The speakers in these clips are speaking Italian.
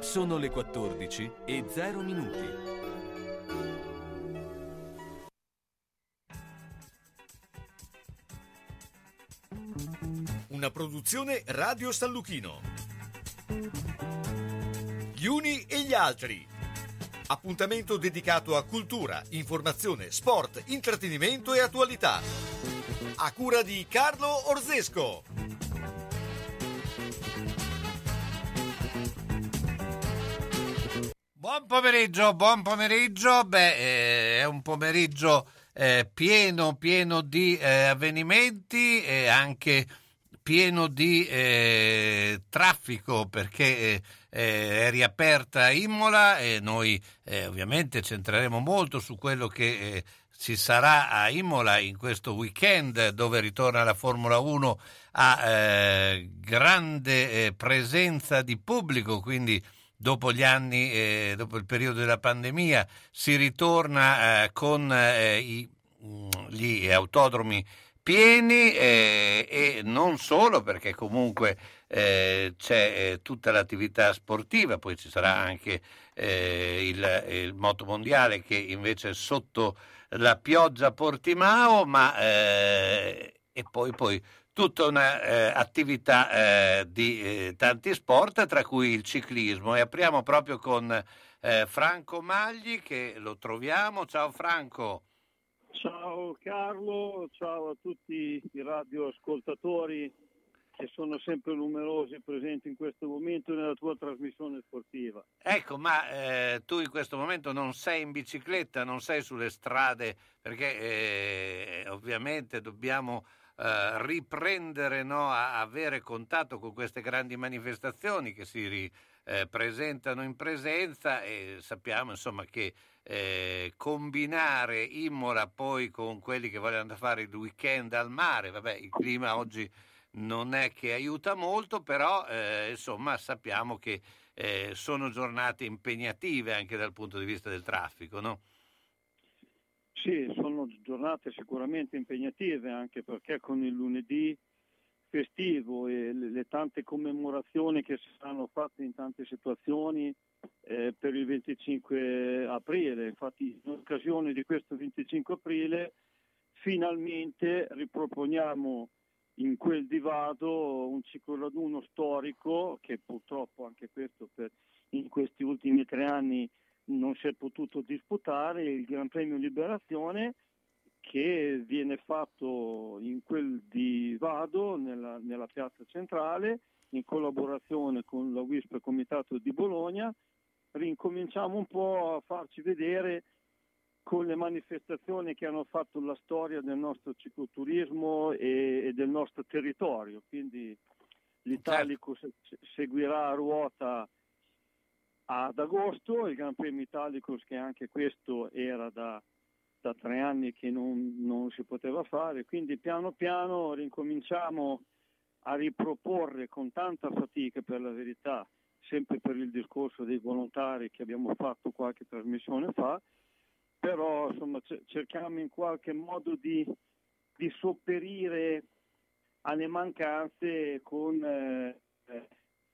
Sono le 14 e 0 minuti. Una produzione Radio San Lucchino. Gli uni e gli altri. Appuntamento dedicato a cultura, informazione, sport, intrattenimento e attualità. A cura di Carlo Orzesco. Pomeriggio, buon pomeriggio. Beh, eh, è un pomeriggio eh, pieno, pieno di eh, avvenimenti e anche pieno di eh, traffico perché eh, è riaperta Imola e noi eh, ovviamente centreremo molto su quello che ci sarà a Imola in questo weekend dove ritorna la Formula 1 a grande presenza di pubblico, quindi dopo gli anni, eh, dopo il periodo della pandemia, si ritorna eh, con eh, i, mm, gli autodromi pieni eh, e non solo perché comunque eh, c'è eh, tutta l'attività sportiva, poi ci sarà anche il, il moto mondiale che invece è sotto la pioggia Portimao, ma e poi, poi tutta un'attività eh, eh, di eh, tanti sport, tra cui il ciclismo. E apriamo proprio con eh, Franco Magli, che lo troviamo. Ciao Franco. Ciao Carlo, ciao a tutti i radioascoltatori che sono sempre numerosi presenti in questo momento nella tua trasmissione sportiva. Ecco, ma eh, tu in questo momento non sei in bicicletta, non sei sulle strade, perché eh, ovviamente dobbiamo eh, riprendere no, a avere contatto con queste grandi manifestazioni che si ri, eh, presentano in presenza e sappiamo insomma che eh, combinare Imola poi con quelli che vogliono fare il weekend al mare, vabbè il clima oggi non è che aiuta molto, però eh, insomma sappiamo che eh, sono giornate impegnative anche dal punto di vista del traffico, no? Sì, sono giornate sicuramente impegnative anche perché con il lunedì festivo e le, tante commemorazioni che si saranno fatte in tante situazioni eh, per il 25 aprile. Infatti in occasione di questo 25 aprile finalmente riproponiamo in quel divado un ciclo raduno storico che purtroppo anche questo per, in questi ultimi tre anni non si è potuto disputare il Gran Premio Liberazione che viene fatto in quel di Vado, nella, nella piazza centrale, in collaborazione con la WISP Comitato di Bologna. Rincominciamo un po' a farci vedere con le manifestazioni che hanno fatto la storia del nostro cicloturismo e, e del nostro territorio. Quindi l'Italico certo. seguirà a ruota ad agosto, il Gran Premio Italicus che anche questo era da, da tre anni che non, non, si poteva fare, quindi piano piano ricominciamo a riproporre con tanta fatica per la verità, sempre per il discorso dei volontari che abbiamo fatto qualche trasmissione fa, però insomma cerchiamo in qualche modo di, di sopperire alle mancanze con eh,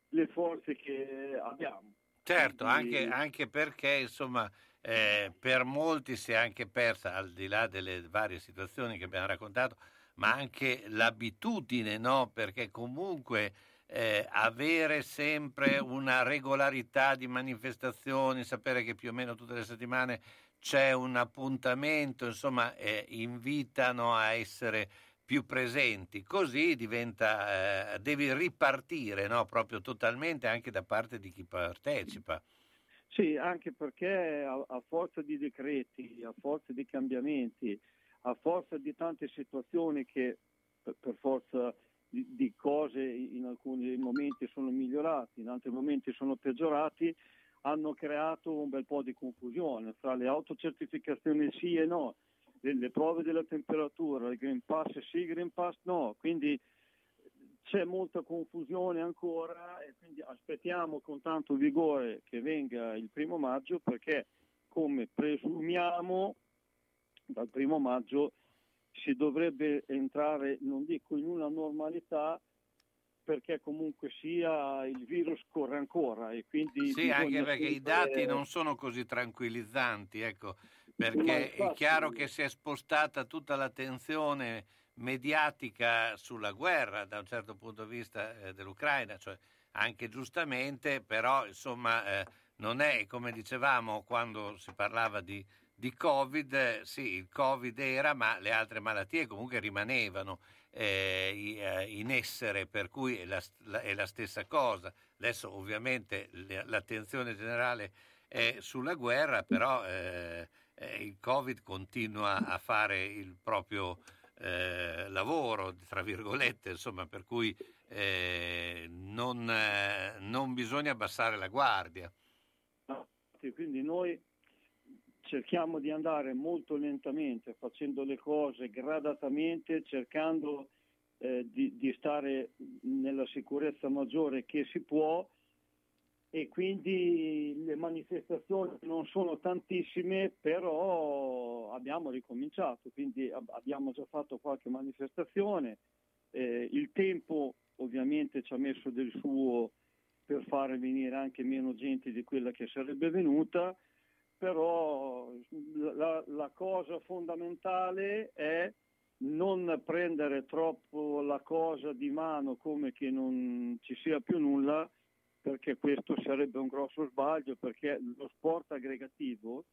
le forze che abbiamo. Certo, anche, anche perché insomma eh, per molti si è anche persa, al di là delle varie situazioni che abbiamo raccontato, ma anche l'abitudine, no? Perché comunque eh, avere sempre una regolarità di manifestazioni, sapere che più o meno tutte le settimane c'è un appuntamento, insomma, eh, invitano a essere più presenti, così diventa, eh, devi ripartire no? proprio totalmente anche da parte di chi partecipa. Sì, anche perché a, a, forza di decreti, a forza di cambiamenti, a forza di tante situazioni che per, per forza di, di, cose in alcuni momenti sono migliorati, in altri momenti sono peggiorati, hanno creato un bel po' di confusione fra le autocertificazioni sì e no, le prove della temperatura, il Green Pass sì, Green Pass no, quindi c'è molta confusione ancora e quindi aspettiamo con tanto vigore che venga il primo maggio perché come presumiamo dal primo maggio si dovrebbe entrare, non dico in una normalità, perché comunque sia il virus corre ancora e quindi sì, anche perché sempre... i dati non sono così tranquillizzanti, ecco, perché è chiaro che si è spostata tutta l'attenzione mediatica sulla guerra da un certo punto di vista eh, dell'Ucraina, cioè anche giustamente, però insomma eh, non è come dicevamo quando si parlava di, di Covid, eh, sì, il Covid era, ma le altre malattie comunque rimanevano eh, eh, in essere, per cui è la, la, è la, stessa cosa. Adesso ovviamente l'attenzione generale è sulla guerra, però eh, eh, il Covid continua a fare il proprio eh, lavoro, tra virgolette, insomma, per cui eh, non, eh, non, bisogna abbassare la guardia. quindi noi cerchiamo di andare molto lentamente, facendo le cose gradatamente, cercando eh, di, di stare nella sicurezza maggiore che si può e quindi le manifestazioni non sono tantissime, però abbiamo ricominciato, quindi abbiamo già fatto qualche manifestazione, eh, il tempo ovviamente ci ha messo del suo per fare venire anche meno gente di quella che sarebbe venuta, però la, la cosa fondamentale è non prendere troppo la cosa di mano come che non ci sia più nulla perché questo sarebbe un grosso sbaglio, perché lo sport aggregativo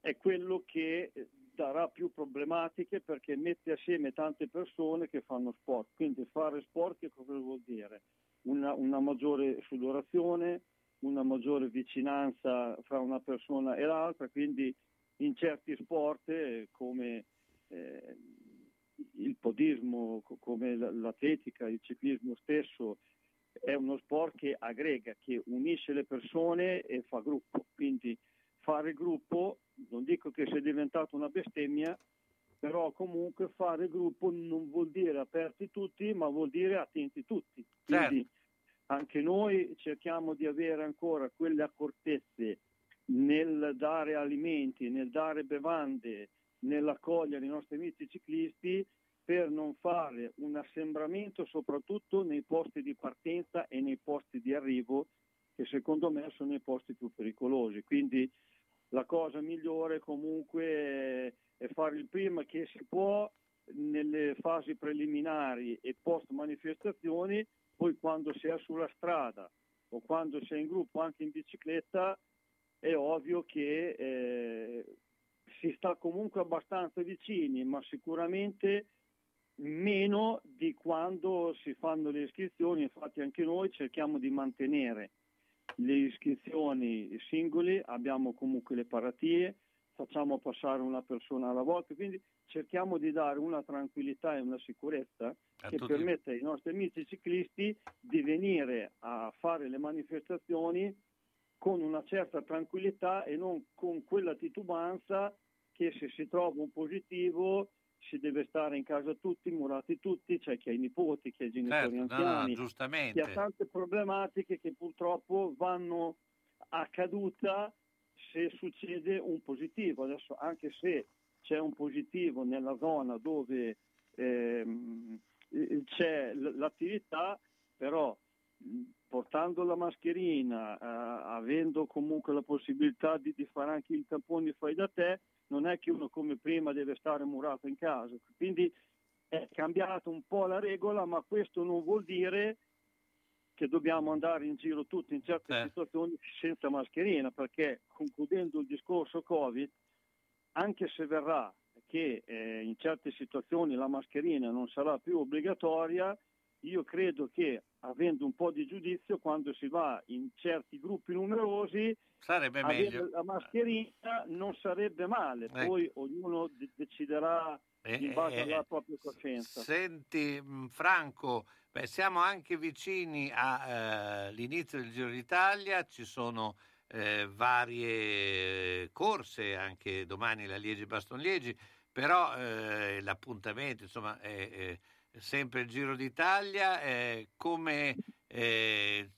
è quello che darà più problematiche perché mette assieme tante persone che fanno sport. Quindi fare sport che cosa vuol dire? Una, una maggiore sudorazione, una maggiore vicinanza fra una persona e l'altra, quindi in certi sport eh, come eh, il podismo, come l'atletica, il ciclismo stesso, è uno sport che aggrega, che unisce le persone e fa gruppo. Quindi fare gruppo, non dico che sia diventato una bestemmia, però comunque fare gruppo non vuol dire aperti tutti, ma vuol dire attenti tutti. Quindi certo. anche noi cerchiamo di avere ancora quelle accortezze nel dare alimenti, nel dare bevande, nell'accogliere i nostri amici ciclisti per non fare un assembramento soprattutto nei posti di partenza e nei posti di arrivo che secondo me sono i posti più pericolosi. Quindi la cosa migliore comunque è fare il prima che si può nelle fasi preliminari e post manifestazioni, poi quando si è sulla strada o quando si è in gruppo anche in bicicletta è ovvio che eh, si sta comunque abbastanza vicini, ma sicuramente meno di quando si fanno le iscrizioni, infatti anche noi cerchiamo di mantenere le iscrizioni singole, abbiamo comunque le paratie, facciamo passare una persona alla volta, quindi cerchiamo di dare una tranquillità e una sicurezza a che tutti. permette ai nostri amici ciclisti di venire a fare le manifestazioni con una certa tranquillità e non con quella titubanza che se si trova un positivo si deve stare in casa tutti, murati tutti, c'è chi ha i nipoti, chi ha i genitori certo, anziani, no, no, chi ha tante problematiche che purtroppo vanno a caduta se succede un positivo. Adesso anche se c'è un positivo nella zona dove ehm, c'è l'attività, però portando la mascherina, eh, avendo comunque la possibilità di, di fare anche il tampone fai da te, non è che uno come prima deve stare murato in casa. Quindi è cambiata un po' la regola, ma questo non vuol dire che dobbiamo andare in giro tutti in certe eh. situazioni senza mascherina, perché concludendo il discorso Covid, anche se verrà che eh, in certe situazioni la mascherina non sarà più obbligatoria, io credo che avendo un po' di giudizio, quando si va in certi gruppi numerosi, sarebbe meglio. La mascherina non sarebbe male, ecco. poi ognuno de- deciderà eh, in base eh, alla propria coscienza. Senti mm, Franco, beh, siamo anche vicini all'inizio eh, del Giro d'Italia, ci sono eh, varie corse, anche domani la Liegi-Baston-Liegi, però eh, l'appuntamento insomma è sempre il Giro d'Italia, eh, come eh,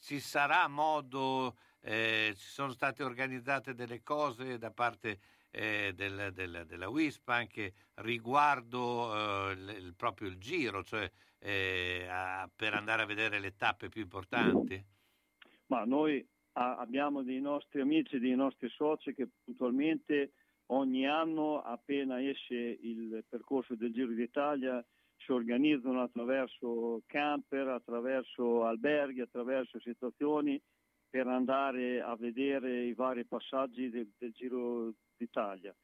ci sarà modo, eh, ci sono state organizzate delle cose da parte eh, del, del, della WISP anche riguardo il, eh, il, proprio il Giro, cioè eh, a, per andare a vedere le tappe più importanti? Ma noi a, abbiamo dei nostri amici, dei nostri soci che puntualmente ogni anno appena esce il percorso del Giro d'Italia si organizzano attraverso camper, attraverso alberghi, attraverso situazioni per andare a vedere i vari passaggi del, del Giro d'Italia.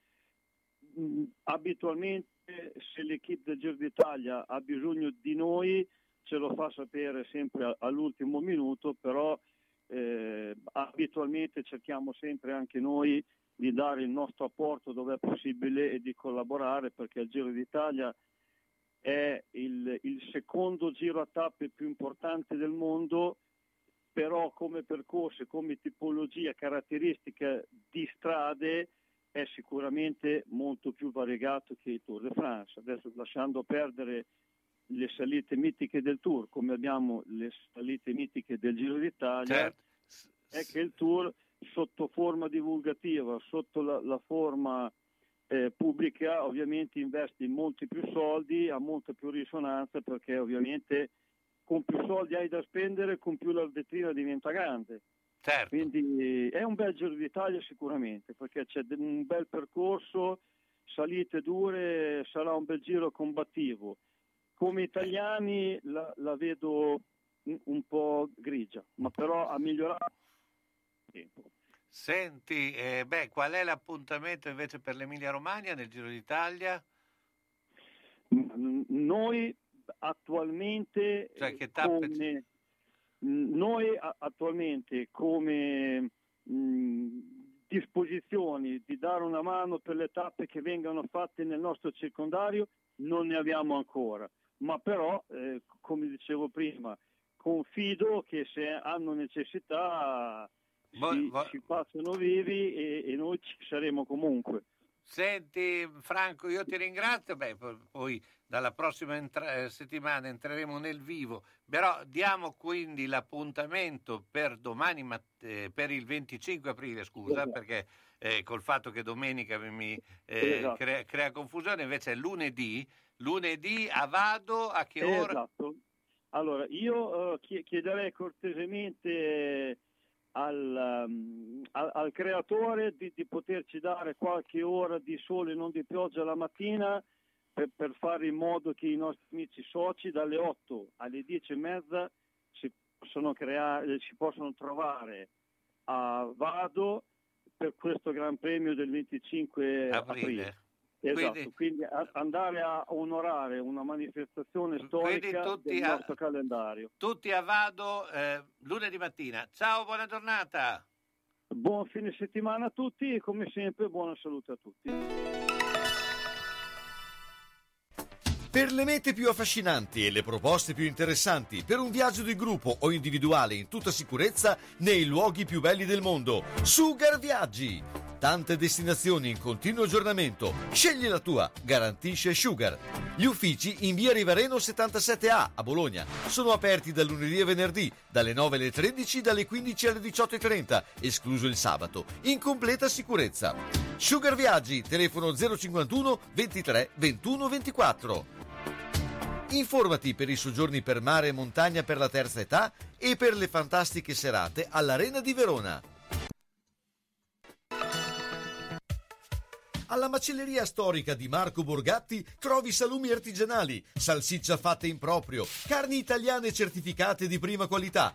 Mm, abitualmente se l'equipe del Giro d'Italia ha bisogno di noi ce lo fa sapere sempre all'ultimo minuto, però eh, abitualmente cerchiamo sempre anche noi di dare il nostro apporto dove è possibile e di collaborare perché il Giro d'Italia è il, il secondo giro a tappe più importante del mondo, però come percorso, come tipologia, caratteristica di strade è sicuramente molto più variegato che il Tour de France. Adesso lasciando perdere le salite mitiche del Tour, come abbiamo le salite mitiche del Giro d'Italia, certo. è che il Tour sotto forma divulgativa, sotto la, la forma eh, pubblica, ovviamente investe molti più soldi, ha molta più risonanza perché ovviamente con più soldi hai da spendere, con più la vetrina diventa grande. Certo. Quindi è un bel Giro d'Italia sicuramente perché c'è un bel percorso, salite dure, sarà un bel giro combattivo. Come italiani la, la vedo un po' grigia, ma però ha migliorato tempo. Senti, eh, beh, qual è l'appuntamento invece per l'Emilia Romagna nel Giro d'Italia? Noi attualmente cioè, che come, noi attualmente come mh, disposizioni di dare una mano per le tappe che vengano fatte nel nostro circondario non ne abbiamo ancora, ma però eh, come dicevo prima confido che se hanno necessità si, vo- si passano vivi e, e, noi ci saremo comunque. Senti Franco, io ti ringrazio, Beh, poi dalla prossima entra- eh, settimana entreremo nel vivo, però diamo quindi l'appuntamento per domani, matt- eh, per il 25 aprile, scusa, esatto. perché eh, col fatto che domenica mi eh, esatto. crea, crea, confusione, invece è lunedì, lunedì a Vado a che ora? Esatto. Allora, io uh, chiederei cortesemente al, um, al, al creatore di, di, poterci dare qualche ora di sole e non di pioggia la mattina per, per, fare in modo che i nostri amici soci dalle 8 alle 10 e mezza si possono, creare, si possono trovare a Vado per questo Gran Premio del 25 aprile. aprile. Esatto, quindi, quindi andare a onorare una manifestazione storica del nostro a, calendario. Tutti a Vado eh, lunedì mattina. Ciao, buona giornata. Buon fine settimana a tutti e come sempre buona salute a tutti. Per le mete più affascinanti e le proposte più interessanti, per un viaggio di gruppo o individuale in tutta sicurezza nei luoghi più belli del mondo, Sugar Viaggi Tante destinazioni in continuo aggiornamento. Scegli la tua, garantisce Sugar. Gli uffici in via Rivareno 77A a Bologna sono aperti dal lunedì a venerdì, dalle 9 alle 13, dalle 15 alle 18.30, escluso il sabato, in completa sicurezza. Sugar Viaggi, telefono 051 23 21 24. Informati per i soggiorni per mare e montagna per la terza età e per le fantastiche serate all'Arena di Verona. Alla macelleria storica di Marco Borgatti trovi salumi artigianali, salsiccia fatta in proprio, carni italiane certificate di prima qualità,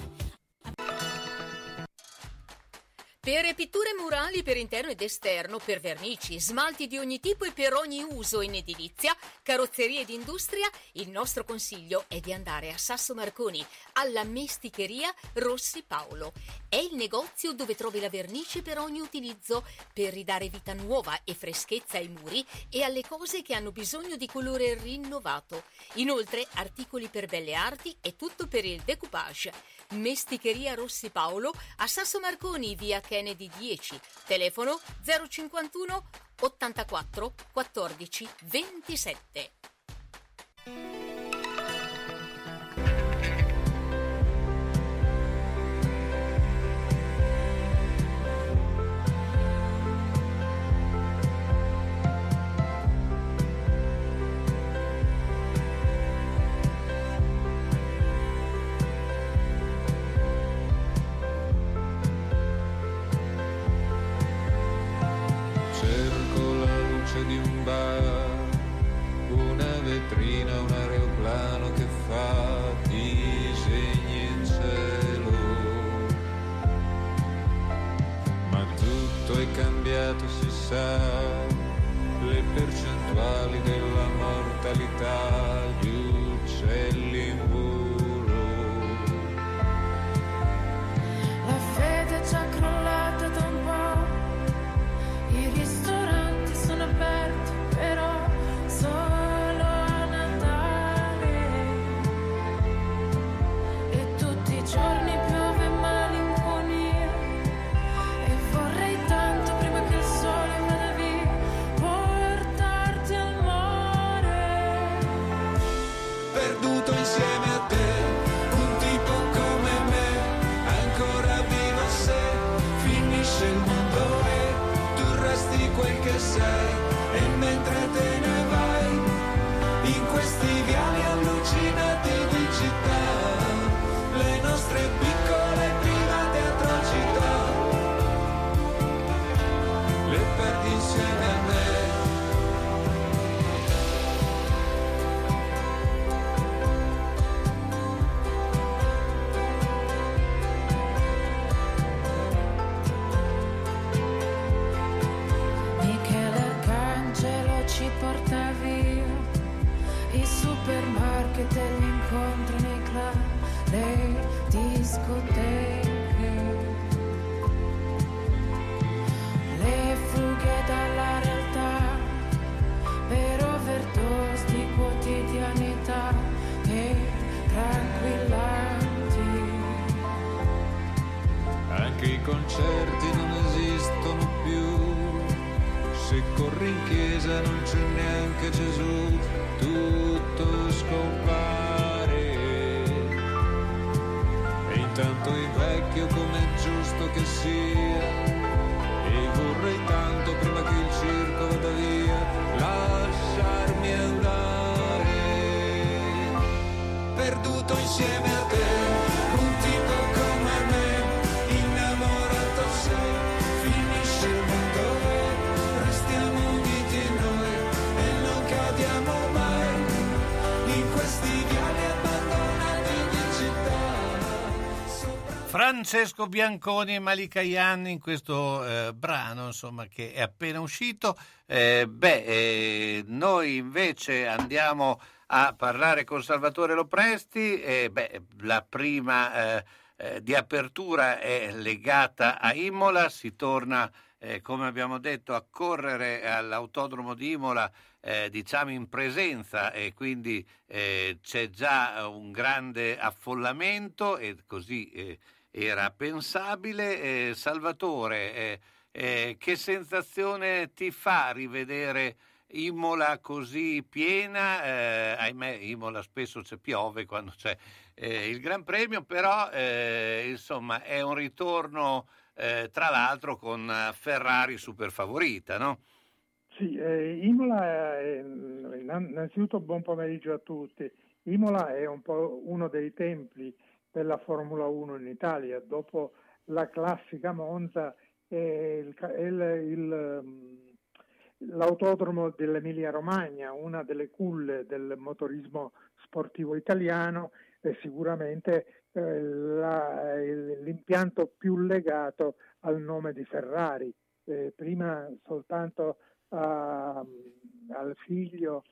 Per pitture murali per interno ed esterno, per vernici, smalti di ogni tipo e per ogni uso in edilizia, carrozzerie ed industria, il nostro consiglio è di andare a Sasso Marconi, alla Mesticheria Rossi Paolo. È il negozio dove trovi la vernice per ogni utilizzo, per ridare vita nuova e freschezza ai muri e alle cose che hanno bisogno di colore rinnovato. Inoltre, articoli per belle arti e tutto per il decoupage. Mesticheria Rossi Paolo a Sasso Marconi, via Kennedy 10, telefono 051 84 14 27. Francesco Bianconi e Malika Yan in questo eh, brano insomma, che è appena uscito. Eh, beh, eh, noi invece andiamo a parlare con Salvatore Lopresti. Beh, la prima eh, eh, di apertura è legata a Imola, si torna, eh, come abbiamo detto, a correre all'autodromo di Imola. diciamo in presenza e quindi c'è già un grande affollamento e così era pensabile. Eh, Salvatore, eh, eh, che sensazione ti fa rivedere Imola così piena? Eh, ahimè, Imola spesso c'è piove quando c'è eh, il Gran Premio, però eh, insomma è un ritorno tra l'altro con Ferrari super favorita, no? Sì, Imola, è, innanzitutto buon pomeriggio a tutti. Imola è un uno dei templi della Formula 1 in Italia. Dopo la classica Monza è, il, è il, mm, l'autodromo dell'Emilia Romagna, una delle culle del motorismo sportivo italiano e sicuramente eh, la, l'impianto più legato al nome di Ferrari. Eh, prima soltanto a, al figlio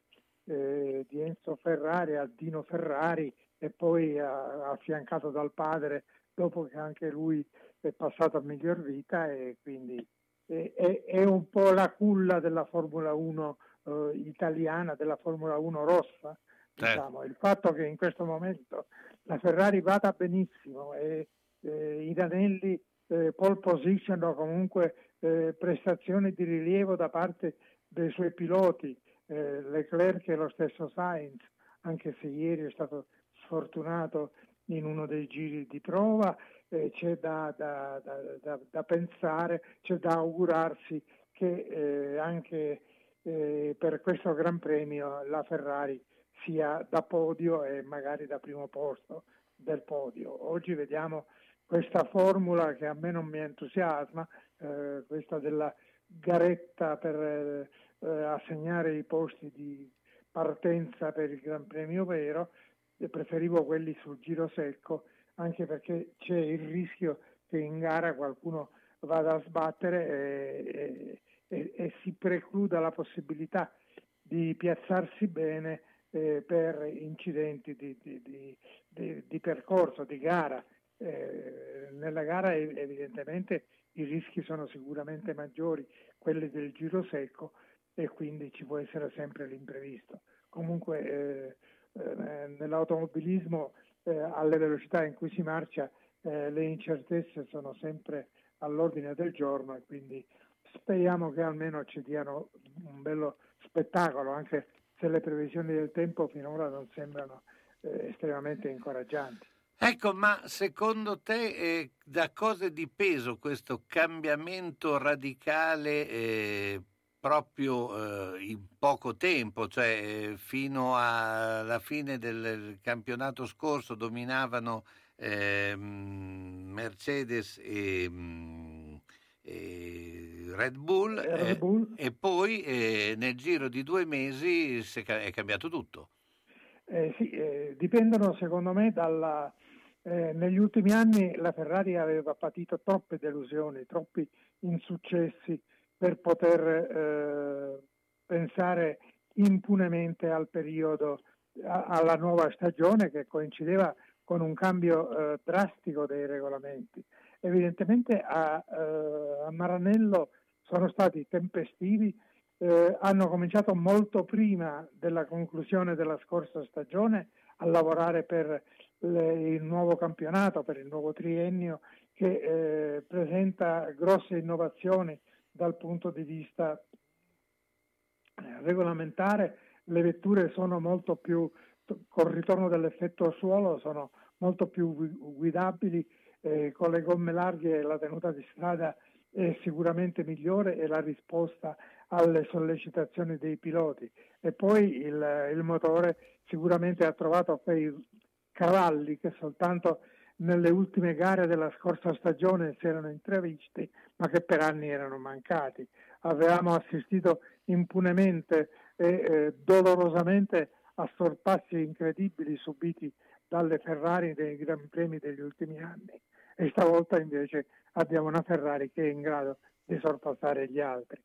eh, di Enzo Ferrari, a Dino Ferrari, e poi affiancato dal padre dopo che anche lui è passato a miglior vita e quindi è, è un po' la culla della Formula 1 eh, italiana, della Formula 1 rossa. Certo. Diciamo. Il fatto che in questo momento la Ferrari vada benissimo e eh, i danelli eh, pole position o comunque eh, prestazioni di rilievo da parte dei suoi piloti, eh, Leclerc e lo stesso Sainz, anche se ieri è stato sfortunato in uno dei giri di prova, eh, c'è da, da, da, da, pensare, c'è da augurarsi che eh, anche eh, per questo Gran Premio la Ferrari sia da podio e magari da primo posto del podio. Oggi vediamo questa formula che a me non mi entusiasma, eh, questa della garetta per eh, assegnare i posti di partenza per il Gran Premio vero, preferivo quelli sul giro secco anche perché c'è il rischio che in gara qualcuno vada a sbattere e, e, e si precluda la possibilità di piazzarsi bene eh, per incidenti di, di, di, di, percorso, di gara. Eh, nella gara evidentemente i rischi sono sicuramente maggiori, quelli del giro secco e quindi ci può essere sempre l'imprevisto. Comunque eh, eh nell'automobilismo eh, alle velocità in cui si marcia eh, le incertezze sono sempre all'ordine del giorno e quindi speriamo che almeno ci diano un bello spettacolo, anche se le previsioni del tempo finora non sembrano eh, estremamente incoraggianti. Ecco, ma secondo te eh, da cosa è dipeso questo cambiamento radicale eh, proprio eh, in poco tempo, cioè eh, fino alla fine del campionato scorso dominavano eh, Mercedes e, mm, e, Red Bull, Red Bull. e poi eh, nel giro di due mesi è cambiato tutto. Eh, sì, eh, dipendono secondo me dalla... negli ultimi anni la Ferrari aveva patito troppe delusioni, troppi insuccessi per poter eh, pensare impunemente al periodo, a, alla nuova stagione che coincideva con un cambio eh, drastico dei regolamenti. Evidentemente a, eh, a Maranello sono stati tempestivi, eh, hanno cominciato molto prima della conclusione della scorsa stagione a lavorare per le, il nuovo campionato, per il nuovo triennio che eh, presenta grosse innovazioni dal punto di vista eh, regolamentare le vetture sono molto più, col ritorno dell'effetto suolo, sono molto più guidabili, eh, con le gomme larghe la tenuta di strada è sicuramente migliore e la risposta alle sollecitazioni dei piloti. E poi il, il motore sicuramente ha trovato quei cavalli che soltanto nelle ultime gare della scorsa stagione si erano intravisti, ma che per anni erano mancati. Avevamo assistito impunemente e eh, dolorosamente a sorpassi incredibili subiti dalle Ferrari nei Gran Premi degli ultimi anni e stavolta invece abbiamo una Ferrari che è in grado di sorpassare gli altri.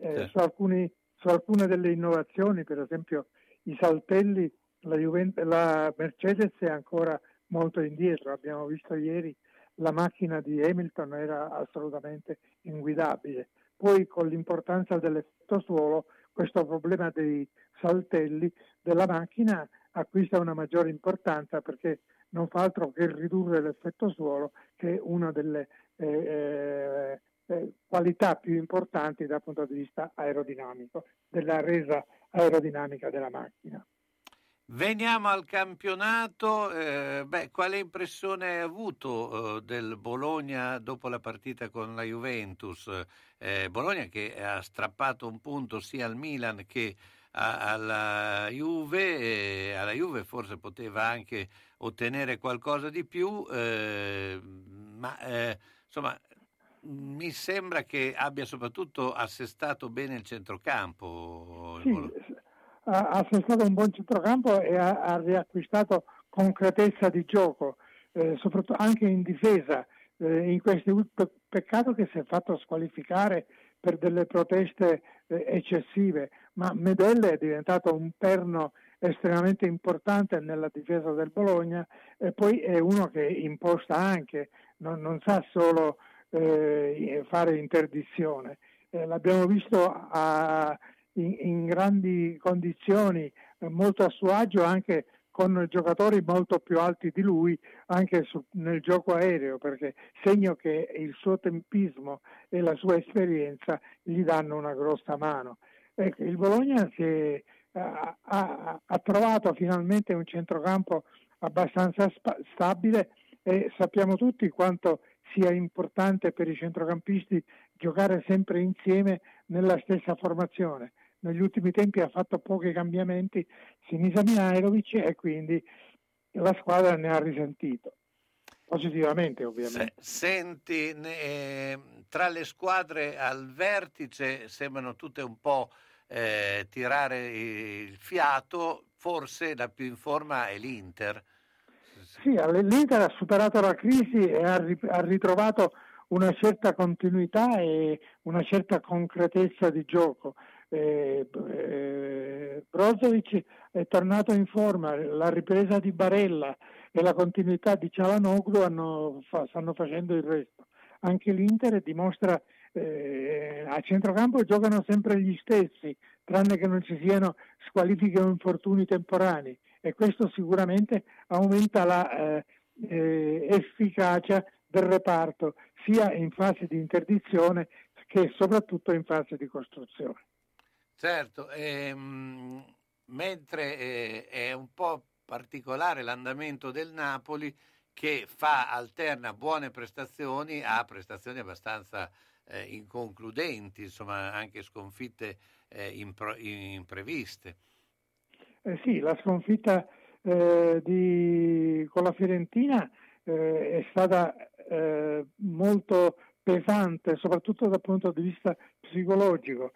Eh, su, alcuni, su, alcune delle innovazioni, per esempio i saltelli, la, Juventus, la Mercedes è ancora molto indietro. Abbiamo visto ieri la macchina di Hamilton era assolutamente inguidabile. Poi con l'importanza dell'effetto suolo questo problema dei saltelli della macchina acquista una maggiore importanza perché non fa altro che ridurre l'effetto suolo che è una delle eh, eh, eh, qualità più importanti dal punto di vista aerodinamico, della resa aerodinamica della macchina. Veniamo al campionato, eh, beh, quale impressione hai avuto eh, del Bologna dopo la partita con la Juventus? Eh, Bologna che ha strappato un punto sia al Milan che a, alla Juve, alla Juve forse poteva anche ottenere qualcosa di più, eh, ma eh, insomma mi sembra che abbia soprattutto assestato bene il centrocampo. Sì, ha assestato un buon centrocampo e ha, ha riacquistato concretezza di gioco, eh, soprattutto anche in difesa. Eh, in questi peccato che si è fatto squalificare per delle proteste eh, eccessive, ma Medelle è diventato un perno estremamente importante nella difesa del Bologna e poi è uno che imposta anche, non, non sa solo eh, fare interdizione. Eh, l'abbiamo visto a, in, in grandi condizioni, eh, molto a suo agio anche con giocatori molto più alti di lui anche su, nel gioco aereo, perché segno che il suo tempismo e la sua esperienza gli danno una grossa mano. Ecco, il Bologna è, ha, ha, ha, trovato finalmente un centrocampo abbastanza spa, stabile e sappiamo tutti quanto sia importante per i centrocampisti giocare sempre insieme nella stessa formazione negli ultimi tempi ha fatto pochi cambiamenti Sinisa Mihailovic e quindi la squadra ne ha risentito. Positivamente ovviamente. Senti, eh, tra le squadre al vertice sembrano tutte un po' eh, tirare il fiato, forse la più in forma è l'Inter. Sì, l'Inter ha superato la crisi e ha ritrovato una certa continuità e una certa concretezza di gioco eh, eh, Brozovic è tornato in forma, la ripresa di Barella e la continuità di Cialanoglu fa, stanno facendo il resto. Anche l'Inter dimostra eh, a centrocampo giocano sempre gli stessi, tranne che non ci siano squalifiche o infortuni temporanei e questo sicuramente aumenta la eh, eh, efficacia del reparto sia in fase di interdizione che soprattutto in fase di costruzione. Certo, ehm, mentre eh, è un po' particolare l'andamento del Napoli che fa, alterna buone prestazioni a prestazioni abbastanza eh, inconcludenti, insomma anche sconfitte eh, impro- impreviste. Eh sì, la sconfitta eh, di, con la Fiorentina eh, è stata molto pesante, soprattutto dal punto di vista psicologico.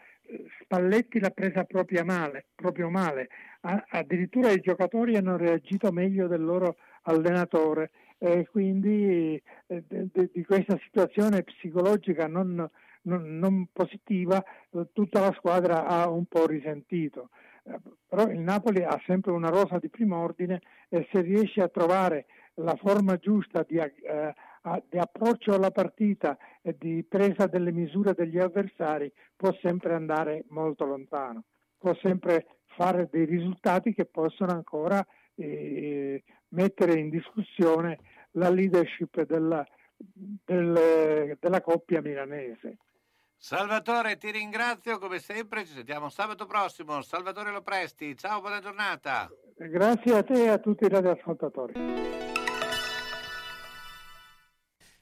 Spalletti l'ha presa proprio male, proprio male. addirittura i giocatori hanno reagito meglio del loro allenatore e quindi eh, di questa situazione psicologica non, non, non positiva eh, tutta la squadra ha un po' risentito. Eh, però il Napoli ha sempre una rosa di primo ordine e se riesce a trovare la forma giusta di, di approccio alla partita e di presa delle misure degli avversari può sempre andare molto lontano, può sempre fare dei risultati che possono ancora eh, mettere in discussione la leadership della, del, della coppia milanese. Salvatore, ti ringrazio come sempre, ci sentiamo sabato prossimo. Salvatore Lopresti, ciao, buona giornata. Grazie a te e a tutti i radioascoltatori.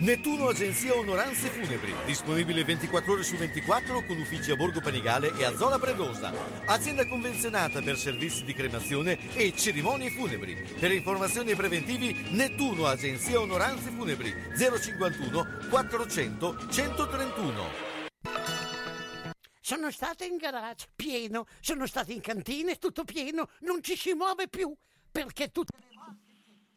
Nettuno Agenzia Onoranze Funebri, disponibile 24 ore su 24 con uffici a Borgo Panigale e a Zola Predosa. Azienda convenzionata per servizi di cremazione e cerimonie funebri. Per informazioni e preventivi Nettuno Agenzia Onoranze Funebri 051 400 131. Sono stato in garage, pieno, sono stato in cantina, tutto pieno, non ci si muove più perché tutte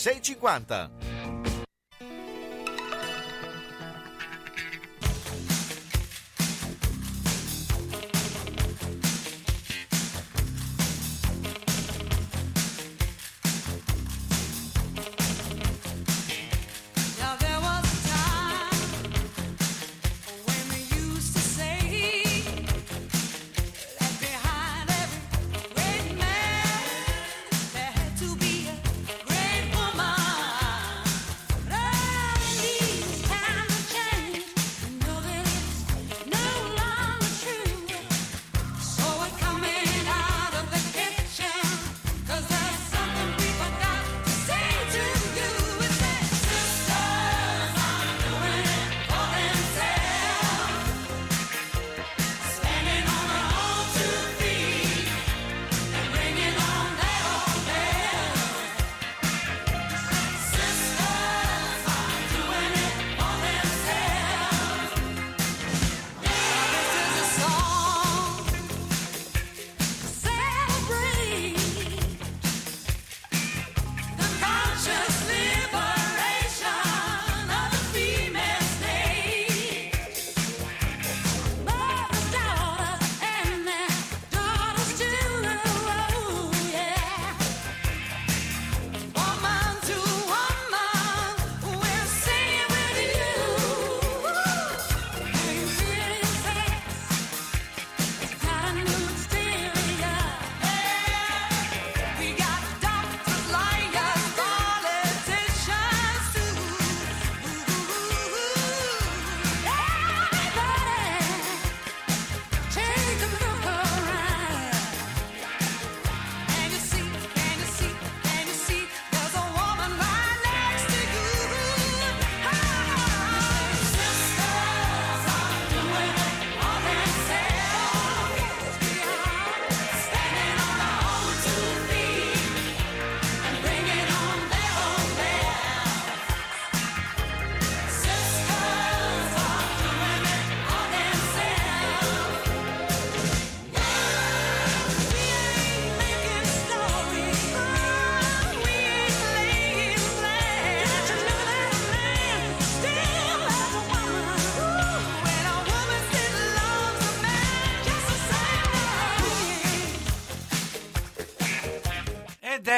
650.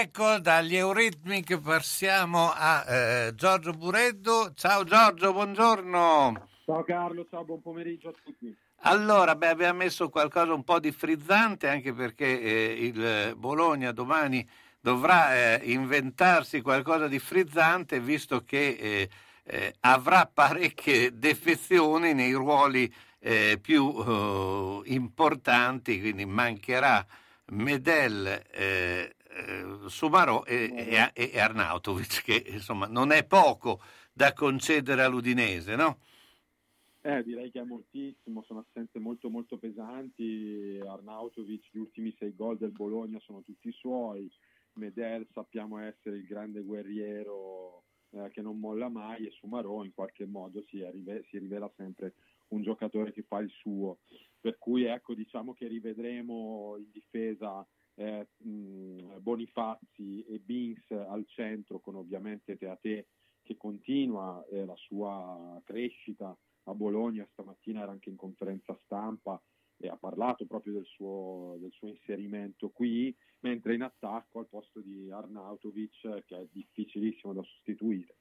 Ecco dagli Eurythmic passiamo a eh, Giorgio Bureddo. Ciao Giorgio, buongiorno. Ciao Carlo, ciao, buon pomeriggio a tutti. Allora, beh, abbiamo messo qualcosa un po' di frizzante anche perché eh, il Bologna domani dovrà eh, inventarsi qualcosa di frizzante visto che eh, eh avrà parecchie defezioni nei ruoli eh, più uh, importanti, quindi mancherà Medel, eh, Sumarò e, e, e, Arnautovic, che insomma non è poco da concedere all'Udinese, no? Eh, direi che è moltissimo, sono assenze molto molto pesanti, Arnautovic gli ultimi sei gol del Bologna sono tutti suoi, Medel sappiamo essere il grande guerriero eh, che non molla mai e Sumarò in qualche modo si, rive- si, rivela sempre un giocatore che fa il suo, per cui ecco diciamo che rivedremo in difesa eh, Bonifazzi e Bins al centro con ovviamente Teate che continua eh, la sua crescita a Bologna, stamattina era anche in conferenza stampa e ha parlato proprio del suo, del suo inserimento qui, mentre in attacco al posto di Arnautovic, che è difficilissimo da sostituire,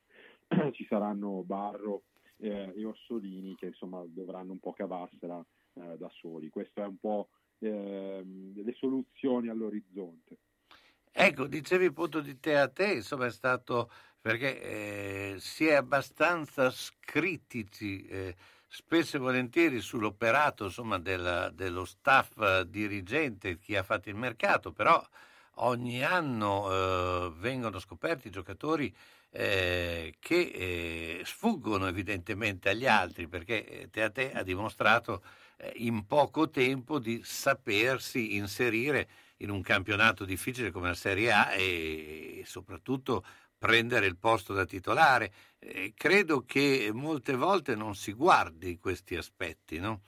ci saranno Barro eh, e Orsolini che insomma dovranno un po' cavarsela eh, da soli. Queste è un po' eh, le soluzioni all'orizzonte. Ecco, dicevi appunto di te a te, insomma è stato perché eh, si è abbastanza critici eh, spesso e volentieri sull'operato insomma, della, dello staff eh, dirigente, chi ha fatto il mercato, però ogni anno eh, vengono scoperti giocatori eh, che eh, sfuggono evidentemente agli altri, perché Teate ha dimostrato in poco tempo di sapersi inserire in un campionato difficile come la Serie A e soprattutto prendere il posto da titolare. Eh, credo che molte volte non si guardi questi aspetti, no?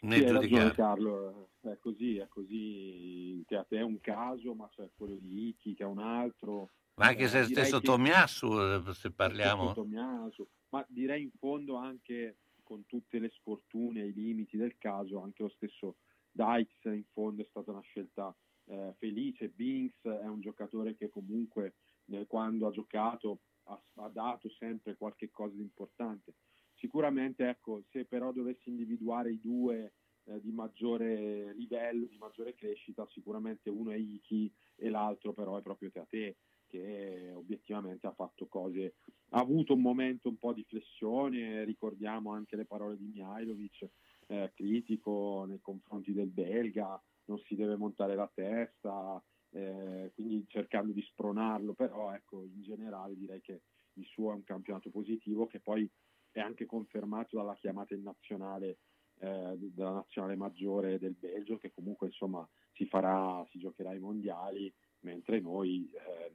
Nel sì, giudicare. Carlo, è così, è così. Che a te è un caso, ma c'è quello di Ichi che è un altro. Ma anche se eh, stesso che... Tomiasu, eh, se parliamo. Tomiasu, ma direi in fondo anche con tutte le sfortune e i limiti del caso, anche lo stesso Dykes in fondo è stata una scelta eh, felice. Binks è un giocatore che comunque eh, quando ha giocato ha, ha, dato sempre qualche cosa di importante. Sicuramente, ecco, se però dovessi individuare i due eh, di maggiore livello, di maggiore crescita, sicuramente uno è Iki e l'altro però è proprio Teate che obiettivamente ha fatto cose, ha avuto un momento un po' di flessione, ricordiamo anche le parole di Mihailovic, eh, critico nei confronti del belga, non si deve montare la testa, eh, quindi cercando di spronarlo, però ecco, in generale direi che il suo è un campionato positivo che poi è anche confermato dalla chiamata in nazionale eh, della nazionale maggiore del Belgio che comunque insomma si farà, si giocherà ai mondiali mentre noi eh,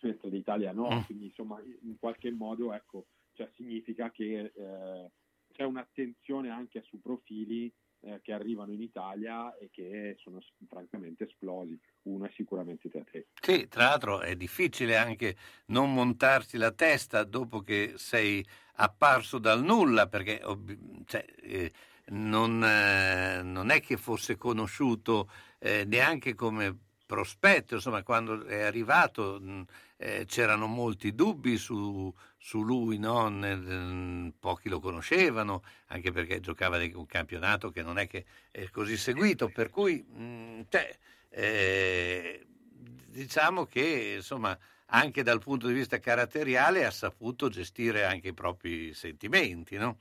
mentre l'Italia no, mm. quindi insomma in qualche modo ecco, cioè, significa che eh, c'è un'attenzione anche su profili eh, che arrivano in Italia e che sono francamente esplosi. Uno è sicuramente Teatre. Sì, tra l'altro è difficile anche non montarsi la testa dopo che sei apparso dal nulla, perché cioè, eh, non, eh, non, è che fosse conosciuto eh, neanche come prospetto, insomma, quando è arrivato mh, eh, c'erano molti dubbi su, su lui, no? Nel, pochi lo conoscevano, anche perché giocava un campionato che non è che è così seguito, per cui mh, cioè, eh, diciamo che insomma, anche dal punto di vista caratteriale ha saputo gestire anche i propri sentimenti. No?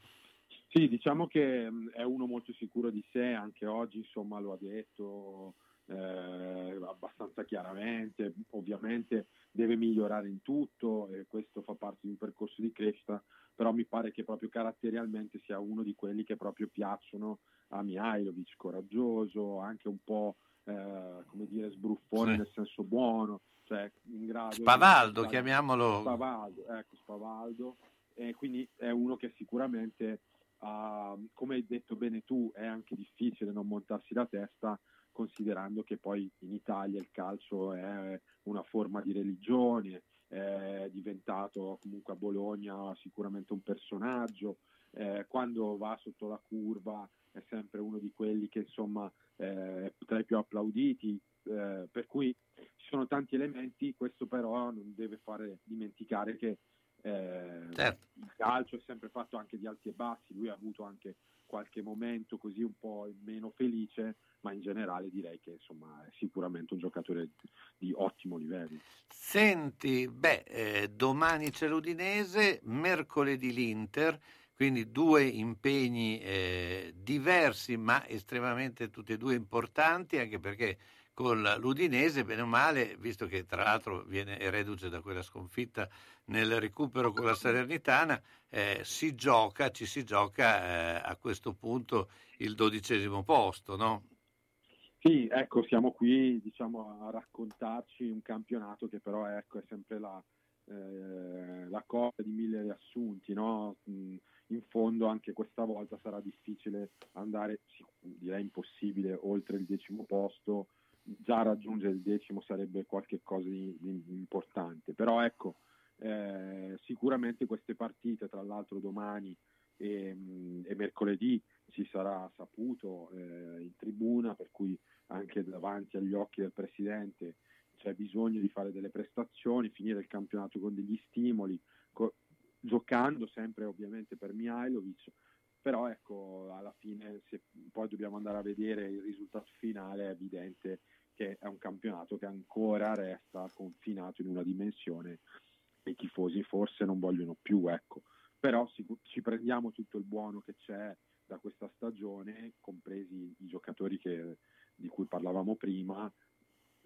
Sì, diciamo che è uno molto sicuro di sé, anche oggi insomma, lo ha detto eh, abbastanza chiaramente, ovviamente deve migliorare in tutto e questo fa parte di un percorso di crescita, però mi pare che proprio caratterialmente sia uno di quelli che proprio piacciono a Mihailovic, coraggioso, anche un po' eh, come dire sbruffone sì. nel senso buono, cioè in grado Spavaldo, di... chiamiamolo Spavaldo, ecco Spavaldo, e quindi è uno che sicuramente uh, come hai detto bene tu è anche difficile non montarsi la testa considerando che poi in Italia il calcio è una forma di religione, è diventato comunque a Bologna sicuramente un personaggio, eh, quando va sotto la curva è sempre uno di quelli che insomma eh, è tra i più applauditi, eh, per cui ci sono tanti elementi, questo però non deve fare dimenticare che eh, certo. il calcio è sempre fatto anche di alti e bassi, lui ha avuto anche qualche momento così un po' meno felice, ma in generale direi che insomma è sicuramente un giocatore di ottimo livello. Senti, beh, eh, domani c'è l'Udinese, mercoledì l'Inter, quindi due impegni eh, diversi ma estremamente tutti e due importanti, anche perché con l'Udinese, bene o male, visto che tra l'altro viene reduce da quella sconfitta nel recupero con la Salernitana, eh, si gioca, ci si gioca eh, a questo punto il dodicesimo posto, no? Sì, ecco, siamo qui diciamo, a raccontarci un campionato che però ecco, è sempre la, eh, la cosa di mille riassunti, no? in fondo anche questa volta sarà difficile andare, direi impossibile, oltre il decimo posto già raggiungere il decimo sarebbe qualcosa di, di, importante. Però ecco, eh, sicuramente queste partite, tra l'altro domani e, e mercoledì si sarà saputo eh, in tribuna, per cui anche davanti agli occhi del Presidente c'è bisogno di fare delle prestazioni, finire il campionato con degli stimoli, co- giocando sempre ovviamente per Mihailovic, però ecco alla fine se poi dobbiamo andare a vedere il risultato finale è evidente che è un campionato che ancora resta confinato in una dimensione che i tifosi forse non vogliono più, ecco. Però ci, ci prendiamo tutto il buono che c'è da questa stagione, compresi i giocatori che, di cui parlavamo prima,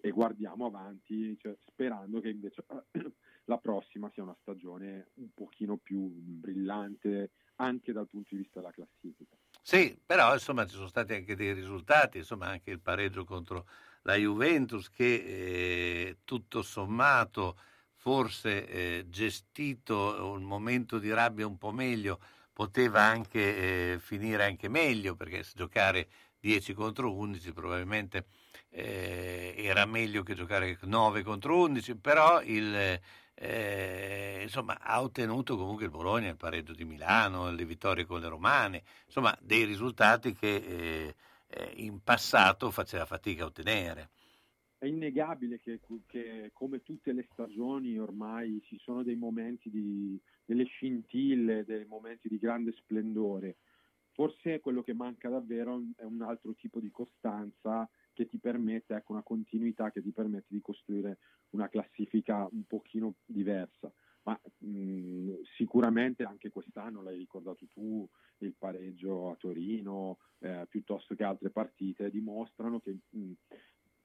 e guardiamo avanti cioè, sperando che invece la prossima sia una stagione un pochino più brillante anche dal punto di vista della classifica. Sì, però insomma ci sono stati anche dei risultati, insomma anche il pareggio contro la Juventus che eh, tutto sommato forse eh, gestito un momento di rabbia un po' meglio poteva anche eh, finire anche meglio perché giocare 10 contro 11 probabilmente eh, era meglio che giocare 9 contro 11 però il, eh, insomma, ha ottenuto comunque il Bologna il pareggio di Milano, le vittorie con le romane, insomma dei risultati che eh, in passato faceva fatica a ottenere. È innegabile che, che, come tutte le stagioni ormai ci sono dei momenti di, delle scintille, dei momenti di grande splendore. Forse quello che manca davvero è un altro tipo di costanza che ti permette, ecco, una continuità che ti permette di costruire una classifica un pochino diversa. Ma mh, sicuramente anche quest'anno, l'hai ricordato tu, il pareggio a Torino, eh, piuttosto che altre partite, dimostrano che mh,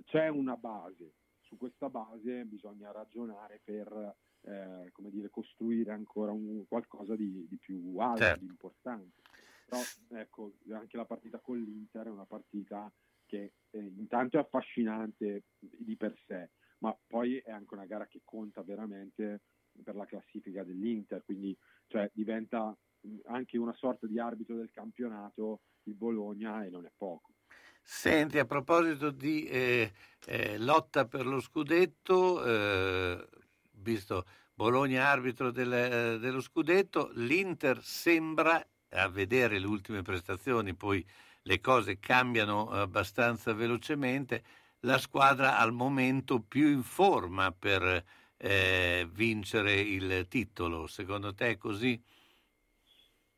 c'è una base. Su questa base bisogna ragionare per eh, come dire, costruire ancora un, qualcosa di, di, più alto, certo. di importante. Però ecco, anche la partita con l'Inter è una partita che eh, intanto è affascinante di per sé, ma poi è anche una gara che conta veramente per la classifica dell'Inter, quindi cioè, diventa anche una sorta di arbitro del campionato il Bologna e non è poco. Senti, a proposito di eh, eh, lotta per lo scudetto, eh, visto Bologna arbitro del, eh, dello scudetto, l'Inter sembra, a vedere le ultime prestazioni, poi le cose cambiano abbastanza velocemente, la squadra al momento più in forma per eh, vincere il titolo. Secondo te è così?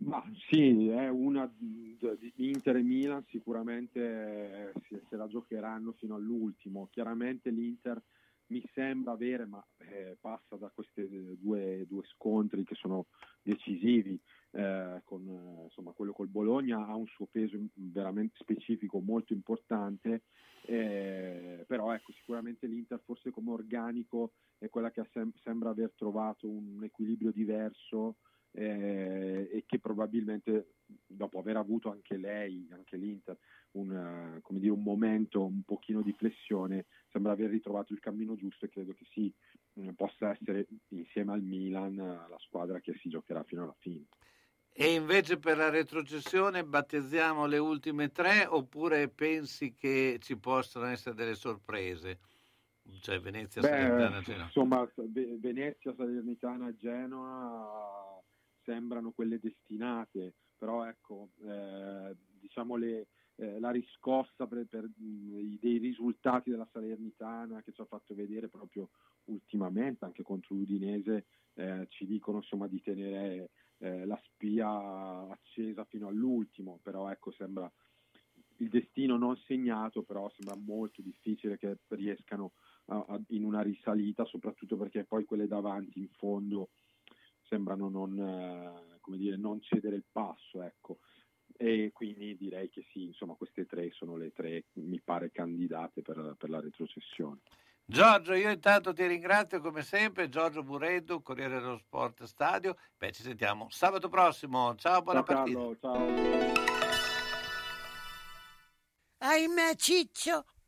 Ma sì, è una di Inter e Milan sicuramente se, se la giocheranno fino all'ultimo. Chiaramente l'Inter mi sembra avere, ma eh, passa da questi due, due, scontri che sono decisivi, eh, con insomma, quello col Bologna ha un suo peso veramente specifico molto importante, eh, però ecco, sicuramente l'Inter forse come organico è quella che sem- sembra aver trovato un equilibrio diverso eh, e che probabilmente dopo aver avuto anche lei, anche l'Inter, un, uh, dire, un, momento un pochino di flessione, sembra aver ritrovato il cammino giusto e credo che sì, mh, possa essere insieme al Milan uh, la squadra che si giocherà fino alla fine. E invece per la retrocessione battezziamo le ultime tre oppure pensi che ci possano essere delle sorprese? Cioè Venezia, Beh, Salernitana, Genoa? Insomma, Venezia, Salernitana, Genoa sembrano quelle destinate, però ecco, eh, diciamo le, eh, la riscossa per, per mh, dei risultati della Salernitana che ci ha fatto vedere proprio ultimamente, anche contro l'Udinese, eh, ci dicono insomma di tenere eh, la spia accesa fino all'ultimo, però ecco sembra il destino non segnato, però sembra molto difficile che riescano a, a, in una risalita, soprattutto perché poi quelle davanti in fondo sembrano non, eh, come dire, non cedere il passo, ecco. E quindi direi che sì, insomma, queste tre sono le tre, mi pare, candidate per, per la retrocessione. Giorgio, io intanto ti ringrazio come sempre, Giorgio Bureddu, Corriere dello Sport Stadio. Beh, ci sentiamo sabato prossimo. Ciao, buona ciao, partita. Carlo, ciao. Ahimè, Ciccio,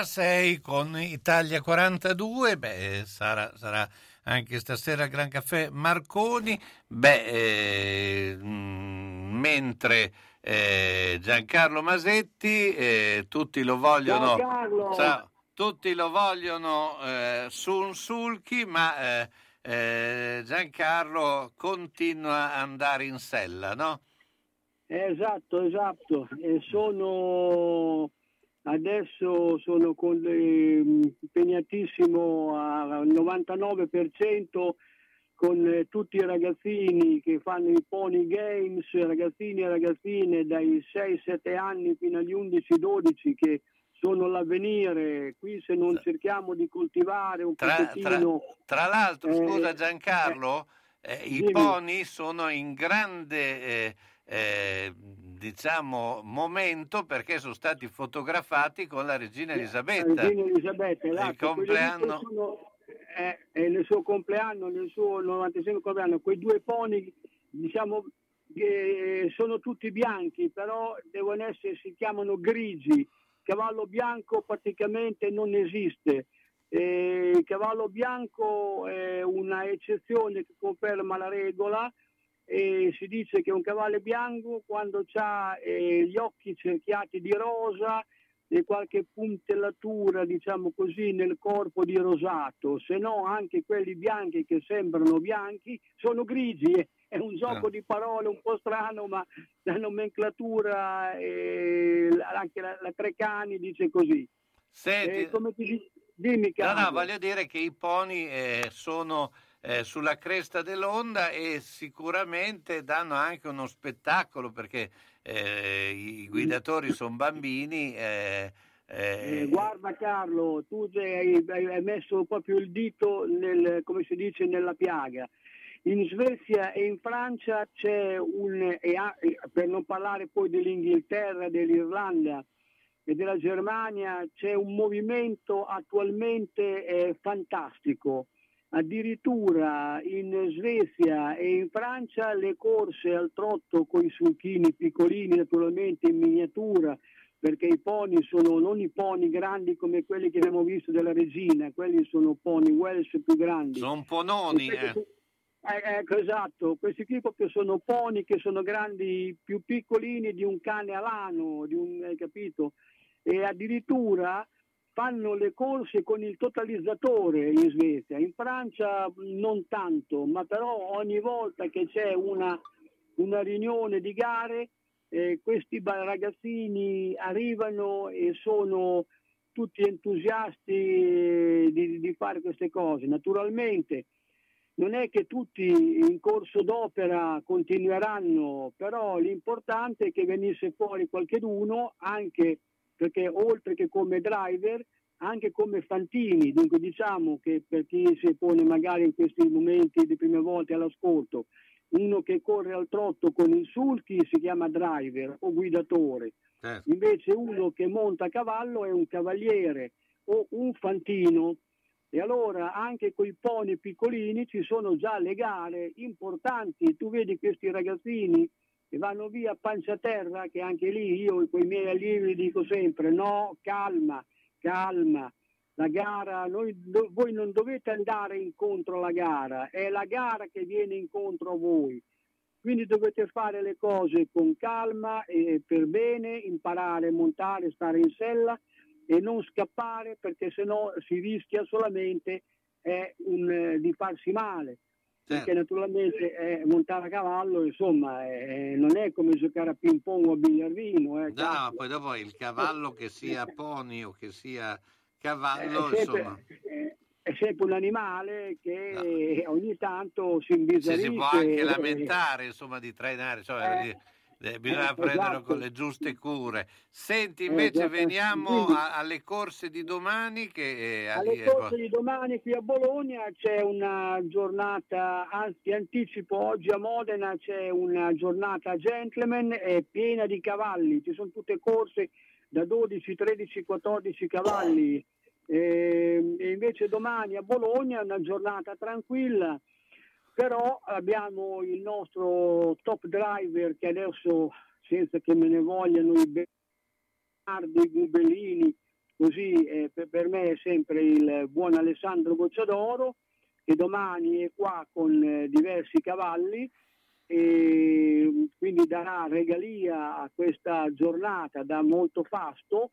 Ora 6 con Italia 42, beh, sarà, sarà anche stasera Gran Caffè Marconi, beh, eh, mh, mentre eh, Giancarlo Masetti, eh, tutti lo vogliono... Ciao, tutti lo vogliono eh, Sun Sulchi, ma eh, eh, Giancarlo continua ad andare in sella, no? Esatto, esatto. E sono adesso sono con, eh, impegnatissimo al 99% con eh, tutti i ragazzini che fanno i pony games, ragazzini e ragazzine dai 6-7 anni fino agli 11-12 che sono l'avvenire, qui se non cerchiamo di coltivare un tra, pochettino... Tra, tra l'altro, eh, scusa Giancarlo, eh, i pony sono in grande... Eh, eh, diciamo momento perché sono stati fotografati con la regina Elisabetta. Regina Elisabetta esatto. il compleanno sono, eh, nel suo compleanno, nel suo 96 compleanno, quei due pony diciamo che sono tutti bianchi, però devono essere, si chiamano grigi. Cavallo bianco praticamente non esiste. Eh, cavallo bianco è una eccezione che conferma la regola e si dice che un cavallo bianco quando ha eh, gli occhi cerchiati di rosa e qualche puntellatura, diciamo così, nel corpo di rosato, se no anche quelli bianchi che sembrano bianchi sono grigi. È un gioco ah. di parole un po' strano, ma la nomenclatura, eh, anche la, la Trecani dice così. Senti, eh, come ti, dimmi, no, no, voglio dire che i pony eh, sono eh, sulla cresta dell'onda e sicuramente danno anche uno spettacolo perché eh, i guidatori sono bambini. Eh, eh, guarda Carlo, tu hai, hai, messo proprio il dito nel, come si dice, nella piaga. In Svezia e in Francia c'è un, per non parlare poi dell'Inghilterra, dell'Irlanda, e della Germania c'è un movimento attualmente eh, fantastico Addirittura in Svezia e in Francia le corse al trotto con i sulchini piccolini, naturalmente in miniatura, perché i pony sono non i pony grandi come quelli che abbiamo visto della regina, quelli sono pony Welsh più grandi. Sono pononi, eh. Eh, ecco, esatto, questi qui proprio sono pony che sono grandi, più piccolini di un cane alano, di un, hai capito? E addirittura fanno le corse con il totalizzatore in Svezia, in Francia non tanto, ma però ogni volta che c'è una, una riunione di gare eh, questi ragazzini arrivano e sono tutti entusiasti eh, di, di, fare queste cose. Naturalmente non è che tutti in corso d'opera continueranno, però l'importante è che venisse fuori qualcheduno anche perché oltre che come driver anche come Fantini, dunque diciamo che per chi si pone magari in questi momenti di prime volte all'ascolto, uno che corre al trotto con il sulchi si chiama driver o guidatore, certo. invece uno che monta a cavallo è un cavaliere o un fantino. E allora anche con i pony piccolini ci sono già le gare importanti, tu vedi questi ragazzini e vanno via a pancia terra, che anche lì io con i miei allievi dico sempre no, calma, calma, la gara, noi, voi non dovete andare incontro alla gara, è la gara che viene incontro a voi. Quindi dovete fare le cose con calma e per bene, imparare a montare, stare in sella e non scappare perché sennò si rischia solamente eh, un, eh, di farsi male certo. perché naturalmente eh, montare a cavallo insomma eh, non è come giocare a ping pong o a biliardino. Eh, no, poi dopo il cavallo che sia pony o che sia cavallo, è sempre, insomma... È sempre un animale che no. ogni tanto si imbizzarisce. Si, si può anche lamentare, insomma, di trainare, eh, eh, bisogna eh, prenderlo esatto. con le giuste cure. Senti, invece esatto. veniamo a, alle corse di domani. Che, eh, alle corse di domani qui a Bologna c'è una giornata, anzi anticipo, oggi a Modena c'è una giornata gentleman è piena di cavalli, ci sono tutte corse da 12, 13, 14 cavalli. E, e invece domani a Bologna è una giornata tranquilla però abbiamo il nostro top driver che adesso, senza che me ne vogliano i Bernardi, i Gubellini così eh, per, per, me è sempre il buon Alessandro Bocciadoro che domani è qua con eh, diversi cavalli e quindi darà regalia a questa giornata da molto fasto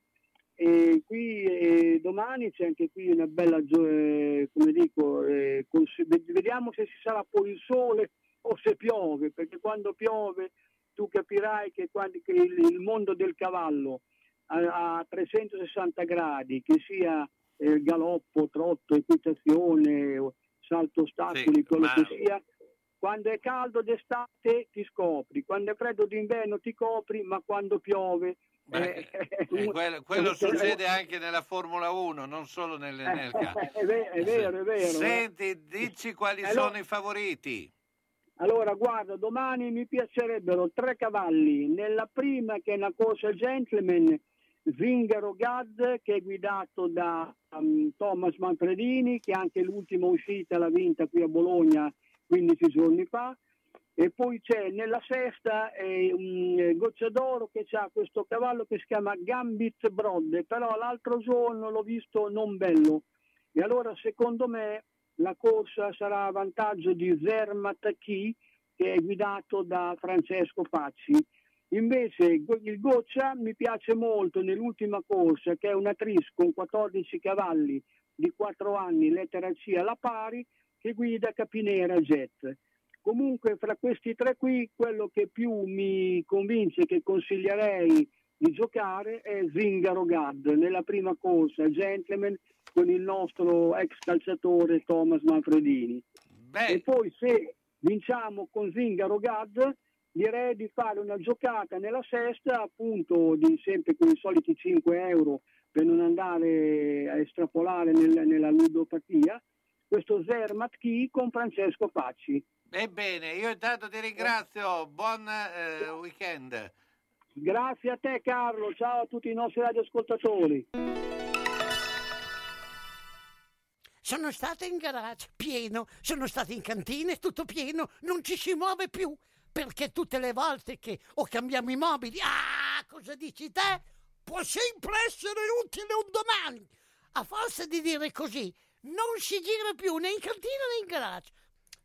e qui eh, domani c'è anche qui una bella eh, come dico eh, cons- vediamo se ci sarà poi il sole o se piove perché quando piove tu capirai che, quando, che il, il, mondo del cavallo a, a 360 gradi che sia eh, galoppo, trotto, equitazione salto ostacoli, sì, quello ma... che sia quando è caldo d'estate ti scopri, quando è freddo d'inverno ti copri, ma quando piove... Beh, eh, quello, quello succede anche nella Formula 1, non solo nelle, nel calcio. È, vero, è vero, è vero. Senti, dici quali allora, sono i favoriti. Allora, guarda, domani mi piacerebbero tre cavalli. Nella prima, che è una corsa gentleman, Zingaro Gad, che è guidato da um, Thomas Manfredini, che anche l'ultima uscita l'ha vinta qui a Bologna 15 giorni fa. E poi c'è nella sesta eh, un gocciadoro che ha questo cavallo che si chiama Gambit Brodde, però l'altro giorno l'ho visto non bello. E allora secondo me la corsa sarà a vantaggio di Zermatt Key che è guidato da Francesco Pacci. Invece il Goccia mi piace molto nell'ultima corsa che è una tris con 14 cavalli di 4 anni, lettera C alla pari, che guida Capinera Jet. Comunque fra questi tre qui quello che più mi convince che consiglierei di giocare è Zingaro Gad nella prima corsa, Gentleman con il nostro ex calciatore Thomas Manfredini. Beh. E poi se vinciamo con Zingaro Gad direi di fare una giocata nella sesta appunto di sempre con i soliti 5 euro per non andare a estrapolare nel, nella ludopatia questo Zermatt Key con Francesco Pacci. Ebbene, io intanto ti ringrazio, buon eh, weekend. Grazie a te Carlo, ciao a tutti i nostri radioascoltatori. Sono stata in garage, pieno, sono stata in cantina, tutto pieno, non ci si muove più, perché tutte le volte che o cambiamo i mobili, ah, cosa dici te? Può sempre essere utile un domani. A forza di dire così, non si gira più né in cantina né in garage.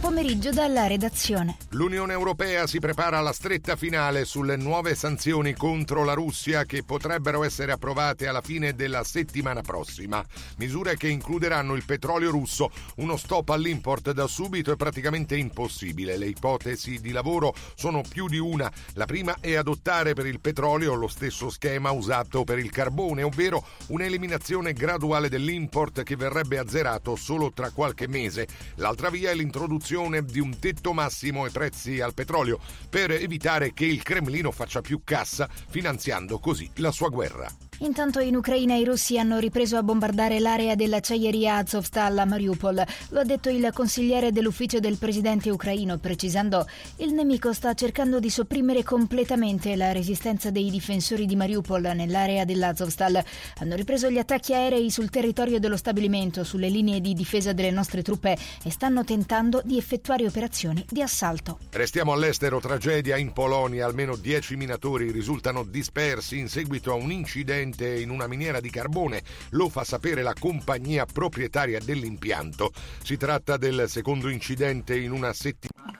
Pomeriggio dalla redazione. L'Unione Europea si prepara alla stretta finale sulle nuove sanzioni contro la Russia che potrebbero essere approvate alla fine della settimana prossima. Misure che includeranno il petrolio russo. Uno stop all'import da subito è praticamente impossibile. Le ipotesi di lavoro sono più di una. La prima è adottare per il petrolio lo stesso schema usato per il carbone, ovvero un'eliminazione graduale dell'import che verrebbe azzerato solo tra qualche mese. L'altra via è l'introduzione l'introduzione di un tetto massimo ai prezzi al petrolio per evitare che il Cremlino faccia più cassa finanziando così la sua guerra. Intanto in Ucraina i russi hanno ripreso a bombardare l'area dell'acciaieria Azovstal a Mariupol. Lo ha detto il consigliere dell'ufficio del presidente ucraino, precisando il nemico sta cercando di sopprimere completamente la resistenza dei difensori di Mariupol nell'area dell'Azovstal. Hanno ripreso gli attacchi aerei sul territorio dello stabilimento, sulle linee di difesa delle nostre truppe e stanno tentando di effettuare operazioni di assalto. Restiamo all'estero, tragedia in Polonia, almeno 10 minatori risultano dispersi in seguito a un incidente presente in una miniera di carbone, lo fa sapere la compagnia proprietaria dell'impianto. Si tratta del secondo incidente in una settimana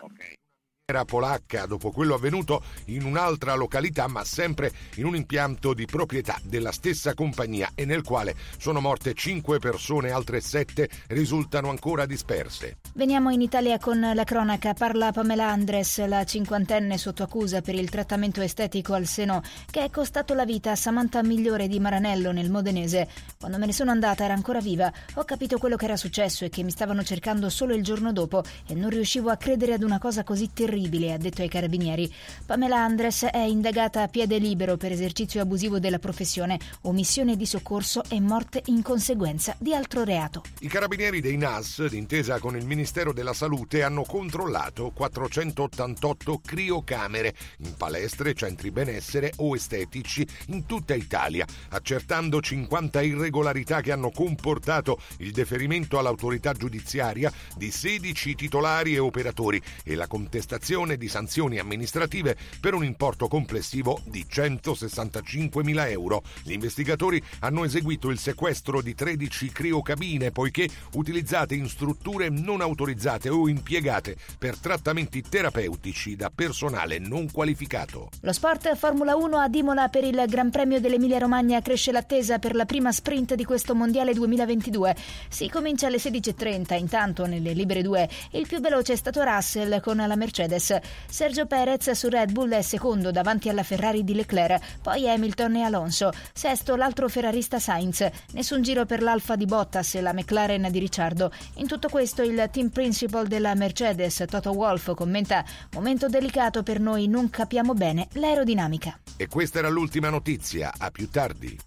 polacca dopo quello avvenuto in un'altra località ma sempre in un impianto di proprietà della stessa compagnia e nel quale sono morte 5 persone, altre 7 risultano ancora disperse. Veniamo in Italia con la cronaca. Parla Pamela Andres, la cinquantenne sotto accusa per il trattamento estetico al seno che è costato la vita a Samantha Migliore di Maranello nel Modenese. Quando me ne sono andata era ancora viva. Ho capito quello che era successo e che mi stavano cercando solo il giorno dopo e non riuscivo a credere ad una cosa così terribile terribile, ha detto ai carabinieri. Pamela Andres è indagata a piede libero per esercizio abusivo della professione, omissione di soccorso e morte in conseguenza di altro reato. I carabinieri dei NAS, d'intesa con il Ministero della Salute, hanno controllato 488 criocamere in palestre, centri benessere o estetici in tutta Italia, accertando 50 irregolarità che hanno comportato il deferimento all'autorità giudiziaria di 16 titolari e operatori e la contestazione applicazione di sanzioni amministrative per un importo complessivo di 165.000 euro. Gli investigatori hanno eseguito il sequestro di 13 criocabine poiché utilizzate in strutture non autorizzate o impiegate per trattamenti terapeutici da personale non qualificato. Lo sport Formula 1 a Dimola per il Gran Premio dell'Emilia Romagna cresce l'attesa per la prima sprint di questo Mondiale 2022. Si comincia alle 16.30, intanto nelle libere due il più veloce è stato Russell con la Mercedes Mercedes. Sergio Perez su Red Bull è secondo davanti alla Ferrari di Leclerc, poi Hamilton e Alonso. Sesto l'altro ferrarista Sainz. Nessun giro per l'Alfa di Bottas e la McLaren di Ricciardo. In tutto questo il team principal della Mercedes, Toto Wolff, commenta: Momento delicato per noi, non capiamo bene l'aerodinamica. E questa era l'ultima notizia. A più tardi.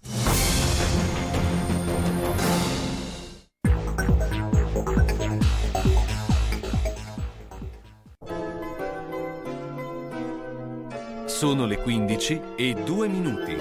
Sono le 15 e 2 minuti.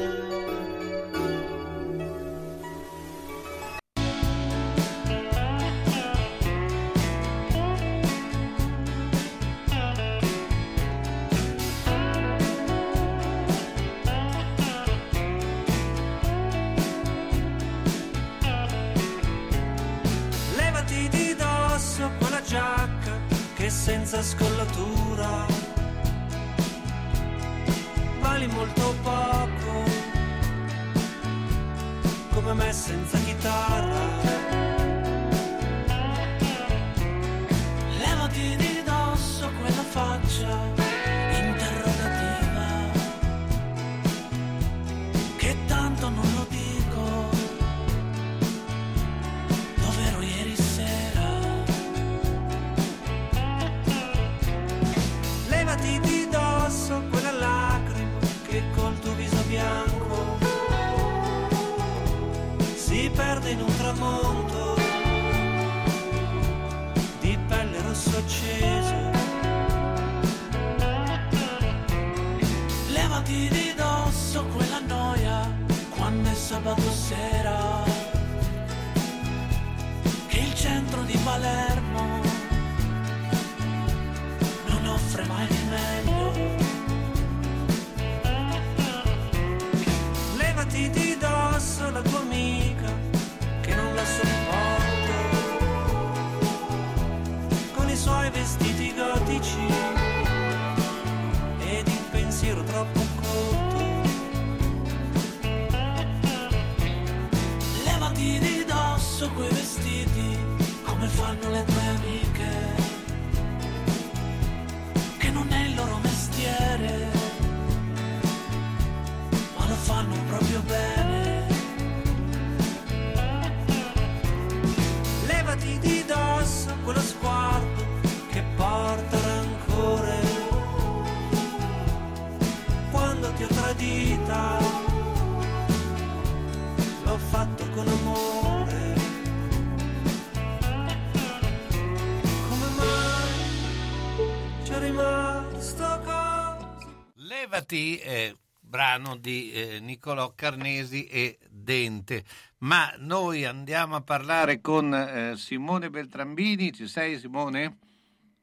Levati di dosso quella giacca che senza scollatura vali molto poco, come me senza chitarra. Levati di dosso quella faccia perde in un tramonto di pelle rosso accesa. Levati di dosso quella noia quando è sabato sera che il centro di Palermo non offre mai di meglio. Levati di dosso la tua amica vestiti gotici ed il pensiero troppo corto. Levati di dosso quei vestiti come fanno le tue amiche che non è il loro mestiere, ma lo fanno proprio bene. Levati di dosso quello sguardo tradita, l'ho fatto con amore. Come mai c'è rimasto così? Levati, eh, brano di eh, Niccolò Carnesi e Dente. Ma noi andiamo a parlare con eh, Simone Beltrambini. Ci sei Simone?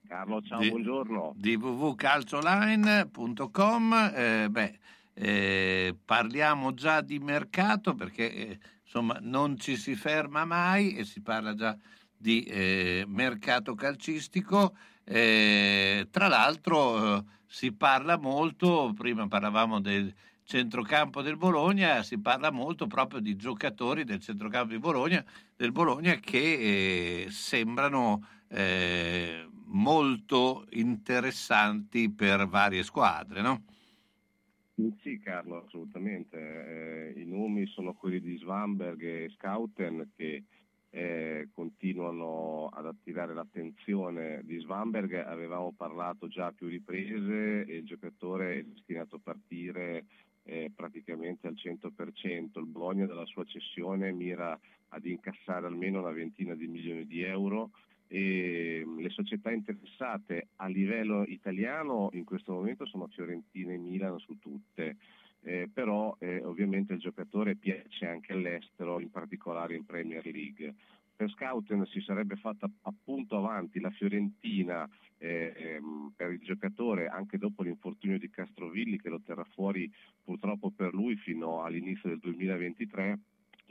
Carlo, ciao, Di- buongiorno. Di www.calcioline.com. Eh, beh, eh, parliamo già di mercato perché eh, insomma non ci si ferma mai e si parla già di eh, mercato calcistico. Eh, tra l'altro eh, si parla molto, prima parlavamo del centrocampo del Bologna, si parla molto proprio di giocatori del centrocampo di Bologna, del Bologna che eh, sembrano molto interessanti per varie squadre, no? Sì, Carlo, assolutamente. Eh, I nomi sono quelli di Svanberg e Scouten che eh, continuano ad attirare l'attenzione di Svanberg. Avevamo parlato già a più riprese e il giocatore è destinato a partire eh, praticamente al 100%. Il Bologna dalla sua cessione mira ad incassare almeno una ventina di milioni di euro e le società interessate a livello italiano in questo momento sono Fiorentina e Milan su tutte. Eh, però eh, ovviamente il giocatore piace anche all'estero, in particolare in Premier League. Per Scouten si sarebbe fatta appunto avanti la Fiorentina eh, ehm, per il giocatore anche dopo l'infortunio di Castrovilli che lo terrà fuori purtroppo per lui fino all'inizio del 2023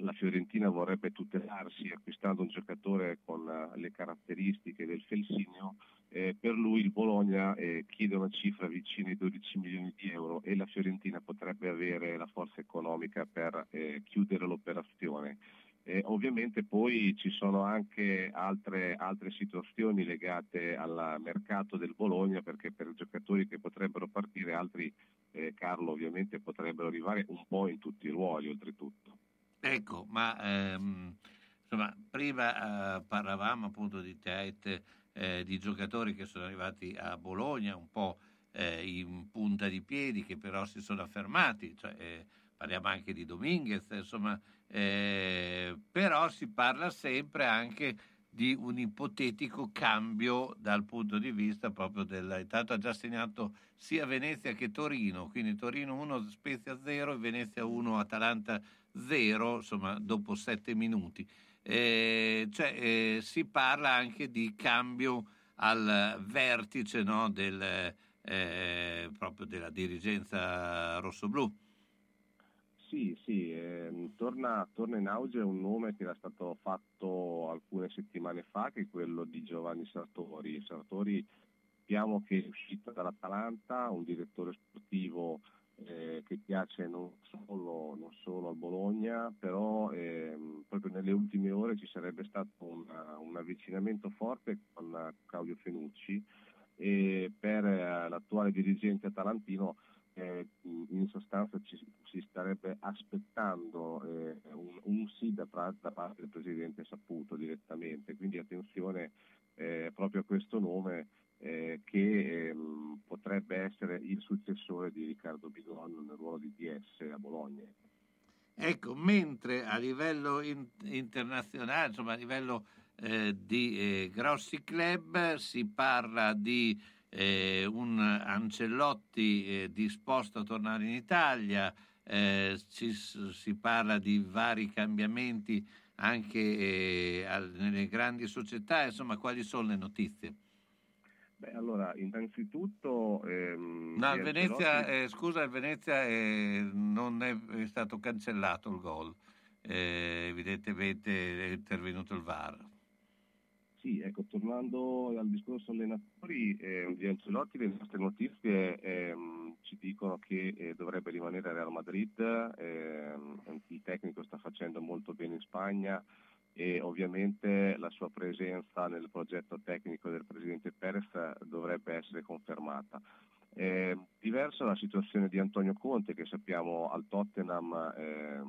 la Fiorentina vorrebbe tutelarsi acquistando un giocatore con eh, le caratteristiche del Felsinio, eh, per lui il Bologna eh, chiede una cifra vicina ai 12 milioni di euro e la Fiorentina potrebbe avere la forza economica per eh, chiudere l'operazione. Eh, ovviamente poi ci sono anche altre, altre situazioni legate al mercato del Bologna perché per giocatori che potrebbero partire altri, eh, Carlo ovviamente potrebbero arrivare un po' in tutti i ruoli oltretutto. Ecco, ma ehm, insomma, prima eh, parlavamo appunto di Tait, eh, di giocatori che sono arrivati a Bologna un po' eh, in punta di piedi, che però si sono affermati, cioè, eh, parliamo anche di Dominguez, insomma, eh, però si parla sempre anche di un ipotetico cambio dal punto di vista proprio del... Intanto ha già segnato sia Venezia che Torino, quindi Torino 1, Spezia 0 e Venezia 1, Atalanta 0, insomma, dopo sette minuti. Eh, cioè, eh, si parla anche di cambio al vertice no, del, eh, proprio della dirigenza rossoblù. Sì, sì, ehm, torna, torna in auge un nome che era stato fatto alcune settimane fa, che è quello di Giovanni Sartori. Sartori sappiamo che è uscito dall'Atalanta, un direttore sportivo eh, che piace non solo, non solo, a Bologna, però ehm, proprio nelle ultime ore ci sarebbe stato una, un avvicinamento forte con Claudio Fenucci e per eh, l'attuale dirigente atalantino eh, in sostanza ci, si starebbe aspettando eh, un, un, sì da, da, parte del Presidente Saputo direttamente, quindi attenzione eh, proprio a questo nome eh, che ehm, potrebbe essere il successore di Riccardo Bidon nel ruolo di DS a Bologna. Ecco, mentre a livello in, internazionale, insomma a livello eh, di eh, grossi club si parla di eh, un Ancellotti eh, disposto a tornare in Italia, eh, ci, si parla di vari cambiamenti anche al, nelle grandi società, insomma quali sono le notizie? Beh, allora, innanzitutto... Ehm, no, il Venezia, eh, scusa, Venezia eh, non è, è, stato cancellato il gol, eh, evidentemente è intervenuto il VAR. Sì, ecco, tornando al discorso allenatori eh, di Ancelotti, le nostre notizie ehm, ci dicono che eh, dovrebbe rimanere a Real Madrid, ehm, il tecnico sta facendo molto bene in Spagna, e ovviamente la sua presenza nel progetto tecnico del Presidente Perez dovrebbe essere confermata. Eh, diversa la situazione di Antonio Conte che sappiamo al Tottenham eh,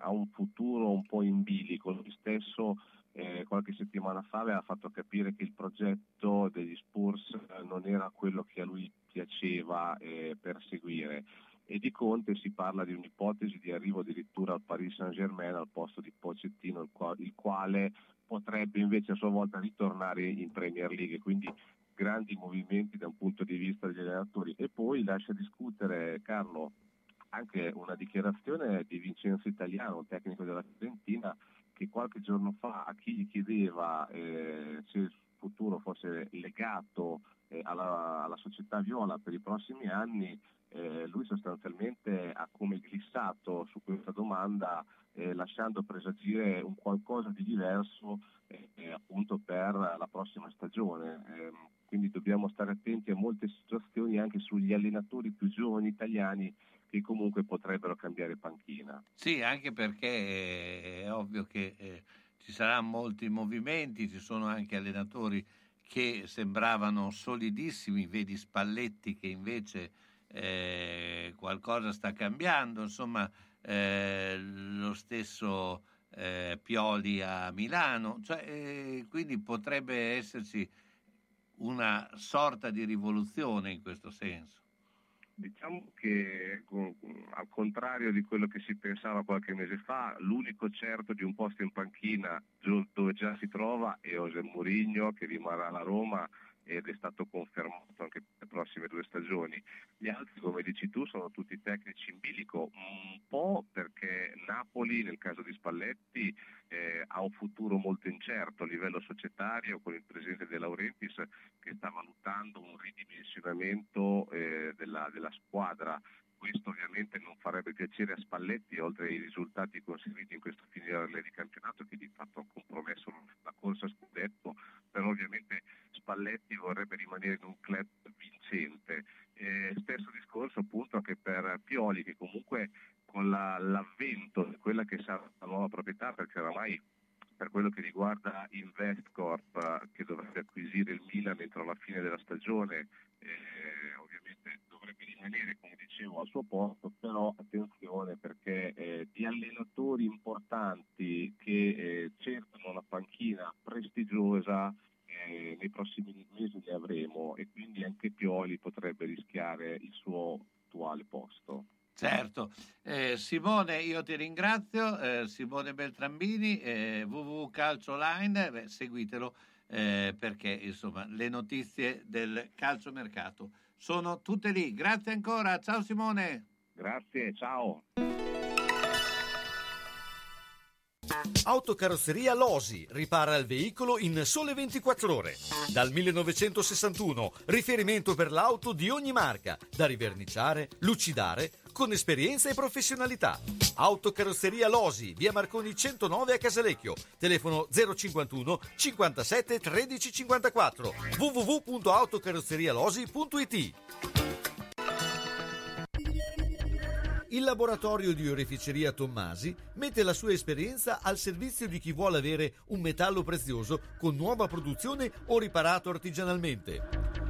ha un futuro un po' in bilico, lui stesso eh, qualche settimana fa aveva fatto capire che il progetto degli Spurs non era quello che a lui piaceva eh, perseguire e di Conte si parla di un'ipotesi di arrivo addirittura al Paris Saint-Germain al posto di Pocettino, il, quale, potrebbe invece a sua volta ritornare in Premier League, quindi grandi movimenti da un punto di vista degli allenatori. E poi lascia discutere Carlo anche una dichiarazione di Vincenzo Italiano, tecnico della Fiorentina, che qualche giorno fa a chi gli chiedeva eh, se il futuro fosse legato eh, alla, alla società viola per i prossimi anni, eh, lui sostanzialmente ha come glissato su questa domanda eh, lasciando presagire un qualcosa di diverso eh, appunto per la prossima stagione. Ehm, quindi dobbiamo stare attenti a molte situazioni anche sugli allenatori più giovani italiani che comunque potrebbero cambiare panchina. Sì, anche perché è ovvio che eh, ci saranno molti movimenti, ci sono anche allenatori che sembravano solidissimi, vedi Spalletti che invece eh, qualcosa sta cambiando, insomma eh, lo stesso eh, Pioli a Milano, cioè, eh, quindi potrebbe esserci una sorta di rivoluzione in questo senso. Diciamo che al contrario di quello che si pensava qualche mese fa, l'unico certo di un posto in panchina dove già si trova è José Mourinho che rimarrà alla Roma ed è stato confermato anche per le prossime due stagioni. Gli altri, come dici tu, sono tutti tecnici in bilico, un po' perché Napoli, nel caso di Spalletti, eh, ha un futuro molto incerto a livello societario con il presidente De Laurentiis che sta valutando un ridimensionamento eh, della, della squadra questo ovviamente non farebbe piacere a Spalletti, oltre ai risultati conseguiti in questo finale di campionato che di fatto ha compromesso la corsa a scudetto, però ovviamente Spalletti vorrebbe rimanere in un club vincente. Eh, stesso discorso appunto anche per Pioli che comunque con la, l'avvento di quella che sarà la nuova proprietà, perché oramai per quello che riguarda Investcorp che dovrebbe acquisire il Milan entro la fine della stagione, eh, rimanere, come dicevo, al suo posto, però attenzione perché eh, di allenatori importanti che eh, cercano una panchina prestigiosa eh, nei prossimi mesi li avremo e quindi anche Pioli potrebbe rischiare il suo attuale posto. Certo, eh, Simone io ti ringrazio, eh, Simone Beltrambini, eh, www.calcioline, beh, seguitelo eh, perché insomma le notizie del calciomercato sono tutte lì. Grazie ancora, ciao Simone. Grazie, ciao. Autocarrozzeria Losi ripara il veicolo in sole 24 ore. Dal 1961, riferimento per l'auto di ogni marca, da riverniciare, lucidare, con esperienza e professionalità. Autocarrozzeria Losi, via Marconi 109 a Casalecchio, telefono 051 57 13 54 www.autocarrozzerialosi.it il laboratorio di oreficeria Tommasi mette la sua esperienza al servizio di chi vuole avere un metallo prezioso con nuova produzione o riparato artigianalmente.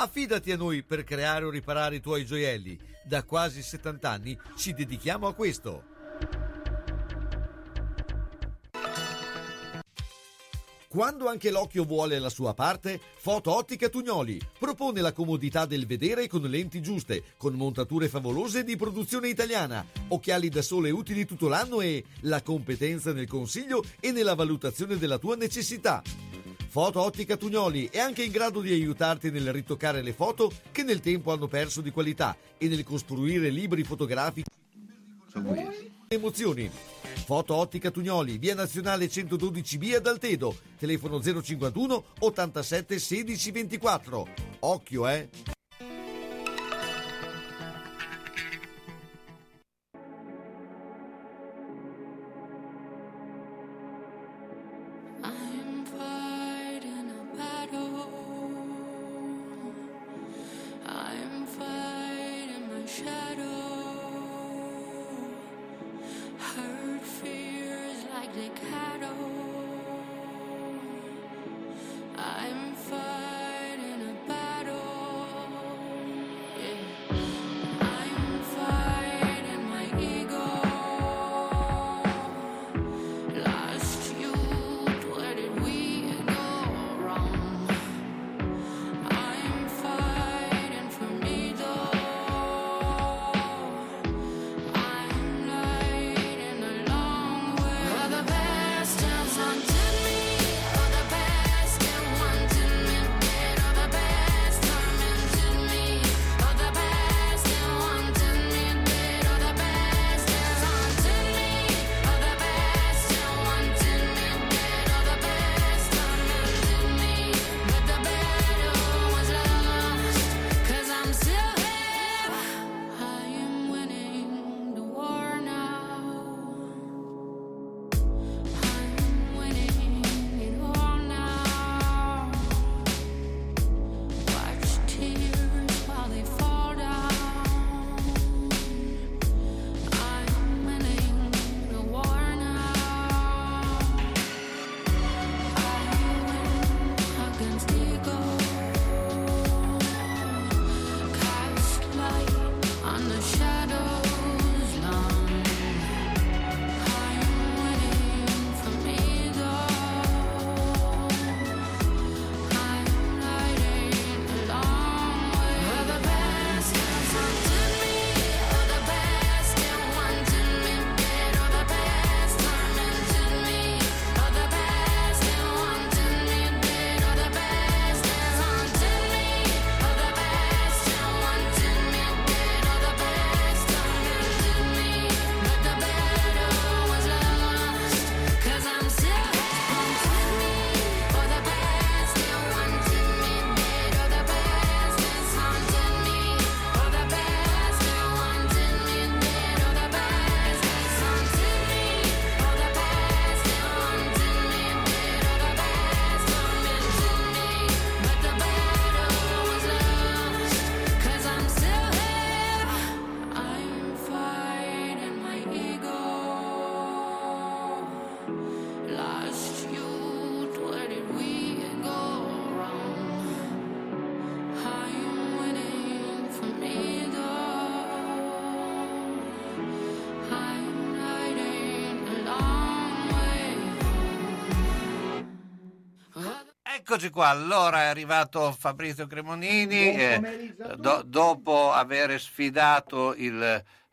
Affidati a noi per creare o riparare i tuoi gioielli. Da quasi 70 anni ci dedichiamo a questo. Quando anche l'occhio vuole la sua parte, Foto Ottica Tugnoli propone la comodità del vedere con lenti giuste, con montature favolose di produzione italiana, occhiali da sole utili tutto l'anno e la competenza nel consiglio e nella valutazione della tua necessità. Foto Ottica Tugnoli è anche in grado di aiutarti nel ritoccare le foto che nel tempo hanno perso di qualità e nel costruire libri fotografici. Emozioni. Foto Ottica Tugnoli, via nazionale 112B ad Altedo, telefono 051 87 16 24. Occhio, eh! Eccoci qua, allora è arrivato Fabrizio Cremonini, eh, do- dopo aver sfidato il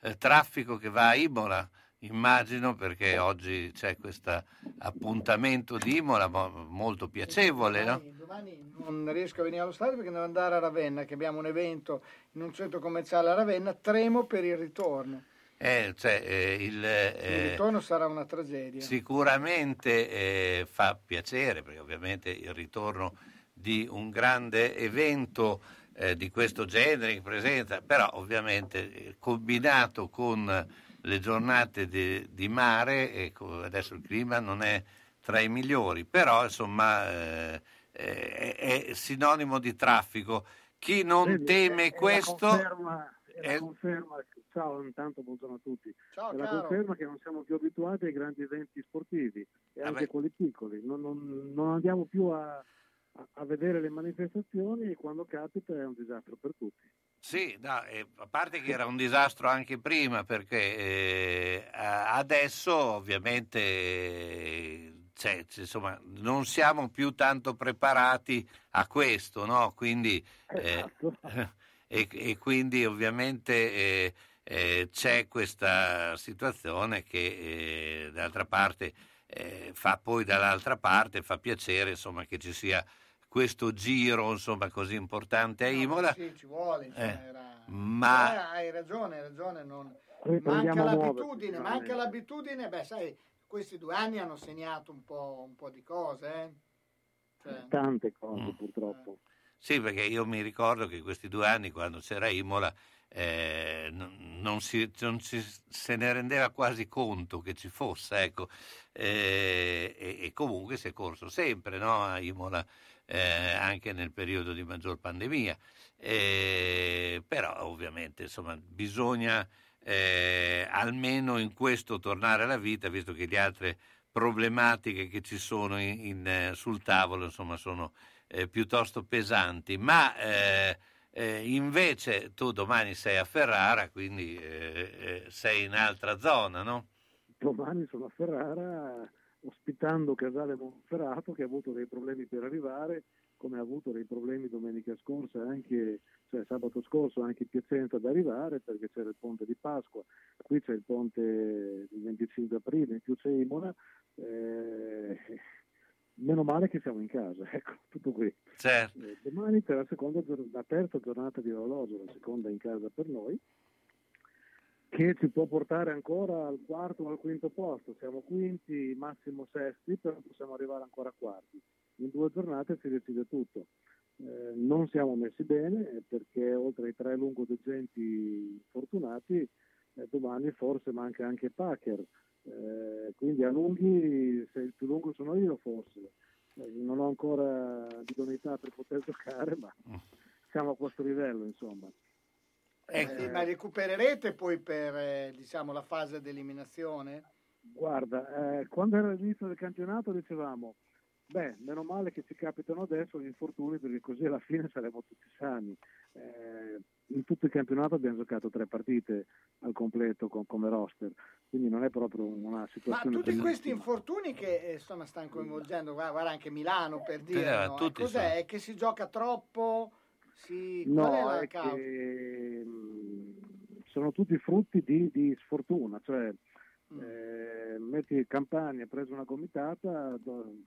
eh, traffico che va a Imola, immagino perché oggi c'è questo appuntamento di Imola mo- molto piacevole, no? Domani non riesco a venire allo stadio perché devo andare a Ravenna, che abbiamo un evento in un centro commerciale a Ravenna, tremo per il ritorno. Eh, cioè, eh, il, Il eh, ritorno sarà una tragedia. Sicuramente eh, fa piacere, perché ovviamente il ritorno di un grande evento eh, di questo genere in presenza, però ovviamente eh, combinato con le giornate di, di mare, e co- adesso il clima non è tra i migliori, però insomma è, è sinonimo di traffico. Chi non Vedi, teme è- è questo... Conferma, è la è- conferma- ciao, intanto buongiorno a tutti. Ciao, è la caro. conferma che non siamo più abituati ai grandi eventi sportivi e anche Vabbè. quelli piccoli. Non, non- non andiamo più a, a- vedere le manifestazioni e quando capita è un disastro per tutti. Sì, no, eh, a parte che era un disastro anche prima, perché eh, adesso ovviamente eh, c'è, insomma, non siamo più tanto preparati a questo, no? Quindi, eh, e, e quindi ovviamente eh, eh, c'è questa situazione che eh, d'altra parte eh, fa poi dall'altra parte, fa piacere insomma, che ci sia questo giro insomma, così importante a Imola. Sì, ci vuole, insomma, Eh, era- ma Eh, hai ragione, hai ragione. non- Manca l'abitudine, manca l'abitudine, beh sai, questi due anni hanno segnato un po', un po' di cose, eh. Cioè, Tante cose purtroppo. Sì, perché io mi ricordo che questi due anni, quando c'era Imola, eh, non, si, non si- se ne rendeva quasi conto che ci fosse, ecco. Eh, e, e comunque si è corso sempre no, a Imola, eh, anche nel periodo di maggior pandemia. Eh, però ovviamente insomma, bisogna eh, almeno in questo tornare alla vita, visto che le altre problematiche che ci sono in- in, sul tavolo insomma, sono eh, piuttosto pesanti. Ma eh, eh, invece tu domani sei a Ferrara, quindi eh, sei in altra zona, no? Domani sono a Ferrara ospitando Casale Monferrato che ha avuto dei problemi per arrivare, come ha avuto dei problemi domenica scorsa, anche, cioè sabato scorso anche Piacenza ad arrivare perché c'era il ponte di Pasqua, qui c'è il ponte del 25 aprile, in più c'è eh, meno male che siamo in casa, ecco, tutto qui. Certo. Eh, domani c'è la, seconda, la terza giornata di orologio, la seconda in casa per noi, che ci può portare ancora al quarto o al quinto posto. Siamo quinti, massimo sesti, però possiamo arrivare ancora a quarti. In due giornate si decide tutto. Eh, non siamo messi bene eh, perché oltre ai tre lungodeggenti fortunati, eh, domani forse manca anche Packer. Eh, quindi a lunghi, se il più lungo sono io forse. Eh, non ho ancora l'idoneità per poter giocare, ma siamo a questo livello, insomma. eh, ma recupererete poi per eh, diciamo, la fase di eliminazione? Guarda, eh, quando era l'inizio del campionato dicevamo, beh, meno male che ci capitano adesso gli infortuni perché così alla fine saremo tutti sani. Eh, in tutto il campionato abbiamo giocato tre partite al completo con- come roster, quindi non è proprio una Ma situazione... tutti questi infortuni che eh, insomma, stanno coinvolgendo, guarda, guarda anche Milano per dire, Eh, no? Eh, cos'è? sono- È che si gioca troppo? Si... No, Qual è la è causa? che mh, sono tutti frutti di, di sfortuna, cioè Mm. eh, metti Campania, ha preso una gomitata,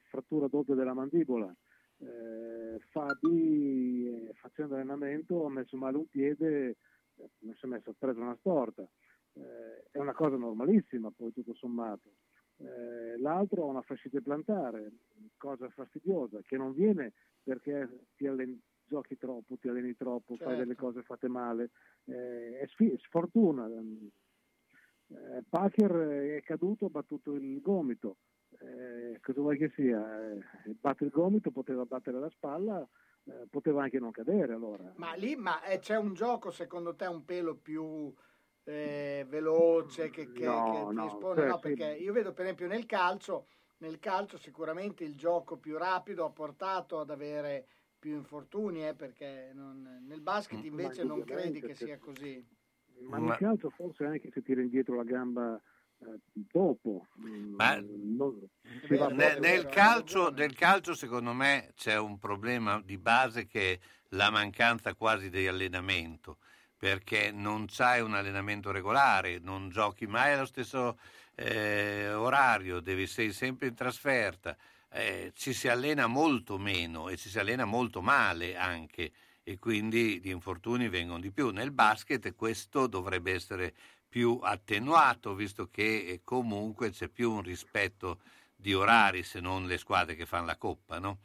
frattura doppia della mandibola, eh, Fabi eh, facendo allenamento ha messo male un piede, eh, non si è messo, ha preso una storta, Eh, è una cosa normalissima poi tutto sommato. Eh, l'altro ha una fascite plantare, cosa fastidiosa, che non viene perché ti allen- giochi troppo, ti alleni troppo, fai Certo. delle cose fatte male, eh, è sfi- sfortuna. Eh, Packer è caduto, ha battuto il gomito, Eh, cosa vuoi che sia? Eh, batte il gomito, poteva battere la spalla, eh, poteva anche non cadere allora. Ma lì ma, eh, c'è un gioco secondo te un pelo più eh, veloce che, che, No, che no, espone? cioè, No, sì. perché io vedo per esempio nel calcio, nel calcio sicuramente il gioco più rapido ha portato ad avere più infortuni, eh, perché non- nel basket invece non credi che indubbiamente, sia così. Ma nel calcio forse anche se tira indietro la gamba dopo. mm, Ma- non- si vero, va Ne- proprio- nel, calcio, nel calcio, secondo me, c'è un problema di base che è la mancanza quasi di allenamento, perché non c'hai un allenamento regolare, non giochi mai allo stesso eh, orario, devi, sei sempre in trasferta, eh, ci si allena molto meno e ci si allena molto male anche e quindi gli infortuni vengono di più. Nel basket questo dovrebbe essere più attenuato, visto che eh, comunque c'è più un rispetto di orari se non le squadre che fanno la coppa, no?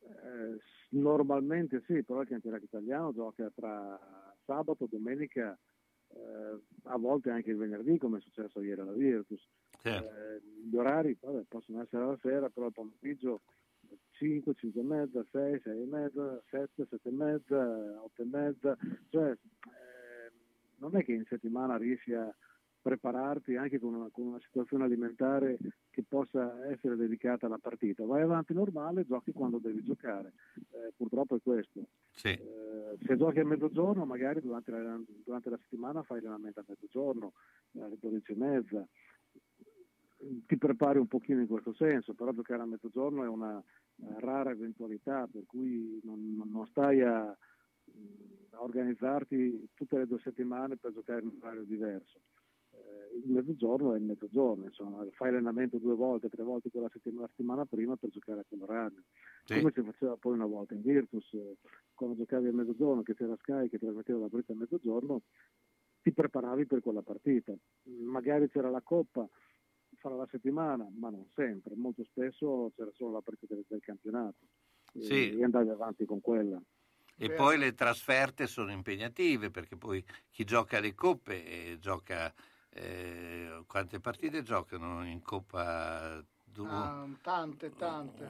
Eh, normalmente sì, però il campionato italiano gioca tra sabato, domenica, eh, a volte anche il venerdì, come è successo ieri alla Virtus. Certo. Eh, gli orari vabbè, possono essere alla sera, però il pomeriggio 5, 5 e mezza, 6, 6 e mezza, 7, 7 e mezza, 8 e mezza, cioè non è che in settimana riesci a prepararti anche con una, con una situazione alimentare che possa essere dedicata alla partita. Vai avanti normale, giochi quando devi giocare. Eh, purtroppo è questo. Sì. Eh, se giochi a mezzogiorno, magari durante la, durante la settimana fai allenamento a mezzogiorno, alle 12 e mezza. Ti prepari un pochino in questo senso, però giocare a mezzogiorno è una eh, rara eventualità, per cui non, non stai a, a organizzarti tutte le due settimane per giocare in un orario diverso Eh, il mezzogiorno è il mezzogiorno, insomma, fai allenamento due volte, tre volte quella settimana, la settimana prima per giocare a quell'orario. Sì. Come si faceva poi una volta in Virtus, eh, quando giocavi a mezzogiorno, che c'era Sky che trasmetteva la partita a mezzogiorno, ti preparavi per quella partita. Magari c'era la Coppa fra la settimana, ma non sempre, molto spesso c'era solo la partita del, campionato Sì. e andavi avanti con quella. E poi le trasferte sono impegnative perché poi chi gioca le coppe eh, gioca eh, quante partite giocano in Coppa Du- Ah, tante, tante.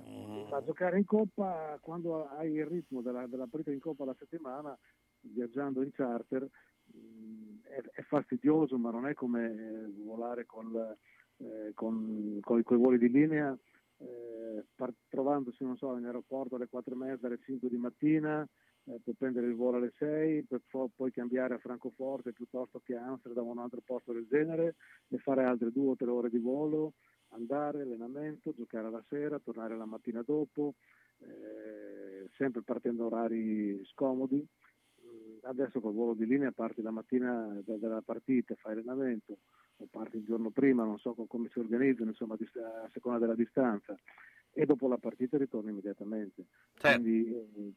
A giocare in Coppa, quando hai il ritmo della, della partita in Coppa la settimana, viaggiando in charter, mh, è, è fastidioso, ma non è come eh, volare con, eh, con, con i coi voli di linea, eh, par- trovandosi, non so, in aeroporto alle 4 e mezza, alle 5 di mattina, eh, per prendere il volo alle 6, per poi cambiare a Francoforte piuttosto che a Amsterdam o un altro posto del genere e fare altre due o tre ore di volo, andare, allenamento, giocare alla sera, tornare la mattina dopo, eh, sempre partendo orari scomodi. Mm, Adesso col volo di linea parti la mattina dalla partita, fai allenamento, o parti il giorno prima, non so co- come si organizzano, insomma, a seconda della distanza, e dopo la partita ritorni immediatamente. Quindi eh,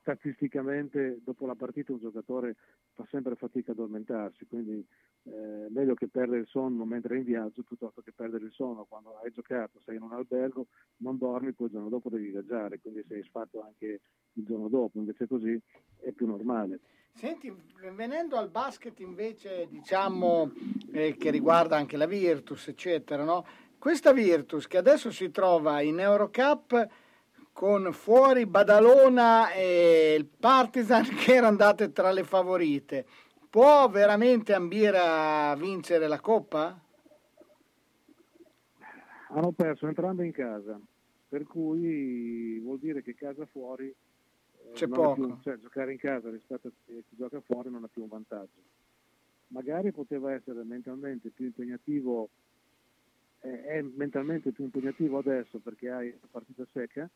statisticamente dopo la partita un giocatore fa sempre fatica ad addormentarsi, quindi eh, meglio che perdere il sonno mentre è in viaggio piuttosto che perdere il sonno quando hai giocato, sei in un albergo, non dormi, poi il giorno dopo devi viaggiare, quindi sei sfatto anche il giorno dopo, invece così è più normale. Senti, venendo al basket invece, diciamo, eh, che riguarda anche la Virtus, eccetera, no? Questa Virtus che adesso si trova in Eurocup con fuori Badalona e il Partizan che erano andate tra le favorite, può veramente ambire a vincere la Coppa? Hanno perso entrambe in casa, per cui vuol dire che casa fuori eh, C'è poco. più- cioè, giocare in casa rispetto a chi chi gioca fuori non ha più un vantaggio. Magari poteva essere mentalmente più impegnativo, eh, è mentalmente più impegnativo adesso perché hai la partita secca,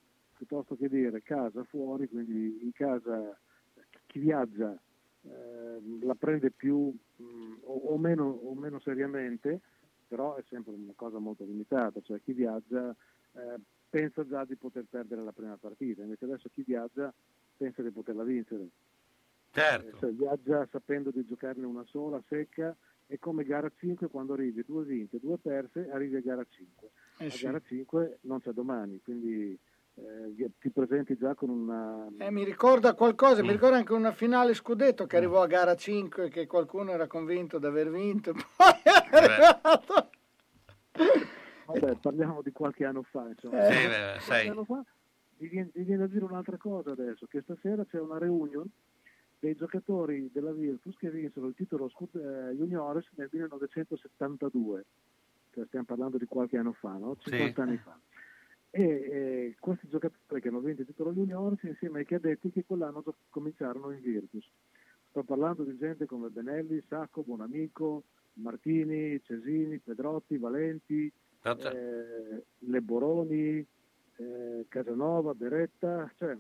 piuttosto che dire casa fuori, quindi in casa chi viaggia eh, la prende più mh, o, o meno, o meno seriamente, però è sempre una cosa molto limitata, cioè chi viaggia eh, pensa già di poter perdere la prima partita, invece adesso chi viaggia pensa di poterla vincere. Certo. Eh, cioè, viaggia sapendo di giocarne una sola, secca, è come gara 5 quando arrivi due vinte, due perse, arrivi a gara 5. Eh a sì. gara 5 non c'è domani, quindi eh, ti presenti già con una... Eh, mi ricorda qualcosa, Mm. mi ricorda anche una finale scudetto che arrivò a gara 5 che qualcuno era convinto di aver vinto, poi è arrivato. Vabbè, parliamo di qualche anno fa, insomma. Sì, beh, sai. anno fa mi viene, mi viene a dire un'altra cosa adesso, che stasera c'è una reunion dei giocatori della Virtus che vinsero il titolo Scud- eh, Juniores nel 1972, cioè stiamo parlando di qualche anno fa, no? 50 anni fa. E eh, questi giocatori che hanno vinto il titolo Juniores insieme ai cadetti che quell'anno gio- cominciarono in Virtus. Sto parlando di gente come Benelli, Sacco, Bonamico, Martini, Cesini, Pedrotti, Valenti, Certo. eh, Leboroni, eh, Casanova, Beretta, cioè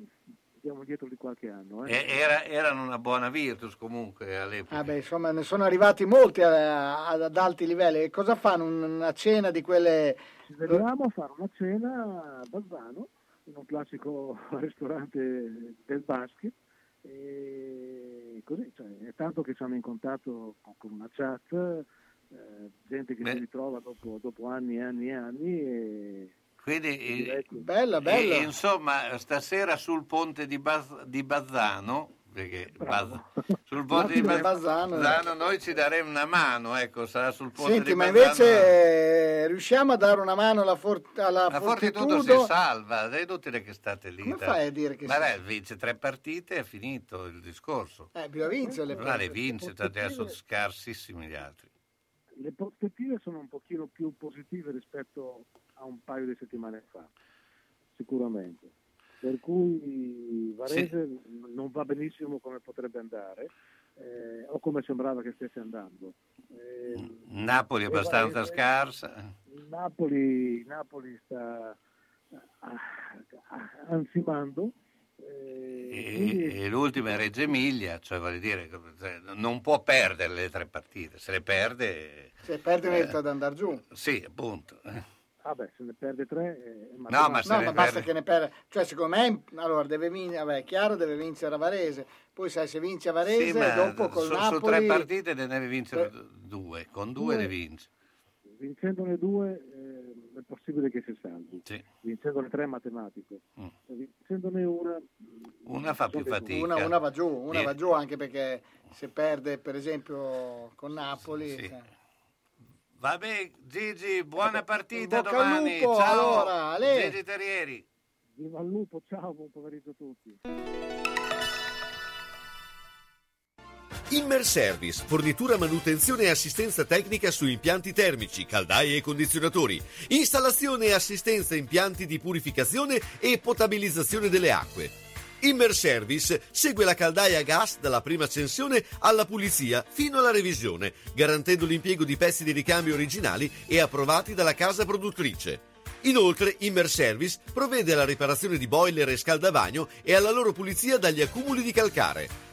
andiamo dietro di qualche anno. eh. E- era- erano una buona Virtus comunque all'epoca. Ah beh, insomma, ne sono arrivati molti a- a- ad alti livelli. E cosa fanno? Una cena di quelle... Ci vediamo a fare una cena a Bazzano, in un classico ristorante del basket, e così, cioè, è tanto che ci hanno incontrato con, con una chat, eh, gente che Beh. si ritrova dopo, dopo anni e anni e anni e Quindi, eh, Bella, bella. e, insomma, stasera sul ponte di, Baz- di Bazzano, perché Baz- sul ponte di Baz- Bazzano. Bazzano noi ci daremo una mano, ecco, sarà sul ponte Senti, di ma Bazzano. invece eh, riusciamo a dare una mano alla, for- alla La Fortitudo si salva, è inutile che state lì. Come dai. fai a dire che Ma dai, vince tre partite e è finito il discorso. Eh, bisogna vincere le Ma le partite. vince, adesso scarsissimi gli altri. Le prospettive sono un pochino più positive rispetto a un paio di settimane fa, sicuramente. Per cui Varese non va benissimo come potrebbe andare, eh, o come sembrava che stesse andando. Eh, Napoli è abbastanza Varese- scarsa. Napoli, Napoli sta ah, ansimando. Eh, E, e l'ultima è Reggio Emilia, cioè voglio dire, cioè, non può perdere le tre partite, se le perde... Se perde eh, merita ad andare giù. Sì, appunto. Ah beh, se ne perde tre... eh, è No, ma No, ne ma basta perde- che ne perda. Cioè, secondo me, allora, deve vincere, vabbè, è chiaro, deve vincere a Varese. Poi, sai, se vince a Varese, Sì, ma dopo col su, Napoli... su tre partite ne deve vincere due, con due Due. le vince. Vincendone due eh, è possibile che si salvi. Vincendone tre è matematico. Mm. Vincendone una... Una fa più fatica. Una, una va giù, una Eh. va giù anche perché se perde, per esempio, con Napoli... Sì. cioè. Vabbè, Gigi, buona partita bocca al domani. lupo, Ciao, allora, Ale. Gigi Terrieri. Viva il lupo, ciao, buon pomeriggio a tutti. Immer Service, fornitura, manutenzione e assistenza tecnica su impianti termici, caldaie e condizionatori, installazione e assistenza impianti di purificazione e potabilizzazione delle acque. Immer Service segue la caldaia a gas dalla prima accensione alla pulizia fino alla revisione, garantendo l'impiego di pezzi di ricambio originali e approvati dalla casa produttrice. Inoltre, Immer Service provvede alla riparazione di boiler e scaldavagno e alla loro pulizia dagli accumuli di calcare.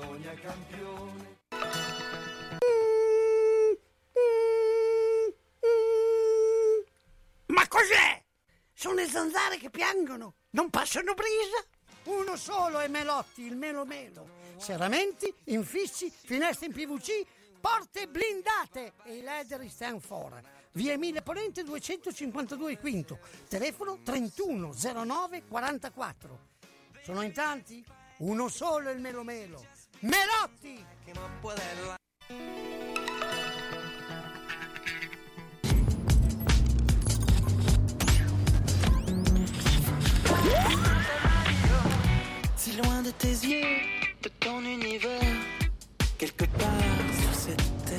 Bologna campione. Ma cos'è? Sono le zanzare che piangono, non passano brisa. Uno solo è Melotti, il Melo Melo. Serramenti, infissi, finestre in PVC, porte blindate e i leder stand for. Via Emile Ponente 252 Quinto, telefono 31 09 44. Sono in tanti? Uno solo è il Melo Melo. Melotti! Si loin de tes yeux, de ton univers, quelque part sur cette terre.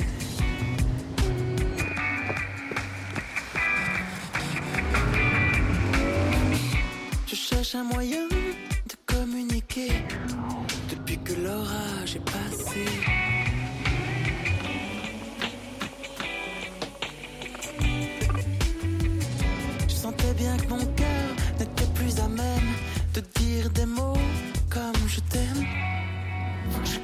Je cherche un moyen de communiquer depuis que l'orage est passé. bien que mon cœur n'était plus à même de dire des mots comme je t'aime. Je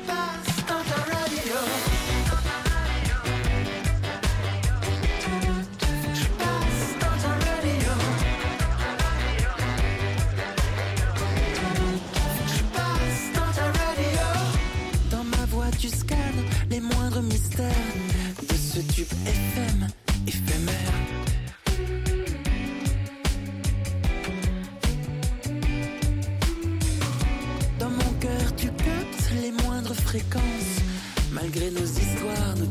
FM éphémère. Dans mon cœur, tu captes les moindres fréquences, malgré nos histoires, nos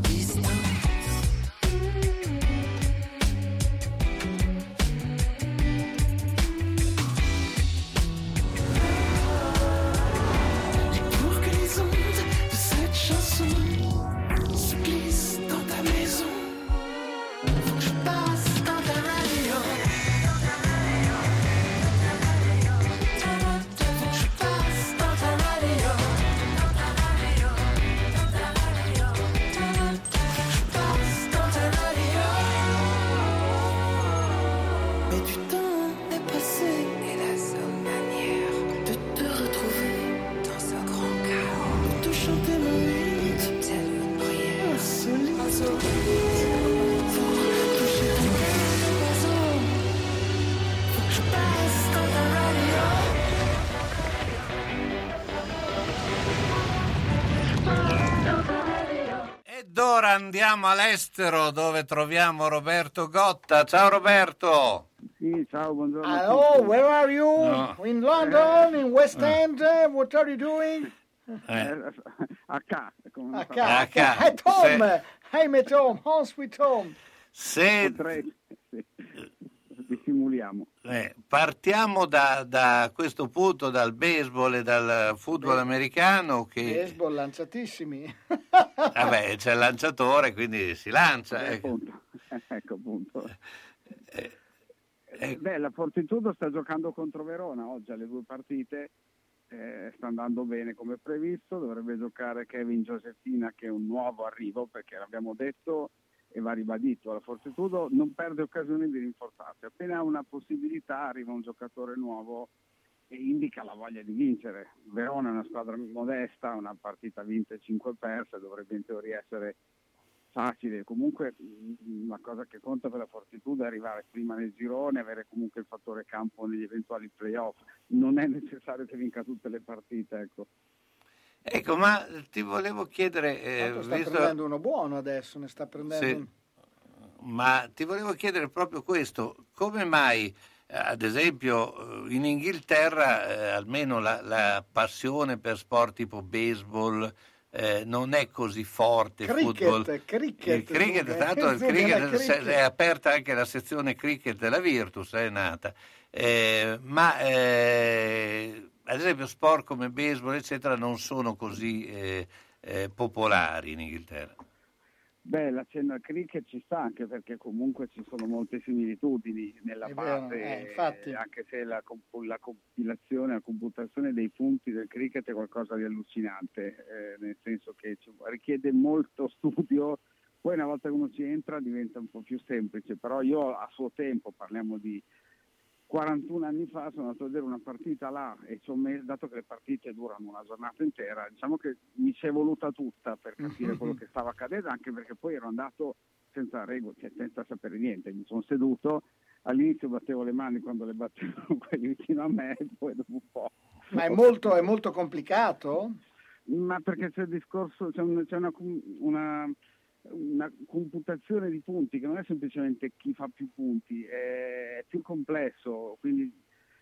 andiamo all'estero dove troviamo Roberto Gotta. Ciao Roberto. Sì, ciao, buongiorno. Hello, where are you? No. In London, in West End? uh, What are you doing? Eh, a K, come A ca- A ca- At home. se- Hey, met home. Home sweet home. Se Potrei, dissimuliamo. Eh, partiamo da, da questo punto, dal baseball e dal football americano, che Baseball lanciatissimi. vabbè, c'è il lanciatore, quindi si lancia. Eh, ecco. appunto. ecco appunto. eh. Beh, la Fortitudo sta giocando contro Verona oggi alle due partite, eh, sta andando bene come previsto, dovrebbe giocare Kevin Giosefina che è un nuovo arrivo perché l'abbiamo detto e va ribadito, la Fortitudo non perde occasioni di rinforzarsi, appena ha una possibilità arriva un giocatore nuovo e indica la voglia di vincere. Verona è una squadra modesta, una partita vinta e 5 perse, dovrebbe in teoria essere facile. Comunque mh, la cosa che conta per la Fortitudo è arrivare prima nel girone, avere comunque il fattore campo negli eventuali playoff. Non è necessario che vinca tutte le partite, ecco. Ecco, ma ti volevo chiedere, eh, sta visto- prendendo uno buono adesso, ne sta prendendo Sì. un- ma ti volevo chiedere proprio questo, come mai eh, ad esempio eh, in Inghilterra eh, almeno la, la passione per sport tipo baseball eh, non è così forte, Cricket, football. cricket, il cricket, Zucca, tanto il cricket, cricket. è aperta anche la sezione cricket della Virtus, è nata. Eh, ma eh, ad esempio sport come baseball eccetera non sono così eh, eh, popolari in Inghilterra. Beh, la cena al cricket ci sta anche perché comunque ci sono molte similitudini nella base, eh, infatti. anche se la, comp- la compilazione, la computazione dei punti del cricket è qualcosa di allucinante, eh, nel senso che ci- richiede molto studio, poi una volta che uno ci entra diventa un po' più semplice, però io a suo tempo, parliamo di 41 anni fa sono andato a vedere una partita là e ci ho messo, dato che le partite durano una giornata intera, diciamo che mi ci è voluta tutta per capire quello che stava accadendo, anche perché poi ero andato senza regole, cioè senza sapere niente, mi sono seduto, all'inizio battevo le mani quando le battevano quelli vicino a me e poi dopo un po'. Ma è molto, è molto complicato? Ma perché c'è il discorso, c'è, un- c'è una, una- una computazione di punti che non è semplicemente chi fa più punti, è più complesso, quindi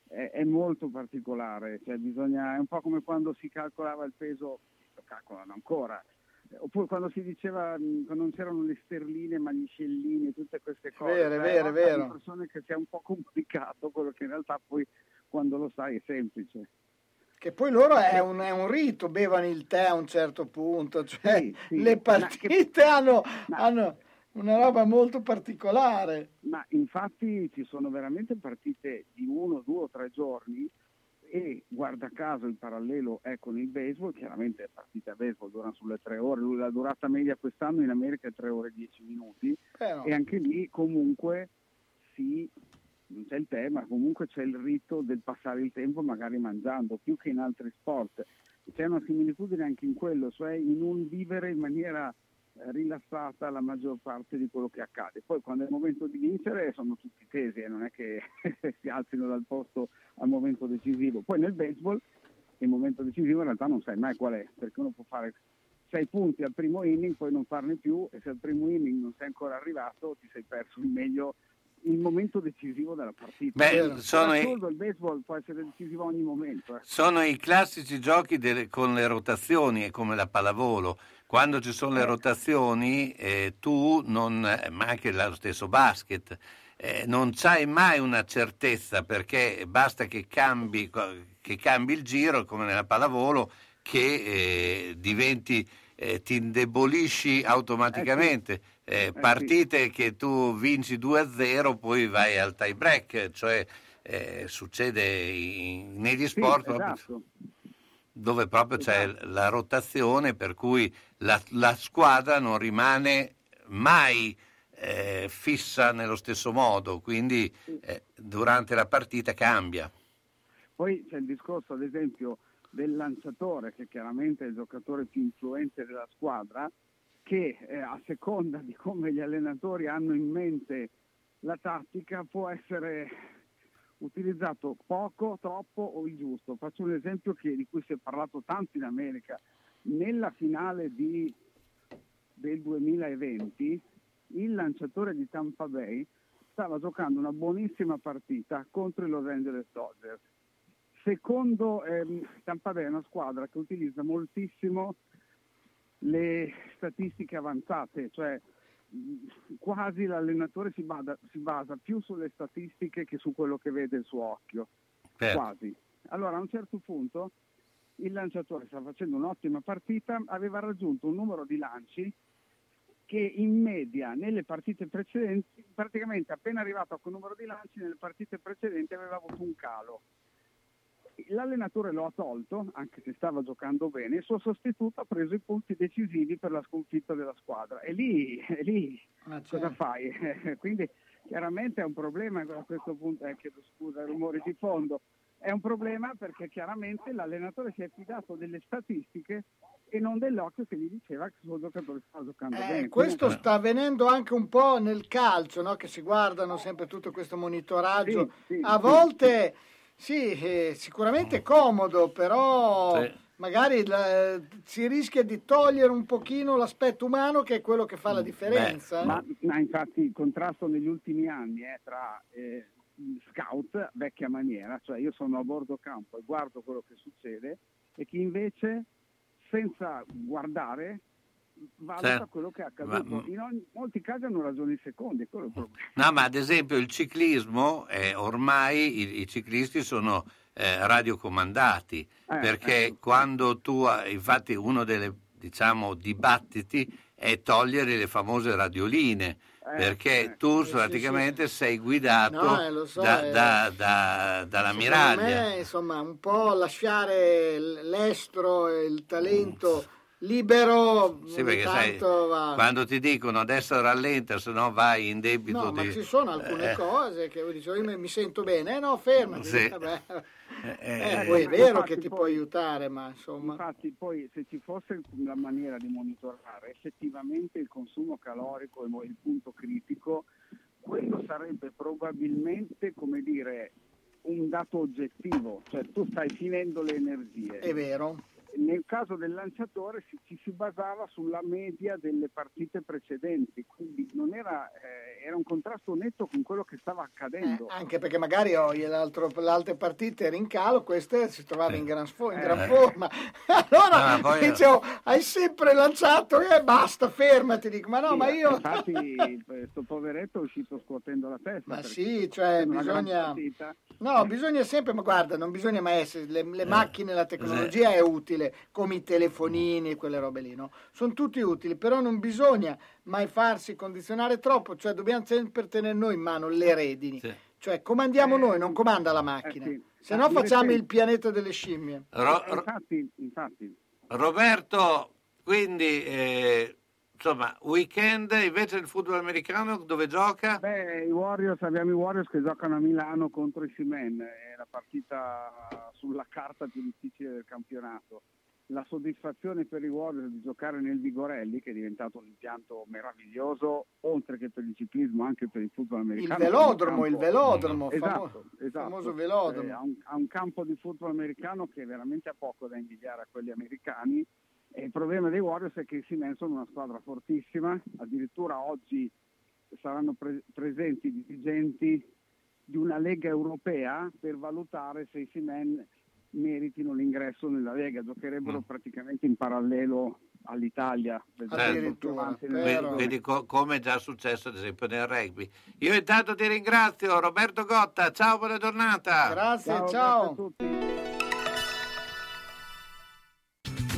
è, è molto particolare. Cioè bisogna, è un po' come quando si calcolava il peso, lo calcolano ancora, oppure quando si diceva, quando non c'erano le sterline ma gli scellini, tutte queste cose. vero, è Beh, vero, vero. persone che sia un po' complicato quello che in realtà poi quando lo sai è semplice. Che poi loro è un, è un rito, bevono il tè a un certo punto, cioè Sì, sì. le Ma partite hanno, hanno una roba molto particolare. Ma infatti ci sono veramente partite di uno, due o tre giorni e guarda caso il parallelo è con il baseball, chiaramente le partite a baseball durano sulle tre ore, la durata media quest'anno in America è tre ore e dieci minuti Però- e anche lì comunque si non c'è il tè, ma comunque c'è il rito del passare il tempo magari mangiando, più che in altri sport. C'è una similitudine anche in quello, cioè in un vivere in maniera eh, rilassata la maggior parte di quello che accade. Poi quando è il momento di vincere sono tutti tesi e non è che si alzino dal posto al momento decisivo. Poi nel baseball il momento decisivo in realtà non sai mai qual è, perché uno può fare sei punti al primo inning, poi non farne più e se al primo inning non sei ancora arrivato ti sei perso il meglio il momento decisivo della partita. Beh, sono i- il baseball può essere decisivo a ogni momento. eh. Sono i classici giochi delle- con le rotazioni, è come la pallavolo. Quando ci sono le rotazioni, eh, tu non, eh, ma anche lo stesso basket, eh, non c'hai mai una certezza perché basta che cambi, che cambi il giro, come nella pallavolo, che eh, diventi, eh, ti indebolisci automaticamente. Eh, partite che tu vinci 2-0, poi vai al tie break, cioè eh, succede in- negli sport esatto. dove proprio c'è la rotazione per cui la, la squadra non rimane mai eh, fissa nello stesso modo, quindi eh, durante la partita cambia. Poi c'è il discorso, ad esempio, del lanciatore, che chiaramente è il giocatore più influente della squadra, che eh, a seconda di come gli allenatori hanno in mente la tattica può essere utilizzato poco, troppo o il giusto. Faccio un esempio che- di cui si è parlato tanto in America. Nella finale di- del 2020 il lanciatore di Tampa Bay stava giocando una buonissima partita contro i Los Angeles Dodgers. Secondo ehm, Tampa Bay è una squadra che utilizza moltissimo le statistiche avanzate, cioè quasi l'allenatore si basa, si basa più sulle statistiche che su quello che vede il suo occhio. Certo. Quasi. Allora a un certo punto il lanciatore stava facendo un'ottima partita, aveva raggiunto un numero di lanci che in media nelle partite precedenti, praticamente appena arrivato a quel numero di lanci, nelle partite precedenti aveva avuto un calo. L'allenatore lo ha tolto, anche se stava giocando bene, il suo sostituto ha preso i punti decisivi per la sconfitta della squadra. E lì, e lì cosa fai? Quindi chiaramente è un problema a questo punto, eh, chiedo scusa, rumori di fondo, è un problema perché chiaramente l'allenatore si è fidato delle statistiche e non dell'occhio che gli diceva che il suo giocatore stava giocando Eh, bene. questo sta avvenendo anche un po' nel calcio, no? che si guardano sempre tutto questo monitoraggio. Sì, sì, a volte sì, eh, sicuramente è comodo, però Sì. magari la- si rischia di togliere un pochino l'aspetto umano che è quello che fa la differenza. eh. Ma, ma infatti il contrasto negli ultimi anni è tra eh, scout, vecchia maniera, cioè io sono a bordo campo e guardo quello che succede, e chi invece senza guardare valuta Certo. quello che è accaduto. Ma- In ogni- molti casi hanno ragione i secondi, quello è il problema. No, ma ad esempio il ciclismo, eh, ormai i, i ciclisti sono eh, radiocomandati, Eh, perché ecco. quando tu, infatti uno dei diciamo, dibattiti è togliere le famose radioline, Eh, perché tu praticamente sei guidato No, eh, so, da- eh. da- da- Secondo dall'ammiraglia. me, insomma, un po' lasciare l'estro e il talento libero Sì, perché sai, va. quando ti dicono adesso rallenta, se no vai in debito No, ma di... ci sono alcune eh, cose che dicevo, io mi- sento bene, eh no, fermati. Sì. Vabbè. eh, Eh, eh, poi è vero che ti poi- può aiutare, ma insomma. Infatti poi se ci fosse la maniera di monitorare effettivamente il consumo calorico e il punto critico, quello sarebbe probabilmente, come dire, un dato oggettivo, cioè tu stai finendo le energie. È vero. Nel caso del lanciatore si- ci si basava sulla media delle partite precedenti, quindi non era, eh, era un contrasto netto con quello che stava accadendo. Anche perché magari oh, l'altro- le altre partite era in calo, queste si trovava in gran, sfo- in gran Eh. forma. Allora No, ma poi- dicevo, hai sempre lanciato e basta, fermati. Dico, ma no, Sì, ma io... Infatti questo poveretto è uscito scuotendo la testa. Ma sì, cioè gran bisogna... No, bisogna sempre, ma guarda, non bisogna mai essere, le, Eh. le macchine, la tecnologia è utile, come i telefonini e quelle robe lì, no? Sono tutti utili, però non bisogna mai farsi condizionare troppo, cioè dobbiamo sempre tenere noi in mano le redini. Cioè comandiamo noi, non comanda la macchina. Eh, sì. Se no Ah, facciamo il pianeta delle scimmie. Ro- Eh, infatti, infatti. Roberto, quindi eh, insomma, weekend invece del football americano dove gioca? Beh, i Warriors, abbiamo i Warriors che giocano a Milano contro i Simen, è la partita sulla carta più difficile del campionato. La soddisfazione per i Warriors di giocare nel Vigorelli, che è diventato un impianto meraviglioso, oltre che per il ciclismo, anche per il football Il americano. velodromo, il velodromo, Esatto, famo- esatto. famoso velodromo. Eh, ha, un, ha un campo di football americano che veramente ha poco da invidiare a quelli americani. E il problema dei Warriors è che i Siemens sono una squadra fortissima, addirittura oggi saranno pre- presenti dirigenti di una lega europea per valutare se i Siemens meritino l'ingresso nella lega, giocherebbero praticamente in parallelo all'Italia. nel Vedi, co- come è già successo ad esempio nel rugby. Io intanto ti ringrazio, Roberto Gotta, ciao, buona giornata. Grazie, ciao.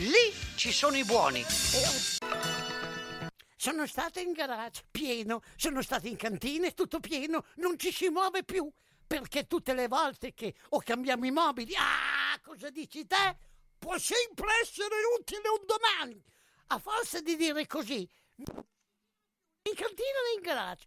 Lì ci sono i buoni. Sono stata in garage, pieno, sono stata in cantina, tutto pieno, non ci si muove più. Perché tutte le volte che o cambiamo i mobili, ah, cosa dici te? Può sempre essere utile un domani. A forza di dire così, in cantina né in garage.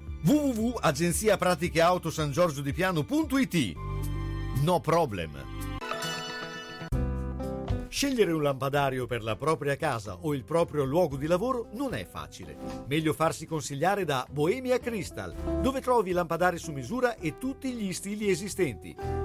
www.agenziapraticheautosangiorgiodipiano.it No problem. Scegliere un lampadario per la propria casa o il proprio luogo di lavoro non è facile. Meglio farsi consigliare da Bohemia Crystal, dove trovi lampadari su misura e tutti gli stili esistenti.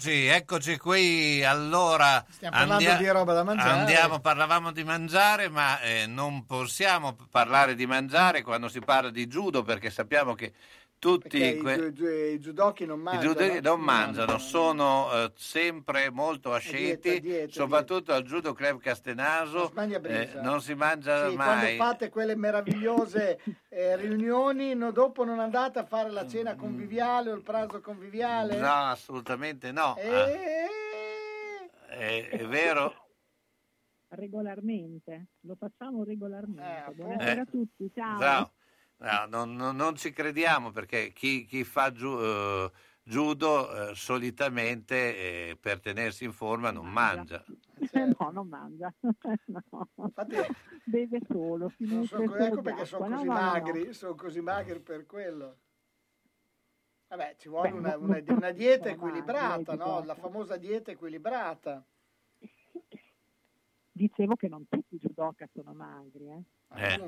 Eccoci, eccoci qui. Allora Stiamo parlando di roba da mangiare. Andiamo, parlavamo di mangiare, ma eh, non possiamo parlare di mangiare quando si parla di judo perché sappiamo che tutti que- i, judoki non mangiano. judoki non mangiano, sono eh, sempre molto asceti, dieta, dieta, soprattutto al Judo Club Castenaso. eh, non si mangia Sì, mai. quando fate quelle meravigliose eh, riunioni, no, dopo non andate a fare la cena conviviale o il pranzo conviviale? No, assolutamente no. Eh, Ah, è, è vero. regolarmente, lo facciamo regolarmente. Buonasera Eh, a tutti, ciao. No, no, non, non- non ci crediamo perché chi, chi fa giu- eh, judo eh, solitamente eh, per tenersi in forma non mangia. no, non mangia. no. Beve solo, Non so, solo ecco perché sono No, così no, magri, sono così magri per quello. Vabbè, ci vuole Beh, una, una- una dieta equilibrata, eh, no? La famosa dieta equilibrata. Dicevo che non tutti i judoka sono magri, eh. Eh.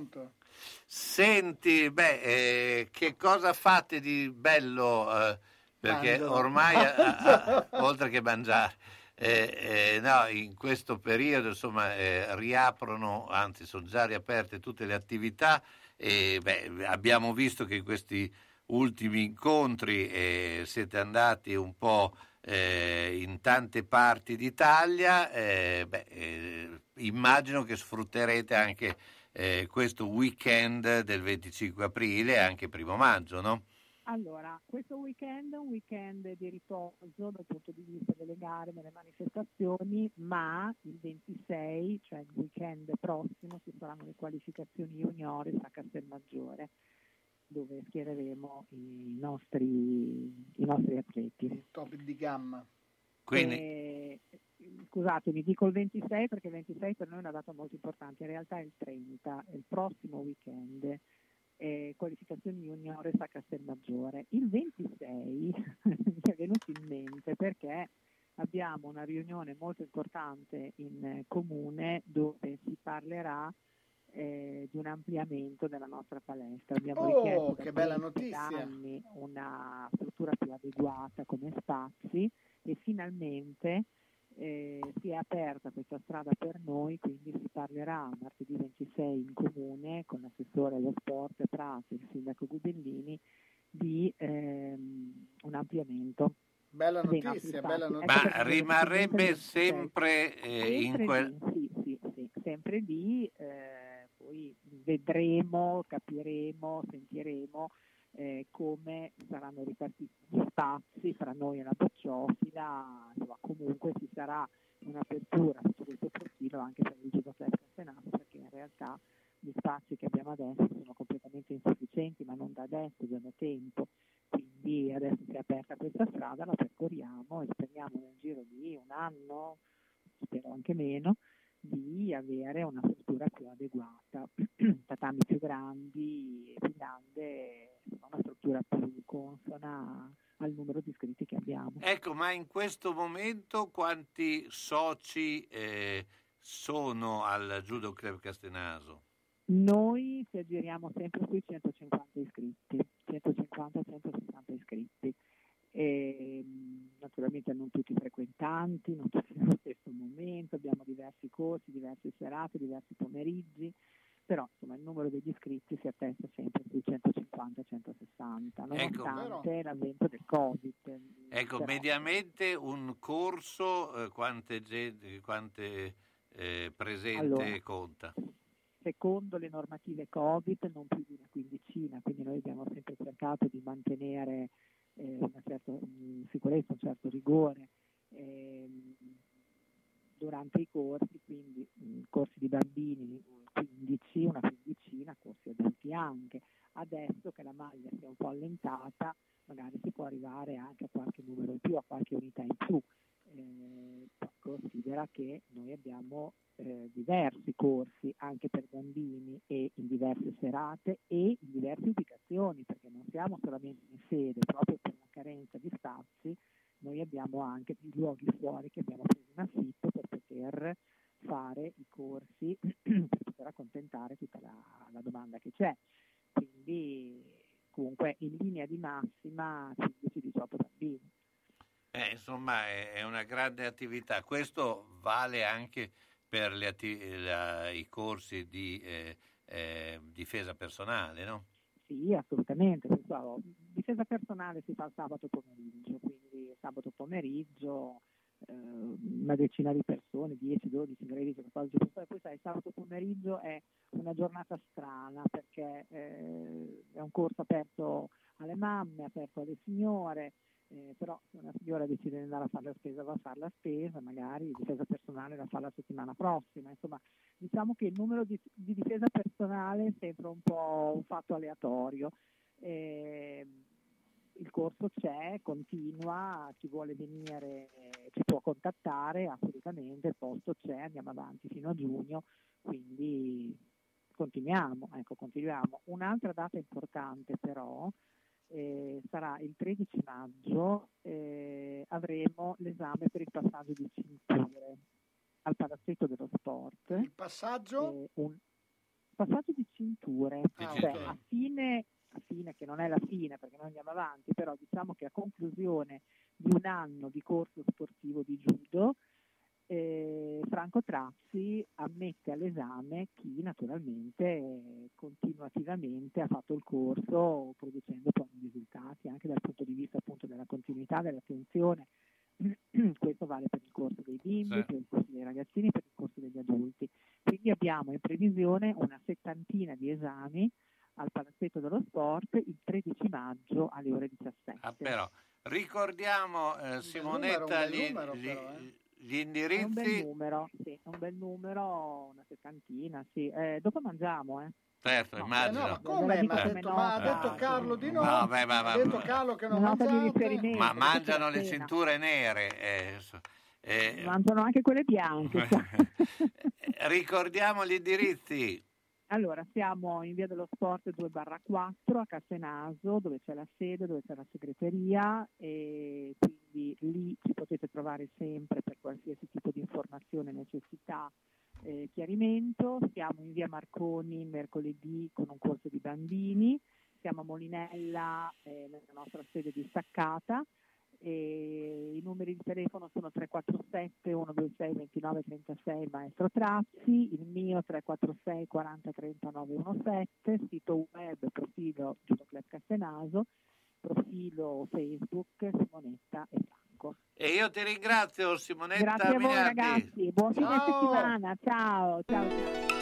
Senti, beh, eh, che cosa fate di bello? eh, perché Mangiano. ormai, a- a- oltre che mangiare, eh, eh, no, in questo periodo insomma, eh, riaprono, anzi sono già riaperte tutte le attività e beh, abbiamo visto che in questi ultimi incontri siete andati un po' in tante parti d'Italia, eh, beh, eh, immagino che sfrutterete anche eh, questo weekend del 25 aprile e anche primo maggio, no? Allora, questo weekend è un weekend di riposo dal punto di vista delle gare, delle manifestazioni, ma il 26, cioè il weekend prossimo, ci saranno le qualificazioni juniores a Castelmaggiore, dove schiereremo i nostri, i nostri atleti. Top di gamma. Quindi- Eh, scusatemi, dico il 26 perché il 26 per noi è una data molto importante, in realtà è il 30, è il prossimo weekend, eh, qualificazioni juniores a Castelmaggiore. Il 26 mi è venuto in mente perché abbiamo una riunione molto importante in comune dove si parlerà eh, di un ampliamento della nostra palestra. Abbiamo Oh, richiesto da che bella 30 notizia. anni una struttura più adeguata come spazi e finalmente eh, si è aperta questa strada per noi, quindi si parlerà martedì 26 in comune con l'assessore allo sport Prati e il sindaco Gubellini di ehm, un ampliamento. Bella notizia, bella spazi. notizia. Ecco Ma rimarrebbe il 26 sempre eh, in quel... lì, sì, sì, sì, sempre lì, eh, poi vedremo, capiremo, sentiremo eh, come saranno ripartiti gli spazi fra noi e la bocciofila, insomma, comunque ci sarà un'apertura sotto questo profilo anche per il Club Castenato perché in realtà gli spazi che abbiamo adesso sono completamente insufficienti ma non da adesso, già da tempo. Quindi adesso si è aperta questa strada, la percorriamo e speriamo nel giro di un anno, spero anche meno, di avere una struttura più adeguata, tatami più grandi, più grande, una struttura più consona al numero di iscritti che abbiamo. Ecco, ma in questo momento quanti soci eh, sono al Judo Club Castenaso? Noi ci aggiriamo sempre sui 150 iscritti, 150-160 iscritti. E, naturalmente non tutti frequentanti, non tutti nello stesso momento, abbiamo diversi corsi, diverse serate, diversi pomeriggi, però insomma il numero degli iscritti si attesta sempre sui 150-160, nonostante l'avvento del Covid. Ecco, Però- mediamente un corso eh, quante, gente, quante eh, presente Allora. conta? secondo le normative Covid non più di una quindicina, quindi noi abbiamo sempre cercato di mantenere eh, una certa mh, sicurezza, un certo rigore ehm, durante i corsi, quindi mh, corsi di bambini mh, 15, una quindicina, corsi adulti anche. Adesso che la maglia si è un po' allentata, magari si può arrivare anche a qualche numero in più, a qualche unità in più. Eh, considera che noi abbiamo eh, diversi corsi anche per bambini e in diverse serate e in diverse ubicazioni, perché non siamo solamente in sede, proprio per la carenza di spazi, noi abbiamo anche dei luoghi fuori che abbiamo preso in affitto per poter fare i corsi, per poter accontentare tutta la, la domanda che c'è. Quindi comunque in linea di massima 15-18 bambini. Eh, insomma, è una grande attività. Questo vale anche per atti- la- i corsi di eh, eh, difesa personale, no? Sì, assolutamente. Questo, difesa personale si fa sabato pomeriggio, quindi sabato pomeriggio eh, una decina di persone, 10, 12, 13, 14 persone. Poi sai, sabato pomeriggio è una giornata strana perché eh, è un corso aperto alle mamme, aperto alle signore. Eh, però se una signora decide di andare a fare la spesa va a fare la spesa, magari difesa personale la fa la settimana prossima, insomma diciamo che il numero di, di difesa personale è sempre un po' un fatto aleatorio. Eh, il corso c'è, continua, chi vuole venire eh, ci può contattare assolutamente, il posto c'è, andiamo avanti fino a giugno, quindi continuiamo, ecco, continuiamo. Un'altra data importante però eh, sarà il 13 maggio, eh, avremo l'esame per il passaggio di cinture al Palazzetto dello Sport. Il passaggio? un passaggio di cinture, Di cioè cinture. a fine, a fine che non è la fine perché noi andiamo avanti, però diciamo che a conclusione di un anno di corso sportivo di judo, eh, Franco Trazzi ammette all'esame chi naturalmente eh, continuativamente ha fatto il corso producendo poi i risultati anche dal punto di vista appunto della continuità, dell'attenzione. Questo vale per il corso dei bimbi, Sì. per il corso dei ragazzini, per il corso degli adulti. Quindi abbiamo in previsione una settantina di esami al Palazzetto dello Sport il 13 maggio alle ore 17. Ah, però, ricordiamo, eh, Simonetta, numero, gli, numero, gli- però, eh. Gli È un bel indirizzi. numero, sì, un bel numero, una settantina, sì. Eh, dopo mangiamo, eh. Certo, No, immagino. eh no, Come? Ma detto, ma ha detto Ah, Carlo di no. No, beh, ma- ha ma- detto Carlo che non mangiate. Ma mangiano le cinture nere. eh, eh, Mangiano anche quelle bianche. sai. ricordiamo gli indirizzi. Allora, siamo in via dello Sport 2 barra 4 a Castenaso, dove c'è la sede, dove c'è la segreteria e quindi lì ci potete trovare sempre per qualsiasi tipo di informazione, necessità, eh, chiarimento. Siamo in via Marconi mercoledì con un corso di bambini, siamo a Molinella eh, nella nostra sede distaccata. E I numeri di telefono sono 347 126 29 36 Maestro Trazzi, il mio 346 40 39 17, sito web profilo Giudo Club Castenaso, profilo Facebook Simonetta e Franco. E io ti ringrazio, Simonetta Grazie a voi Minardi. ragazzi, buon fine Ciao. settimana, ciao, ciao.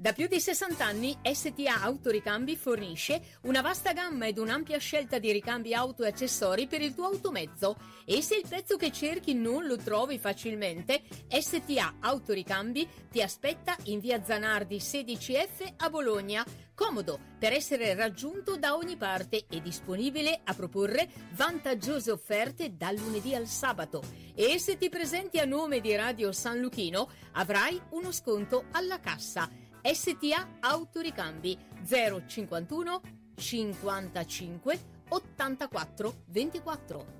Da più di 60 anni STA Autoricambi fornisce una vasta gamma ed un'ampia scelta di ricambi auto e accessori per il tuo automezzo e se il pezzo che cerchi non lo trovi facilmente, STA Autoricambi ti aspetta in via Zanardi 16F a Bologna, comodo per essere raggiunto da ogni parte e disponibile a proporre vantaggiose offerte dal lunedì al sabato. E se ti presenti a nome di Radio San Luchino avrai uno sconto alla cassa. STA Autoricambi 051 55 84 24.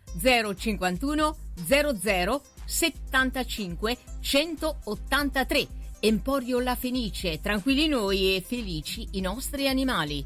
051 00 75 183. Emporio La Fenice, tranquilli noi e felici i nostri animali.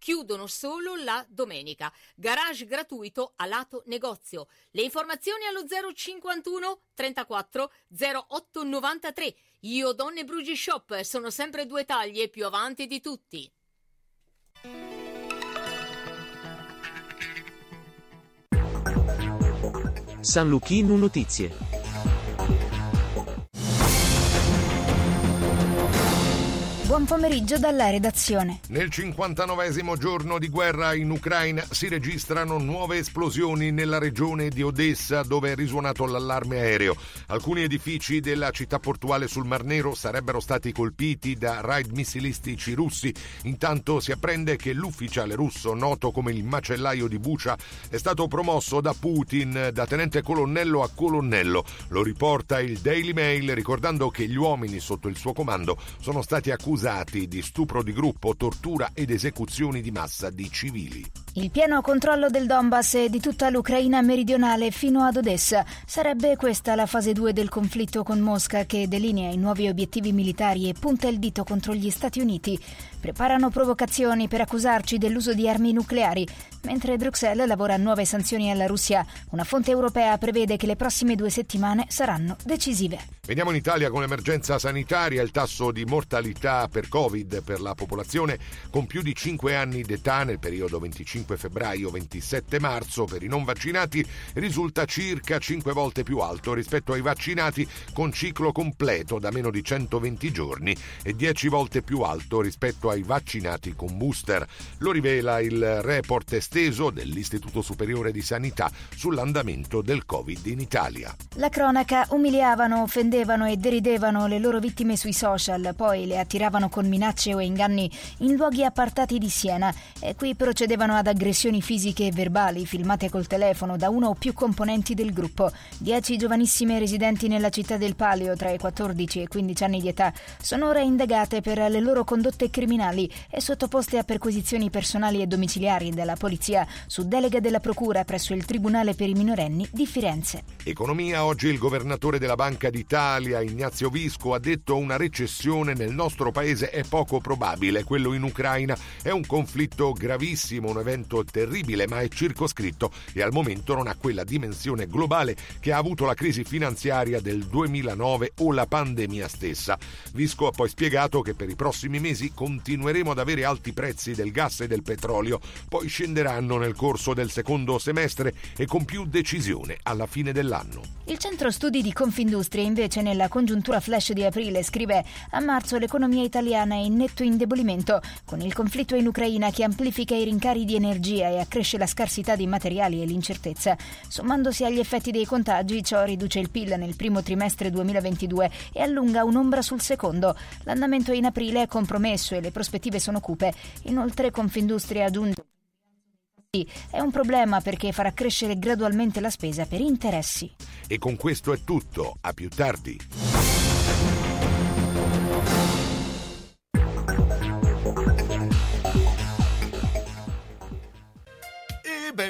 Chiudono solo la domenica. Garage gratuito a lato negozio. Le informazioni allo 051 34 08 93. Io Donne Brugi Shop sono sempre due taglie più avanti di tutti. San Luchino Notizie. Buon pomeriggio dalla redazione. Nel 59 giorno di guerra in Ucraina si registrano nuove esplosioni nella regione di Odessa dove è risuonato l'allarme aereo. Alcuni edifici della città portuale sul Mar Nero sarebbero stati colpiti da raid missilistici russi. Intanto si apprende che l'ufficiale russo noto come il macellaio di Bucia è stato promosso da Putin da tenente colonnello a colonnello. Lo riporta il Daily Mail ricordando che gli uomini sotto il suo comando sono stati accusati di stupro di gruppo, tortura ed esecuzioni di massa di civili. Il pieno controllo del Donbass e di tutta l'Ucraina meridionale fino ad Odessa. Sarebbe questa la fase 2 del conflitto con Mosca che delinea i nuovi obiettivi militari e punta il dito contro gli Stati Uniti. Preparano provocazioni per accusarci dell'uso di armi nucleari, mentre Bruxelles lavora a nuove sanzioni alla Russia. Una fonte europea prevede che le prossime due settimane saranno decisive. Veniamo in Italia con l'emergenza sanitaria. Il tasso di mortalità per Covid per la popolazione con più di 5 anni d'età nel periodo 25 febbraio-27 marzo per i non vaccinati risulta circa 5 volte più alto rispetto ai vaccinati con ciclo completo da meno di 120 giorni e 10 volte più alto rispetto ai vaccinati con booster. Lo rivela il report esteso dell'Istituto Superiore di Sanità sull'andamento del Covid in Italia. La cronaca umiliavano, offendevano e deridevano le loro vittime sui social, poi le attiravano con minacce o inganni in luoghi appartati di Siena e qui procedevano ad aggressioni fisiche e verbali filmate col telefono da uno o più componenti del gruppo. Dieci giovanissime residenti nella città del Palio tra i 14 e 15 anni di età sono ora indagate per le loro condotte criminali e sottoposte a perquisizioni personali e domiciliari della polizia su delega della procura presso il Tribunale per i minorenni di Firenze. Economia, oggi il governatore della Banca d'Italia, Ignazio Visco, ha detto una recessione nel nostro paese è poco probabile. Quello in Ucraina è un conflitto gravissimo, un evento terribile, ma è circoscritto e al momento non ha quella dimensione globale che ha avuto la crisi finanziaria del 2009 o la pandemia stessa. Visco ha poi spiegato che per i prossimi mesi continueremo ad avere alti prezzi del gas e del petrolio, poi scenderanno nel corso del secondo semestre e con più decisione alla fine dell'anno. Il centro studi di Confindustria invece nella congiuntura flash di aprile scrive a marzo l'economia italiana è in netto indebolimento con il conflitto in Ucraina che amplifica i rincari di energia e accresce la scarsità di materiali e l'incertezza. Sommandosi agli effetti dei contagi ciò riduce il PIL nel primo trimestre 2022 e allunga un'ombra sul secondo. L'andamento in aprile è compromesso e le prospettive sono cupe. Inoltre Confindustria aggiunge è un problema perché farà crescere gradualmente la spesa per interessi. E con questo è tutto, a più tardi. E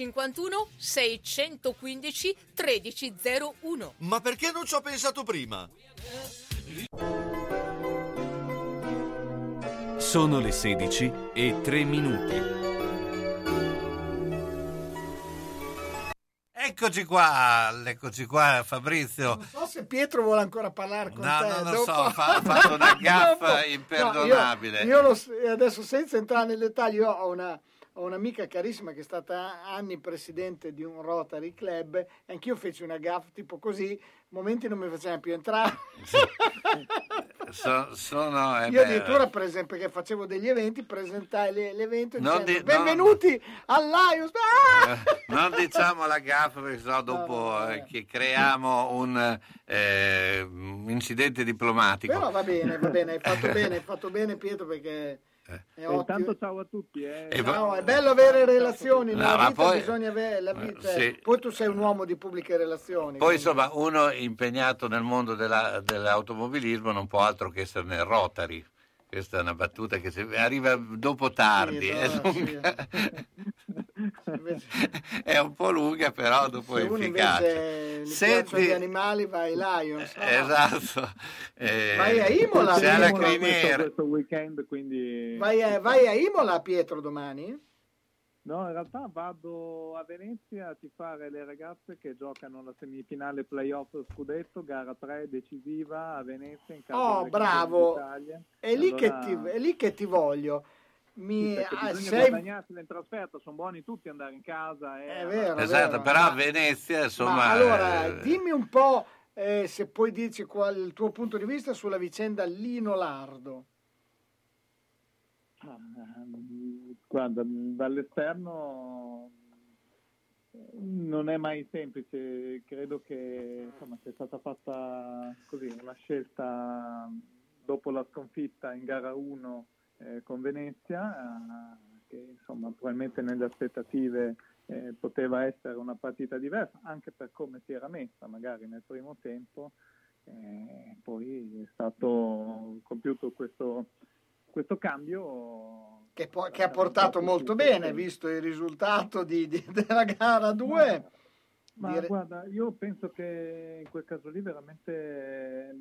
051 615 1301. Ma perché non ci ho pensato prima? Sono le 16 e 3 minuti. Eccoci qua, eccoci qua Fabrizio. Non so se Pietro vuole ancora parlare con No, te. non lo dopo- so, fa- ha fatto una gaffa imperdonabile. No, io, io lo adesso senza entrare nel dettaglio, io ho una, ho un'amica carissima che è stata anni presidente di un Rotary Club e anch'io feci una gaffa tipo così, momenti non mi facevano più entrare. So- sono, eh Io addirittura, per esempio, che facevo degli eventi, presentai le- l'evento Non dicendo di- non- benvenuti all'Ios. Ah! Eh, non diciamo la gaffa perché sennò dopo eh, che creiamo un eh, un incidente diplomatico. Però va bene, va bene, hai fatto bene, hai fatto bene Pietro perché è E ottimo. intanto ciao a tutti. Eh. E va- No, è bello avere relazioni, No, nella ma vita poi- bisogna avere la vita. sì. Poi tu sei un uomo di pubbliche relazioni. Poi quindi- insomma uno impegnato nel mondo della- dell'automobilismo non può altro che essere nel Rotary. Questa è una battuta che arriva dopo tardi, Sì, no, lunga. è un po' lunga però dopo Se è efficace. Senti- gli animali vai Lions. no? Esatto. Eh, Vai a Imola, c'è la Imola, criniera. questo weekend, quindi... Vai, a, vai a Imola Pietro domani? No, in realtà vado a Venezia a tifare le ragazze che giocano la semifinale playoff scudetto, gara 3 decisiva a Venezia in casa Oh, bravo. È lì, Allora- che ti, è lì che ti voglio. Mi, Perché ah, sei- guadagnarsela in trasferta, sono buoni tutti andare in casa. eh. È vero, è Esatto, vero. però a Venezia insomma... Ma allora, eh, dimmi un po' eh, se puoi dirci qual il tuo punto di vista sulla vicenda Lino Lardo. Ah, Guarda, dall'esterno non è mai semplice, credo che insomma, sia stata fatta così una scelta dopo la sconfitta in gara 1 eh, con Venezia, eh, che insomma probabilmente nelle aspettative eh, poteva essere una partita diversa, anche per come si era messa magari nel primo tempo, eh, poi è stato compiuto questo, questo cambio Che, po- che ha portato molto bene, visto il risultato di- di- della gara 2. Ma Dire- guarda, io penso che in quel caso lì veramente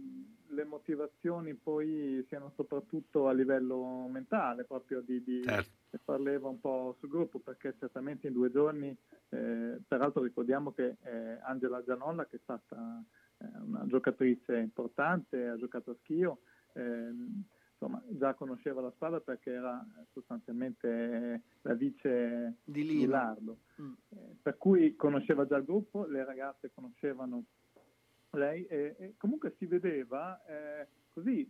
le motivazioni poi siano soprattutto a livello mentale, proprio di, di Certo. parleva un po' sul gruppo, perché certamente in due giorni, eh, peraltro ricordiamo che eh, Angela Gianolla, che è stata eh, una giocatrice importante, ha giocato a schio, ehm, insomma già conosceva la squadra perché era sostanzialmente la vice Di di. Lardo. Mm. Eh, per cui conosceva già il gruppo, le ragazze conoscevano lei e, e comunque si vedeva eh, così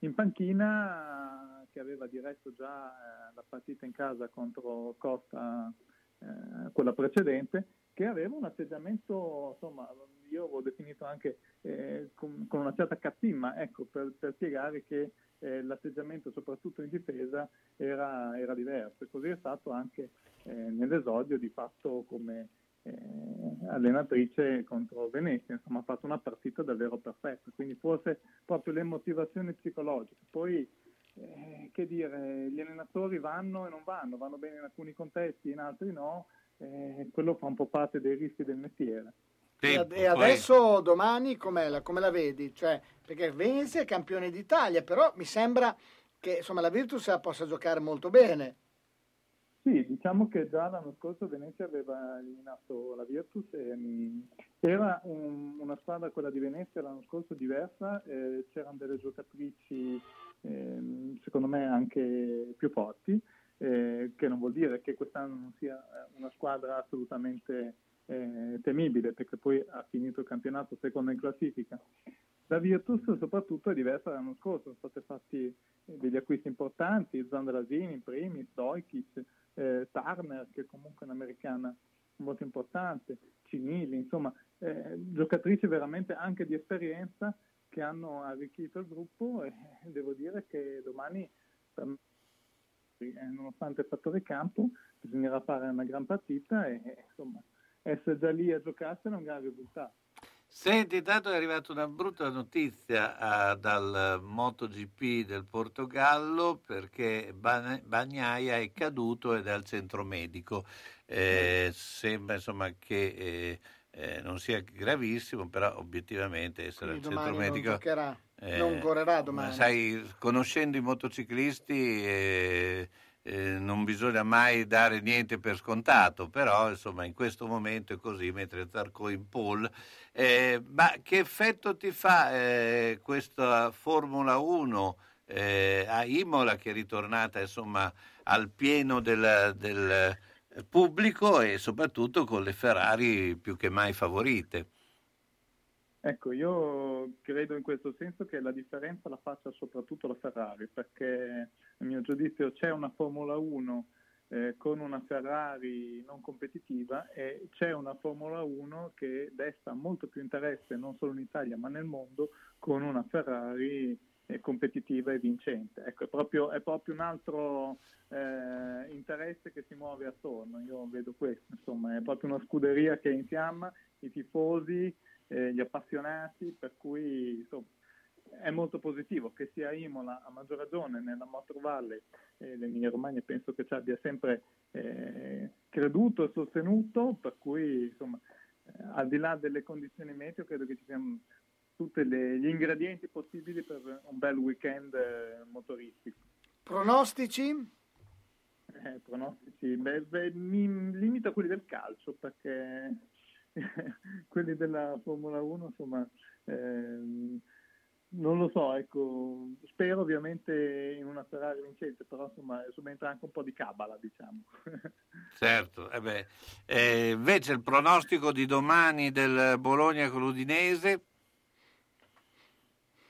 in panchina che aveva diretto già eh, la partita in casa contro Costa, eh, quella precedente, che aveva un atteggiamento, insomma, io avevo definito anche eh, con, con una certa cattima, ecco, per, per spiegare che eh, l'atteggiamento, soprattutto in difesa, era, era diverso. E così è stato anche eh, nell'esordio di fatto come allenatrice contro Venezia, insomma ha fatto una partita davvero perfetta, quindi forse proprio le motivazioni psicologiche. Poi eh, che dire, gli allenatori vanno e non vanno, vanno bene in alcuni contesti, in altri no, eh, quello fa un po' parte dei rischi del mestiere. E, ad- e adesso domani com'è la, come la vedi? Cioè, perché Venezia è campione d'Italia, però mi sembra che insomma, la Virtus possa giocare molto bene. Sì, diciamo che già l'anno scorso Venezia aveva eliminato la Virtus e mh, era un- una squadra, quella di Venezia, l'anno scorso diversa, eh, c'erano delle giocatrici ehm, secondo me anche più forti, eh, che non vuol dire che quest'anno non sia eh, una squadra assolutamente eh, temibile, perché poi ha finito il campionato secondo in classifica. La Virtus soprattutto è diversa dall'anno scorso, sono stati fatti eh, degli acquisti importanti, Zandrasini in primis, Dojkic, eh, Turner che comunque è un'americana molto importante, Cinili, insomma eh, giocatrici veramente anche di esperienza che hanno arricchito il gruppo e devo dire che domani eh, nonostante il fattore campo bisognerà fare una gran partita e e, insomma essere già lì a giocarsela è un gran risultato. Senti, intanto è arrivata una brutta notizia ah, dal MotoGP del Portogallo perché Ba- Bagnaia è caduto ed è al centro medico. Eh, sembra insomma che eh, eh, non sia gravissimo, però obiettivamente essere Quindi al centro domani non medico... giocherà, eh, non correrà ma domani. sai, conoscendo i motociclisti eh, eh, non bisogna mai dare niente per scontato, però insomma in questo momento è così, mentre Zarco in pole. Eh, ma che effetto ti fa eh, questa Formula 1 eh, a Imola che è ritornata insomma al pieno del, del pubblico e soprattutto con le Ferrari più che mai favorite? Ecco, io credo in questo senso che la differenza la faccia soprattutto la Ferrari, perché a mio giudizio c'è una Formula 1 eh, con una Ferrari non competitiva e c'è una Formula 1 che desta molto più interesse non solo in Italia ma nel mondo con una Ferrari eh, competitiva e vincente. Ecco, è proprio, è proprio un altro eh, interesse che si muove attorno, io vedo questo, insomma, è proprio una scuderia che è in fiamma, i tifosi, eh, gli appassionati, per cui insomma, è molto positivo che sia Imola a maggior ragione nella Motor Valley e l'Emilia Romagna penso che ci abbia sempre eh, creduto e sostenuto, per cui insomma, eh, al di là delle condizioni meteo credo che ci siano tutti gli ingredienti possibili per un bel weekend eh, motoristico. Pronostici? Eh, pronostici, beh, beh, mi limito a quelli del calcio perché quelli della Formula 1 insomma ehm, non lo so, ecco, spero ovviamente in una Ferrari vincente, però insomma subentra anche un po' di cabala, diciamo. Certo, eh beh. Eh, invece il pronostico di domani del Bologna con l'Udinese,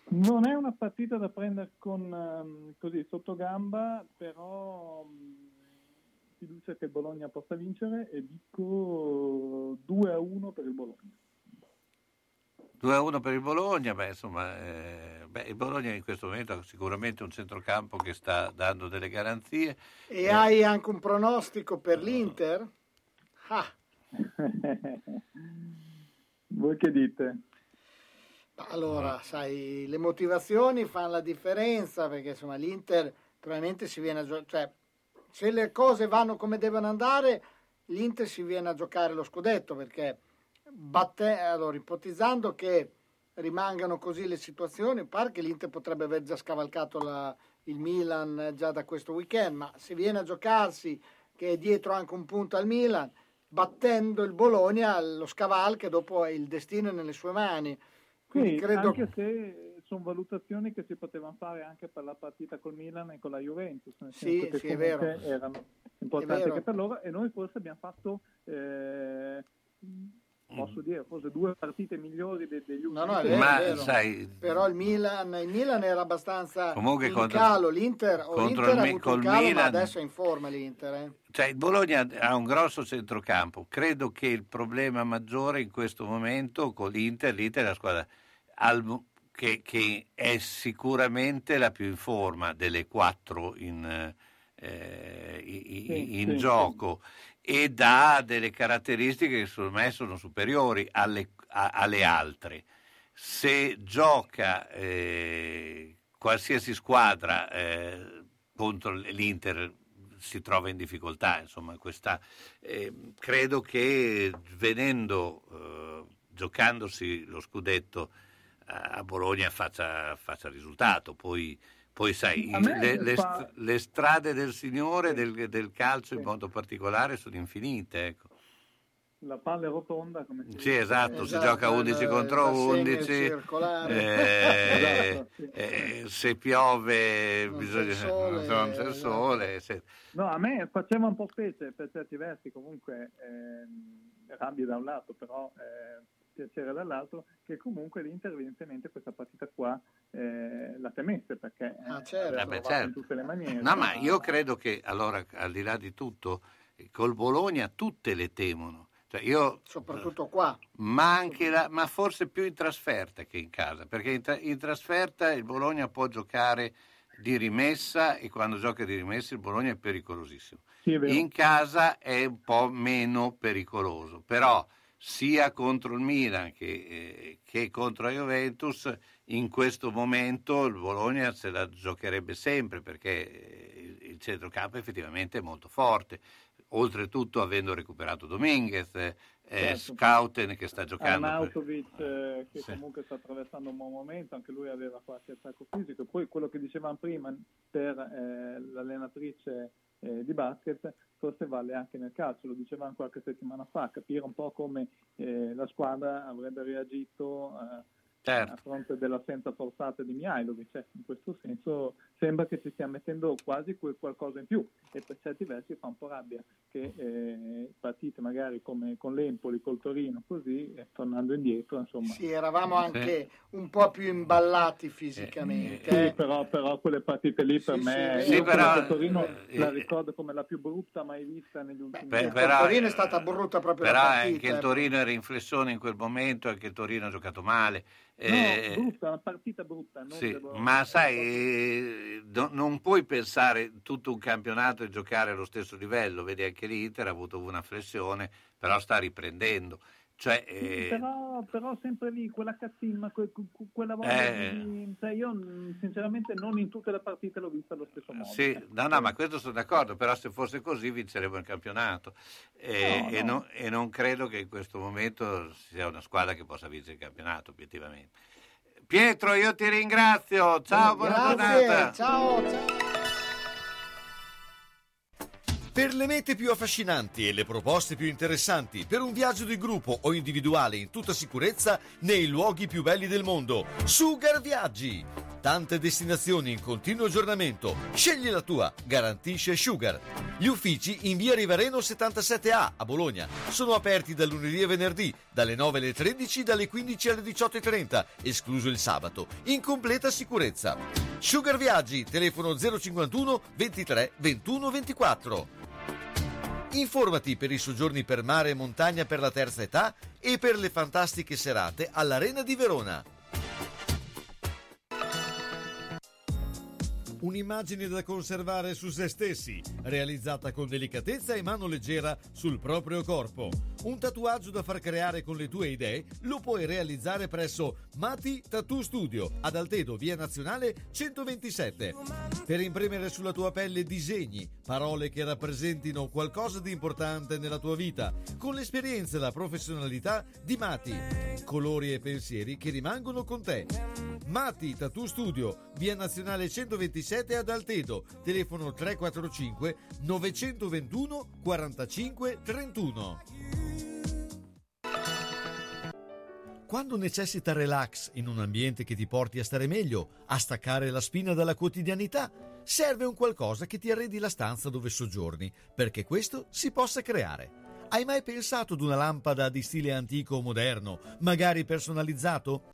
Non è una partita da prendere con ehm, così sotto gamba, però fiducia che il Bologna possa vincere e dico 2 a 1 per il Bologna. 2-1 per il Bologna, beh, insomma, eh, beh, il Bologna in questo momento ha sicuramente un centrocampo che sta dando delle garanzie. E hai anche un pronostico per l'Inter? Ah, Voi che dite? allora, sai, le motivazioni fanno la differenza perché insomma l'Inter probabilmente si viene a giocare, cioè se le cose vanno come devono andare, l'Inter si viene a giocare lo scudetto perché batte, allora, ipotizzando che rimangano così le situazioni, pare che l'Inter potrebbe aver già scavalcato la- il Milan già da questo weekend, ma se viene a giocarsi che è dietro anche un punto al Milan, battendo il Bologna lo scavalca e dopo il destino è nelle sue mani. Quindi Sì, credo anche se sono valutazioni che si potevano fare anche per la partita col Milan e con la Juventus, nel Sì, sì, è vero. erano importanti anche per loro e noi forse abbiamo fatto eh, posso dire forse due partite migliori de- degli ultimi No, no, è vero, Ma è vero. sai, Però il Milan, il Milan era abbastanza Comunque in contro- calo, l'Inter, o contro l'Inter il ha Mi- avuto un col calo, ma Milan- adesso è in forma l'Inter. eh. Cioè, il Bologna ha un grosso centrocampo. Credo che il problema maggiore in questo momento con l'Inter, l'Inter è la squadra al- che, che è sicuramente la più in forma delle quattro in, eh, i- i- Sì, in sì, gioco ed ha delle caratteristiche che secondo me sono superiori alle, a- alle altre. Se gioca eh, qualsiasi squadra eh, contro l'Inter si trova in difficoltà, insomma, questa, eh, credo che venendo, eh, giocandosi lo scudetto a Bologna faccia, faccia risultato, poi, poi sai, le, le fa- le strade del Signore, del, del calcio in modo particolare, sono infinite. Ecco. La palla è rotonda, come si Sì, dice. esatto, si gioca 11 contro 11, circolare. eh, Esatto, sì. eh, se piove bisogna, c'è il sole, non c'è il esatto. sole. se- No, a me faceva un po' specie per certi versi, comunque ehm, rabbia da un lato, però eh, piacere dall'altro, che comunque l'Inter evidentemente questa partita qua eh, la temesse perché eh, Ah, certo. Eh beh, certo. in tutte le maniere. No, ma io credo che allora, al di là di tutto, col Bologna tutte le temono. Cioè, io, Soprattutto qua. ma, anche la- ma forse più in trasferta che in casa, perché in, tra- in trasferta il Bologna può giocare di rimessa e quando gioca di rimessa il Bologna è pericolosissimo. Sì. In casa è un po' meno pericoloso, però sia contro il Milan che, eh, che contro la Juventus in questo momento il Bologna se la giocherebbe sempre perché eh, il, centrocampo effettivamente è molto forte. Oltretutto avendo recuperato Dominguez, eh, Certo. Scouten che sta giocando. Arnautovic eh, che Sì. comunque sta attraversando un buon momento, anche lui aveva qualche attacco fisico. Poi quello che dicevamo prima per eh, l'allenatrice eh, di basket forse vale anche nel calcio, lo dicevamo qualche settimana fa, capire un po' come eh, la squadra avrebbe reagito eh, Certo. a fronte dell'assenza forzata di Mihailovic. Cioè, in questo senso sembra che ci stia mettendo quasi quel qualcosa in più e per certi versi fa un po' rabbia che eh, partite magari come con l'Empoli, col Torino, così, e tornando indietro, insomma. Sì, eravamo anche un po' più imballati fisicamente. eh. Sì, però, però quelle partite lì per Sì, me, sì, io sì, quella però, Torino eh, la eh, ricordo come la più brutta mai vista negli ultimi Beh, anni. però- Il Torino è stata brutta proprio Però la partita. anche il eh. Torino era in flessione in quel momento, anche il Torino ha giocato male. No, Eh, brutta, una partita brutta. non Sì, devo- ma sai, no- non puoi pensare tutto un campionato e giocare allo stesso livello. Vedi anche l'Inter ha avuto una flessione, però sta riprendendo. Cioè, eh, però, però sempre lì, quella cazzimma, que- que- quella voglia Eh. di... Cioè io mh, sinceramente non in tutte le partite l'ho vista allo stesso modo. sì, no, no, ma questo sono d'accordo, però se fosse così vinceremo il campionato. Eh, No, e, no. non- e non credo che in questo momento sia una squadra che possa vincere il campionato, obiettivamente. Pietro, io ti ringrazio. Ciao, buona Grazie, giornata. ciao, ciao. Per le mete più affascinanti e le proposte più interessanti, per un viaggio di gruppo o individuale in tutta sicurezza nei luoghi più belli del mondo, Sugar Viaggi! Tante destinazioni in continuo aggiornamento. Scegli la tua, garantisce Sugar. Gli uffici in via Rivareno 77A a Bologna sono aperti da lunedì e venerdì, dalle 9 alle 13, dalle 15 alle 18.30, escluso il sabato, in completa sicurezza. Sugar Viaggi, telefono 051 23 21 24. Informati per i soggiorni per mare e montagna per la terza età e per le fantastiche serate all'Arena di Verona. Un'immagine da conservare su se stessi, realizzata con delicatezza e mano leggera sul proprio corpo. Un tatuaggio da far creare con le tue idee lo puoi realizzare presso Mati Tattoo Studio ad Altedo, via Nazionale 127. Per imprimere sulla tua pelle disegni, parole che rappresentino qualcosa di importante nella tua vita, con l'esperienza e la professionalità di Mati. Colori e pensieri che rimangono con te. Mati Tattoo Studio, via Nazionale 127 ad Altedo, telefono 345 921 45 31. Quando necessita relax in un ambiente che ti porti a stare meglio, a staccare la spina dalla quotidianità, serve un qualcosa che ti arredi la stanza dove soggiorni, perché questo si possa creare. Hai mai pensato ad una lampada di stile antico o moderno, magari personalizzato?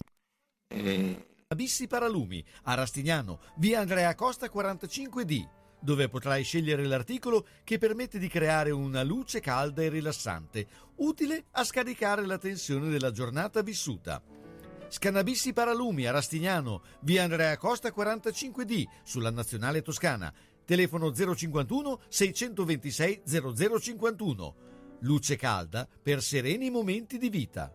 Abissi Paralumi, a Rastignano, via Andrea Costa 45D, dove potrai scegliere l'articolo che permette di creare una luce calda e rilassante, utile a scaricare la tensione della giornata vissuta. Scannabissi Paralumi a Rastignano, via Andrea Costa 45D, sulla Nazionale Toscana, telefono 051 626 0051. Luce calda per sereni momenti di vita.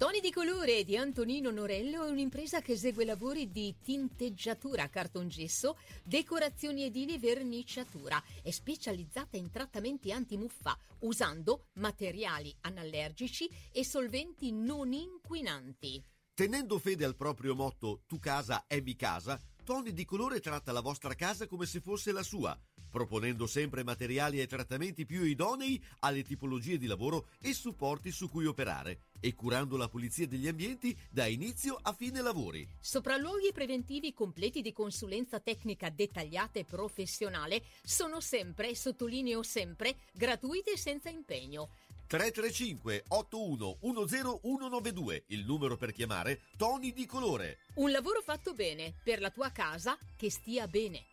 Toni di colore di Antonino Norello è un'impresa che esegue lavori di tinteggiatura, cartongesso, decorazioni edili e verniciatura. È specializzata in trattamenti antimuffa usando materiali anallergici e solventi non inquinanti. Tenendo fede al proprio motto Tu casa è mi casa, Tony di Colore tratta la vostra casa come se fosse la sua, proponendo sempre materiali e trattamenti più idonei alle tipologie di lavoro e supporti su cui operare e curando la pulizia degli ambienti da inizio a fine lavori. Sopralluoghi preventivi completi di consulenza tecnica dettagliata e professionale sono sempre, sottolineo sempre, gratuiti e senza impegno. 335 81 10192, il numero per chiamare Tony di Colore. Un lavoro fatto bene per la tua casa che stia bene.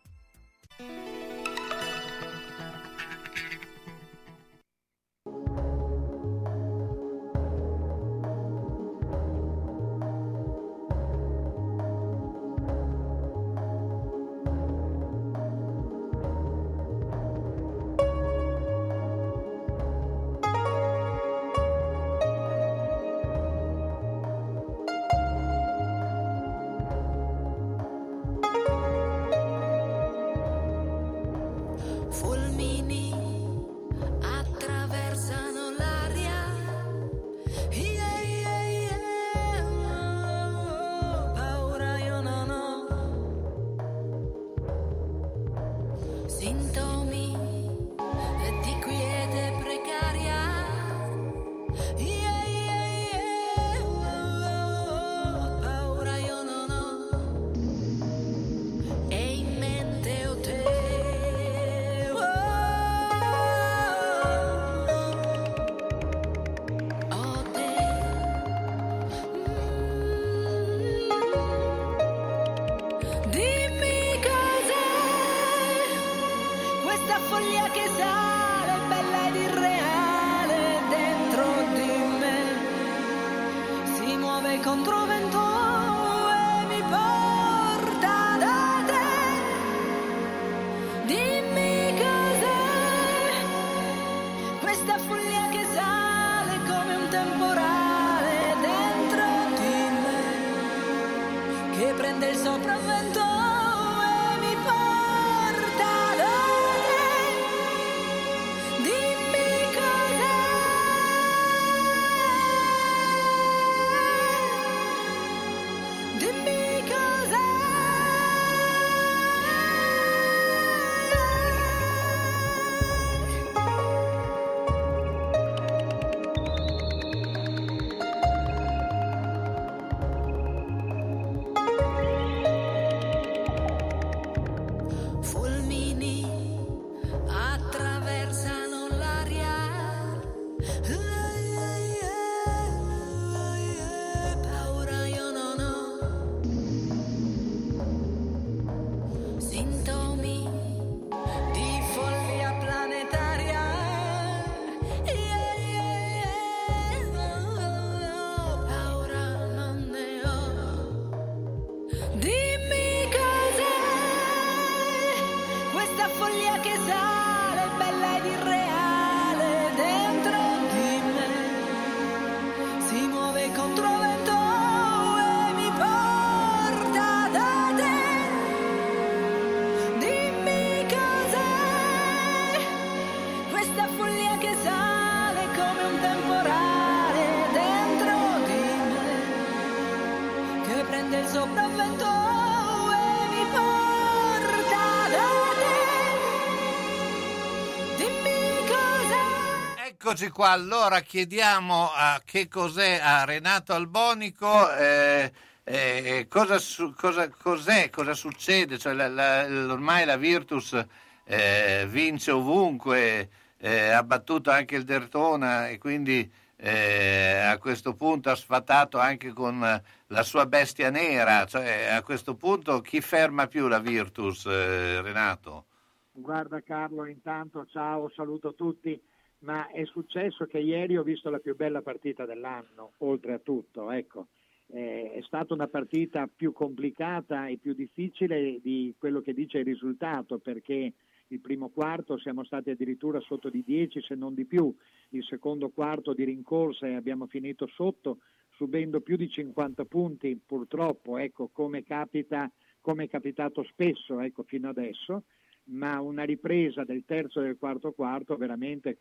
Eccoci qua, allora chiediamo a che cos'è a Renato Albonico, eh, eh, cosa, su- cosa- cos'è, cosa succede, cioè la- la- ormai la Virtus eh, vince ovunque, eh, ha battuto anche il Dertona e quindi eh, a questo punto ha sfatato anche con eh, la sua bestia nera. Cioè, a questo punto chi ferma più la Virtus, eh, Renato? Guarda Carlo, intanto ciao, saluto tutti, ma è successo che ieri ho visto la più bella partita dell'anno, oltre a tutto, ecco. Eh, è stata una partita più complicata e più difficile di quello che dice il risultato, perché il primo quarto siamo stati addirittura sotto di 10 se non di più, il secondo quarto di rincorsa e abbiamo finito sotto subendo più di 50 punti purtroppo, ecco, come, capita, come è capitato spesso ecco, fino adesso, ma una ripresa del terzo e del quarto quarto veramente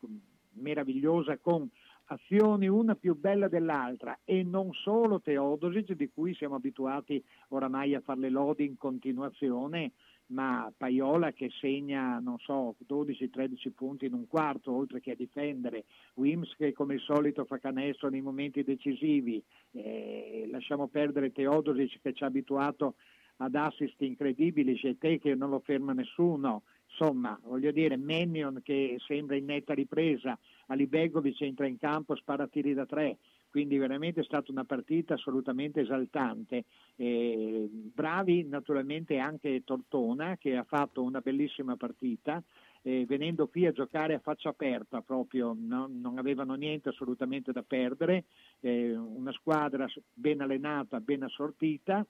meravigliosa con azioni una più bella dell'altra. E non solo Teodosic di cui siamo abituati oramai a fare le lodi in continuazione ma Paiola che segna, non so, 12-13 punti in un quarto, oltre che a difendere, Wims che come al solito fa canestro nei momenti decisivi, eh, lasciamo perdere Teodosic che ci ha abituato ad assist incredibili, Gete che non lo ferma nessuno, insomma, voglio dire, Mennion che sembra in netta ripresa, Alibegovic entra in campo, spara tiri da tre, quindi veramente è stata una partita assolutamente esaltante. Eh, bravi naturalmente anche Tortona che ha fatto una bellissima partita. Eh, venendo qui a giocare a faccia aperta proprio, no? non avevano niente assolutamente da perdere, eh, una squadra ben allenata, ben assortita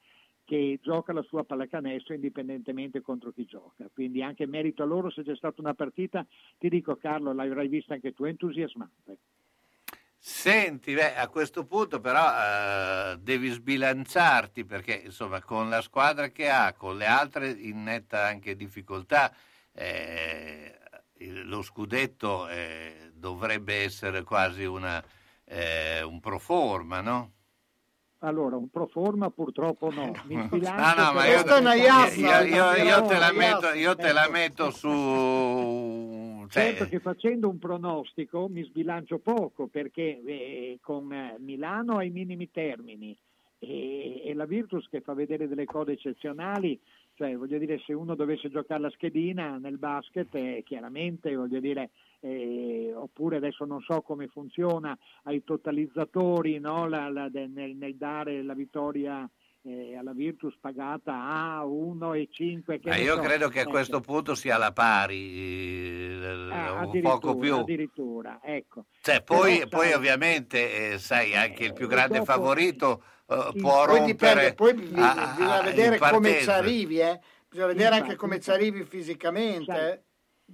che gioca la sua pallacanestro indipendentemente contro chi gioca. Quindi anche merito a loro se c'è stata una partita, ti dico Carlo, l'avrai vista anche tu, entusiasmante. Senti, beh, a questo punto però eh, devi sbilanciarti perché insomma con la squadra che ha, con le altre in netta anche difficoltà, eh, lo scudetto eh, dovrebbe essere quasi una, eh, un pro forma, no? Allora, un pro forma purtroppo no. Mi No, sbilancio no, ma io, perché- io- io- io te la metto, io te la ecco. metto su... cioè, Certo che facendo un pronostico mi sbilancio poco perché eh, con eh, Milano ai minimi termini e, e la Virtus che fa vedere delle cose eccezionali, cioè voglio dire se uno dovesse giocare la schedina nel basket eh, chiaramente voglio dire eh, oppure adesso non so come funziona ai totalizzatori no, la- la- de- nel, nel dare la vittoria eh, alla Virtus pagata a 1 e 5 che io so. credo che a Ecco. questo punto sia alla pari, eh, Ah, un poco più. addirittura, ecco. Cioè, poi, Però, poi sai, ovviamente, eh, sai, anche il più grande dopo- favorito eh, può Poi rompere dipende, poi bi- a- bisogna a- vedere come ci arrivi, eh. Bisogna vedere anche Infatti, come ci arrivi fisicamente. Sai, eh.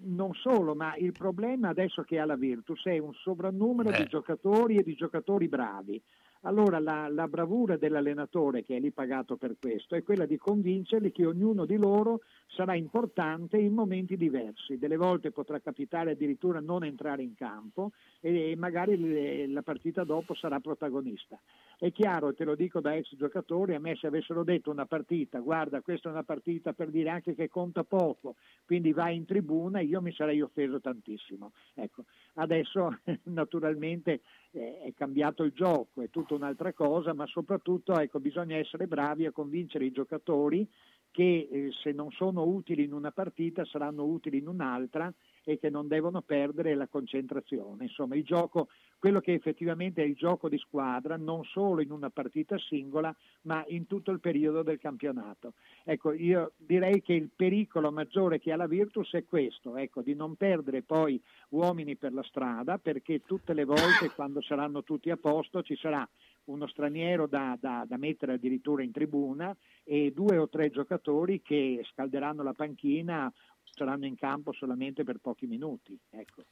non solo, ma il problema adesso che ha la Virtus è un sovrannumero Eh. di giocatori e di giocatori bravi. Allora la, la bravura dell'allenatore che è lì pagato per questo è quella di convincerli che ognuno di loro sarà importante in momenti diversi. Delle volte potrà capitare addirittura non entrare in campo e magari le- la partita dopo sarà protagonista. È chiaro, te lo dico da ex giocatore, a me se avessero detto una partita, guarda questa è una partita per dire anche che conta poco, quindi vai in tribuna, io mi sarei offeso tantissimo. Ecco, adesso naturalmente è cambiato il gioco, è tutta un'altra cosa, ma soprattutto ecco, bisogna essere bravi a convincere i giocatori che eh, se non sono utili in una partita saranno utili in un'altra e che non devono perdere la concentrazione. Insomma, il gioco, quello che effettivamente è il gioco di squadra, non solo in una partita singola, ma in tutto il periodo del campionato. Ecco, io direi che il pericolo maggiore che ha la Virtus è questo, ecco, di non perdere poi uomini per la strada, perché tutte le volte quando saranno tutti a posto ci sarà uno straniero da, da- da mettere addirittura in tribuna e due o tre giocatori che scalderanno la panchina, saranno in campo solamente per pochi minuti. Ecco.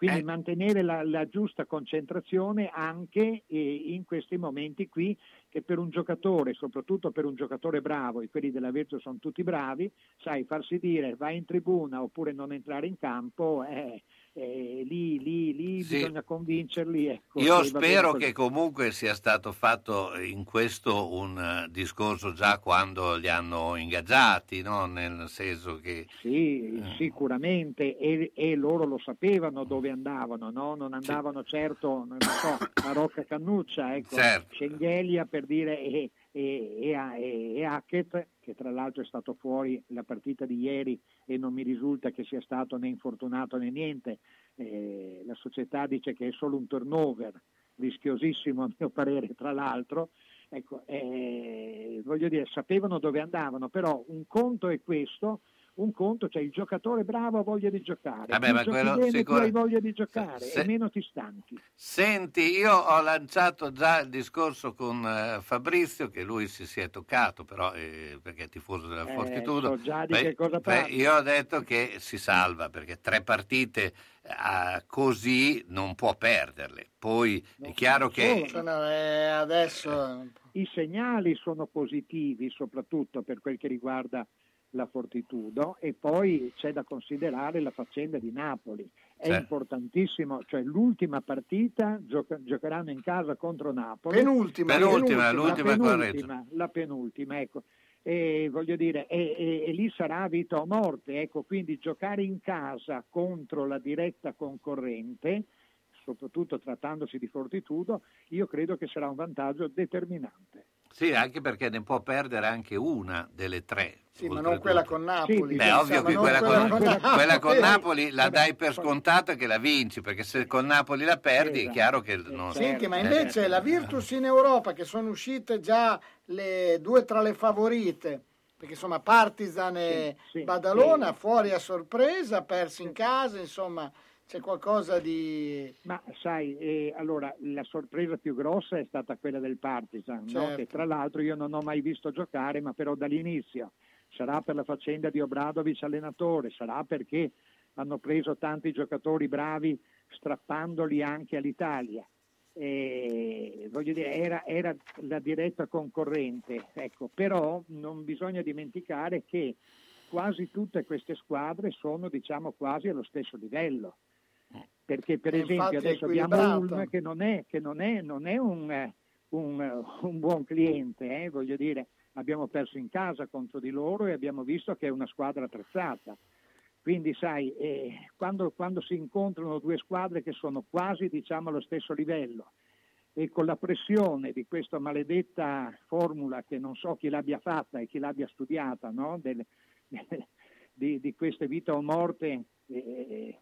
Quindi mantenere la, la giusta concentrazione anche eh, in questi momenti qui, che per un giocatore, soprattutto per un giocatore bravo, e quelli della Virtus sono tutti bravi, sai, farsi dire vai in tribuna oppure non entrare in campo, eh, eh, lì, lì, lì Sì. bisogna convincerli. Ecco, Io spero che comunque sia stato fatto in questo un eh, discorso già quando li hanno ingaggiati, no? nel senso che... Sì, Eh. sicuramente, e, e loro lo sapevano dove andavano, no? non andavano certo, non so, a Rocca Cannuccia, ecco, Certo. Schengelia per dire, e e, e, e- e Hackett, che tra l'altro è stato fuori la partita di ieri e non mi risulta che sia stato né infortunato né niente, eh, la società dice che è solo un turnover, rischiosissimo a mio parere tra l'altro, ecco, eh, voglio dire, sapevano dove andavano, però un conto è questo, un conto c'è il giocatore bravo ha voglia di giocare, Vabbè, più ma quello bene, sicuro- più hai voglia di giocare Se- e meno ti stanchi. Senti, io ho lanciato già il discorso con eh, Fabrizio, che lui si, si è toccato, però eh, perché è tifoso della Eh, Fortitudo. so già di Beh, che cosa beh, io ho detto che si salva, perché tre partite eh, così non può perderle. Poi è chiaro che... Cioè, no, eh, adesso I segnali sono positivi, soprattutto per quel che riguarda la Fortitudo, e poi c'è da considerare la faccenda di Napoli. È Certo. importantissimo, cioè l'ultima partita gioca- giocheranno in casa contro Napoli. Penultima, Penultima, La l'ultima con penultima, la penultima, ecco. E voglio dire, e, e- e lì sarà vita o morte, ecco, quindi giocare in casa contro la diretta concorrente, soprattutto trattandosi di Fortitudo, io credo che sarà un vantaggio determinante. Sì, anche perché ne può perdere anche una delle tre. Sì, ma non quella con Napoli. Beh, ovvio che quella con, quella con quella con Napoli. Napoli la dai per scontato che la vinci, perché se con Napoli la perdi Esatto. è chiaro che non... Senti, ma eh, invece la Virtus in Europa, che sono uscite già le due tra le favorite, perché insomma Partizan e Sì, sì, Badalona sì. fuori a sorpresa, persi in casa, insomma c'è qualcosa di... Ma sai, eh, allora la sorpresa più grossa è stata quella del Partizan, no? Certo. che tra l'altro io non ho mai visto giocare, ma però dall'inizio sarà per la faccenda di Obradovic allenatore, sarà perché hanno preso tanti giocatori bravi strappandoli anche all'Italia. E, voglio dire, era, era la diretta concorrente, ecco, però non bisogna dimenticare che quasi tutte queste squadre sono diciamo quasi allo stesso livello perché per esempio adesso abbiamo. Ulm che non è, che non è, non è un, un, un buon cliente, eh, voglio dire, abbiamo perso in casa contro di loro e abbiamo visto che è una squadra attrezzata. Quindi sai, eh, quando, quando si incontrano due squadre che sono quasi diciamo allo stesso livello e con la pressione di questa maledetta formula che non so chi l'abbia fatta e chi l'abbia studiata, no? Del- di, di queste vita o morte eh,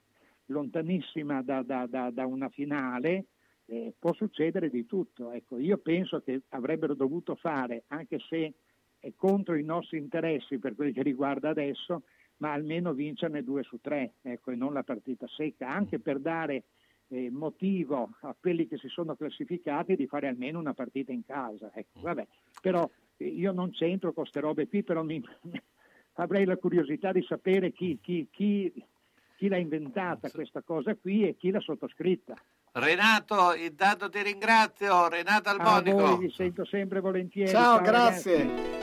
lontanissima da, da- da- da una finale, eh, può succedere di tutto. Ecco, io penso che avrebbero dovuto fare, anche se è contro i nostri interessi per quel che riguarda adesso, ma almeno vincerne due su tre, ecco, e non la partita secca, anche per dare eh, motivo a quelli che si sono classificati di fare almeno una partita in casa. Ecco, vabbè. Però eh, io non c'entro con queste robe qui, però mi- avrei la curiosità di sapere chi, chi- chi- chi l'ha inventata questa cosa qui e chi l'ha sottoscritta. Renato, intanto ti ringrazio, Renato A Albonico. voi vi sento sempre volentieri. Ciao, ragazzi. grazie.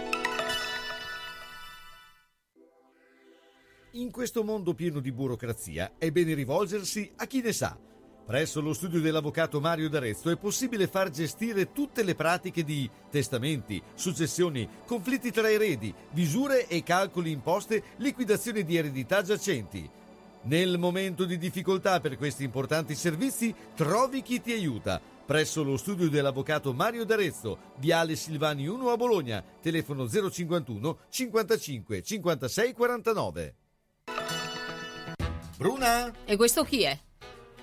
In questo mondo pieno di burocrazia è bene rivolgersi a chi ne sa. Presso lo studio dell'avvocato Mario D'Arezzo è possibile far gestire tutte le pratiche di testamenti, successioni, conflitti tra eredi, visure e calcoli imposte, liquidazione di eredità giacenti. Nel momento di difficoltà per questi importanti servizi, trovi chi ti aiuta. Presso lo studio dell'avvocato Mario D'Arezzo, Viale Silvani 1 a Bologna, telefono 051 55 56 49. Bruna? E questo chi è?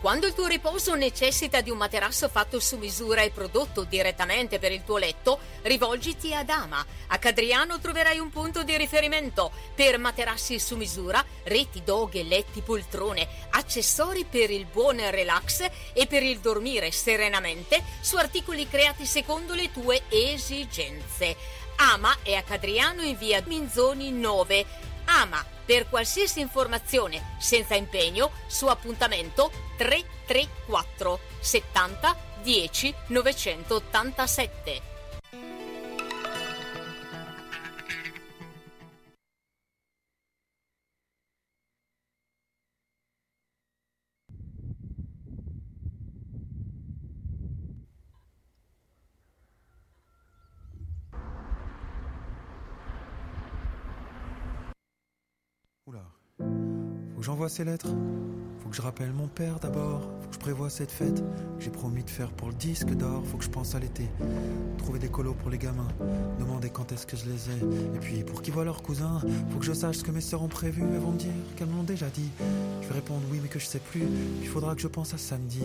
Quando il tuo riposo necessita di un materasso fatto su misura e prodotto direttamente per il tuo letto, rivolgiti ad Ama. A Cadriano troverai un punto di riferimento per materassi su misura, reti, doghe, letti, poltrone, accessori per il buon relax e per il dormire serenamente su articoli creati secondo le tue esigenze. Ama è a Cadriano in via Minzoni 9. Ama per qualsiasi informazione senza impegno su appuntamento 334 70 10 987. J'envoie ces lettres. Faut que je rappelle mon père d'abord. Faut que je prévoie cette fête j'ai promis de faire pour le disque d'or. Faut que je pense à l'été. Trouver des colos pour les gamins. Demander quand est-ce que je les ai. Et puis pour qu'ils voient leurs cousins. Faut que je sache ce que mes sœurs ont prévu. Elles vont me dire qu'elles m'ont déjà dit. Je vais répondre oui, mais que je sais plus. Il faudra que je pense à samedi.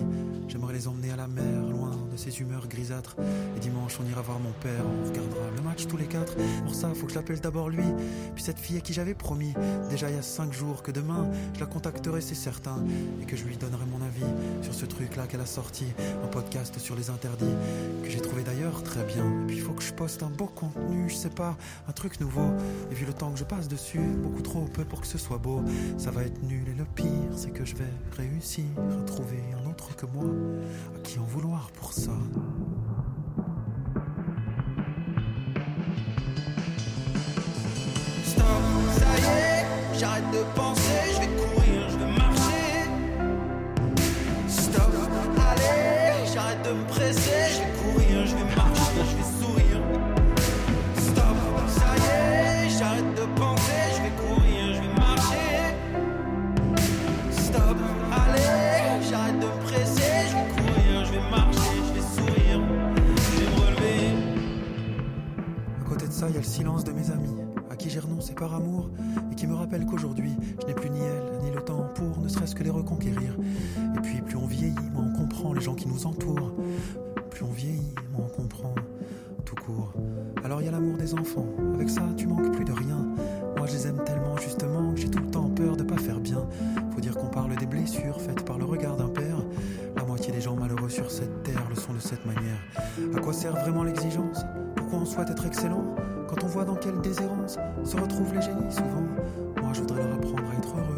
J'aimerais les emmener à la mer, loin de ces humeurs grisâtres. Et dimanche, on ira voir mon père. On regardera le match tous les quatre. Pour ça, faut que je l'appelle d'abord lui. Puis cette fille à qui j'avais promis, déjà il y a cinq jours, que demain, je la contacterai, c'est certain. Et que je lui donnerai mon avis sur ce truc-là qu'elle a sorti. Un podcast sur les interdits. Que j'ai trouvé d'ailleurs très bien. Et puis il faut que je poste un beau contenu, je sais pas, un truc nouveau. Et vu le temps que je passe dessus, beaucoup trop peu pour que ce soit beau. Ça va être nul et le pire, c'est que je vais réussir à trouver un autre que moi. À qui en vouloir pour ça Stop, ça y est, j'arrête de penser, je vais courir, allez, j'arrête de me presser, je vais courir, je vais marcher, je vais sourire. Stop, ça y est, j'arrête de penser, je vais courir, je vais marcher. Stop, allez, j'arrête de me presser, je vais courir, je vais marcher, je vais sourire, je vais me relever. À côté de ça, il y a le silence de mes amis, à qui j'ai renoncé par amour, et qui me rappellent qu'aujourd'hui, je n'ai plus ni elle, ni pour ne serait-ce que les reconquérir. Et puis, plus on vieillit, moins on comprend les gens qui nous entourent. Plus on vieillit, moins on comprend tout court. Alors il y a l'amour des enfants, avec ça, tu manques plus de rien. Moi, je les aime tellement, justement, que j'ai tout le temps peur de pas faire bien. Faut dire qu'on parle des blessures faites par le regard d'un père. La moitié des gens malheureux sur cette terre le sont de cette manière. À quoi sert vraiment l'exigence? Pourquoi on souhaite être excellent? Quand on voit dans quelle déshérence se retrouvent les génies souvent. Moi, je voudrais leur apprendre à être heureux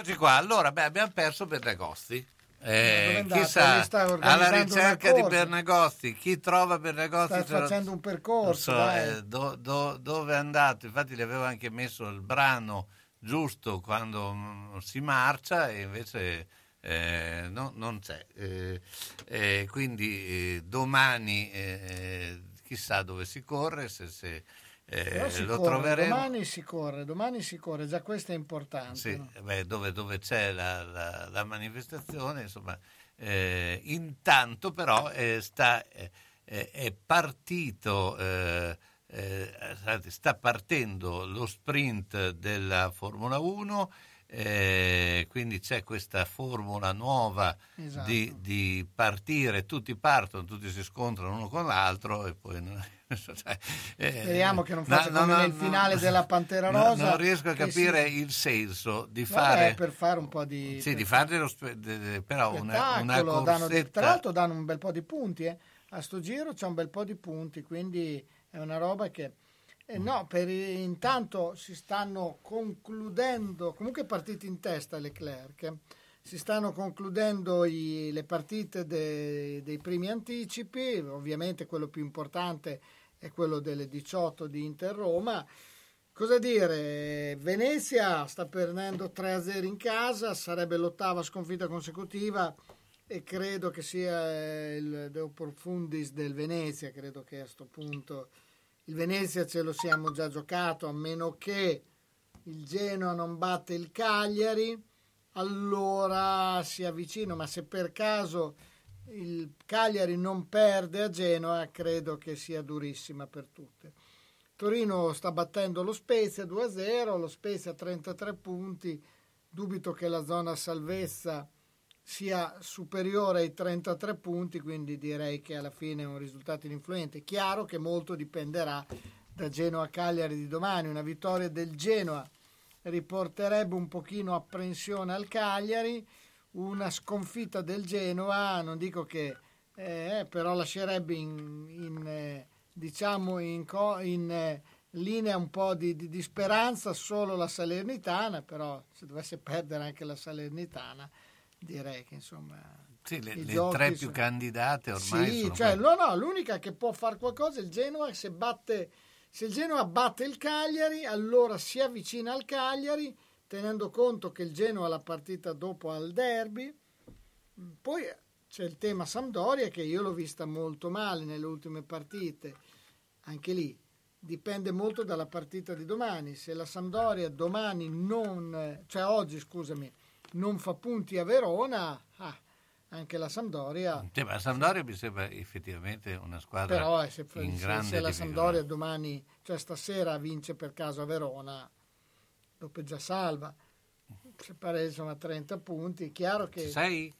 Eccoci qua, allora beh, abbiamo perso Bernagosti. Eh, andato? chissà, alla ricerca di. Bernagosti, chi trova Bernagosti? Sta lo- facendo un percorso, so, eh, do- do- dove è andato? Infatti gli avevo anche messo il brano giusto quando mm, si marcia e invece eh, no- non c'è. Eh, eh, quindi eh, domani eh, chissà dove si corre, se, se, eh, lo corre, troveremo. domani si corre, domani si corre, già questo è importante. Sì, no? beh, dove, dove c'è la, la- la manifestazione, insomma, eh, intanto però eh, sta, eh, eh, è partito, eh, sta partendo lo sprint della Formula 1, eh, quindi c'è questa formula nuova Esatto. di, di partire, tutti partono, tutti si scontrano uno con l'altro e poi... cioè, eh, Speriamo che non no, faccia no, come no, nel no. finale della Pantera Rosa. non riesco a che capire si- il senso di Vabbè, fare per fare un po' di sì, di fare dello spe- però una, una danno di- tra l'altro danno un bel po' di punti, eh. a sto giro c'è un bel po' di punti, quindi è una roba che... eh, no, per i- intanto si stanno concludendo, comunque è partito in testa Leclerc, eh. si stanno concludendo i- le partite de- dei primi anticipi, ovviamente quello più importante è quello delle 18 di Inter-Roma. Cosa dire? Venezia sta perdendo 3-0 in casa, sarebbe l'ottava sconfitta consecutiva e credo che sia il Deo Profundis del Venezia, credo che a questo punto il Venezia ce lo siamo già giocato, a meno che il Genoa non batte il Cagliari, allora si avvicina, ma se per caso il Cagliari non perde a Genoa, credo che sia durissima per tutte. Torino sta battendo lo Spezia 2-0, lo Spezia ha 33 punti, dubito che la zona salvezza sia superiore ai 33 punti, quindi direi che alla fine è un risultato ininfluente. Chiaro che molto dipenderà da Genoa-Cagliari di domani, una vittoria del Genoa riporterebbe un pochino apprensione al Cagliari, una sconfitta del Genoa, non dico che eh, però lascerebbe in, in, eh, diciamo in, co- in, eh, linea un po' di, di- di speranza solo la Salernitana, però se dovesse perdere anche la Salernitana direi che insomma Sì, le, le tre più sono- candidate ormai sì, sono cioè, no, no, l'unica che può fare qualcosa è il Genoa. Se, batte, se il Genoa batte il Cagliari, allora si avvicina al Cagliari, tenendo conto che il Genoa ha la partita dopo al derby. Poi c'è il tema Sampdoria, che io l'ho vista molto male nelle ultime partite. Anche lì dipende molto dalla partita di domani. Se la Sampdoria domani non, cioè oggi, scusami, non fa punti a Verona, ah, anche la Sampdoria ma la Sampdoria mi sembra effettivamente una squadra però eh, se, in se- se la. Sampdoria domani, cioè stasera vince per caso a Verona, già salva. Se pare insomma 30 punti, è chiaro che Sei?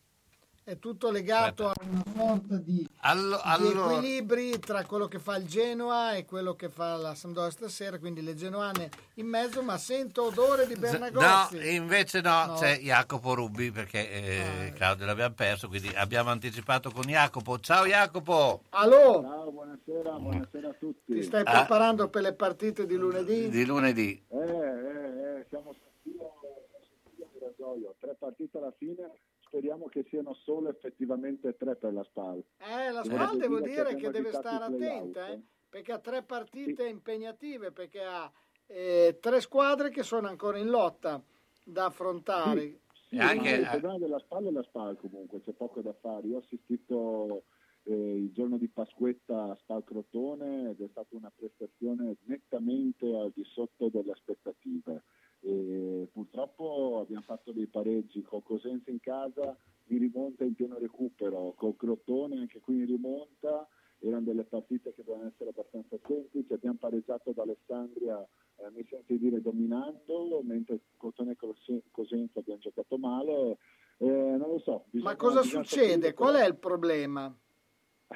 è tutto legato a una sorta di, Allo- di allora- equilibri tra quello che fa il Genoa e quello che fa la Sampdoria stasera, quindi le genoane in mezzo, ma sento odore di No, Bernagozzi. invece no, No. c'è Jacopo Rubbi perché eh, Claudio l'abbiamo perso, quindi abbiamo anticipato con Jacopo. Ciao Jacopo! Allo, Ciao, buonasera, buonasera a tutti. ti stai Ah. preparando per le partite di lunedì? Di lunedì. Eh, eh, eh, siamo Sassuolo di Rasoio, tre partite alla fine, speriamo che siano solo effettivamente tre per la SPAL. Eh, la Devo SPAL devo dire che dire che deve stare attenta, eh, eh. perché ha tre partite impegnative, perché ha eh, tre squadre che sono ancora in lotta da affrontare. Sì, ma il problema della SPAL è la SPAL comunque, c'è poco da fare. Io ho assistito eh, il giorno di Pasquetta a Spal Crotone ed è stata una prestazione nettamente al di sotto delle aspettative. E purtroppo abbiamo fatto dei pareggi con Cosenza in casa, in rimonta in pieno recupero, con Crotone anche qui in rimonta, erano delle partite che dovevano essere abbastanza semplici, abbiamo pareggiato ad Alessandria, eh, mi sento di dire dominando, mentre Crotone e Cos- Cosenza abbiamo giocato male, Eh, non lo so. bisogna- Ma cosa succede? Qual è il problema?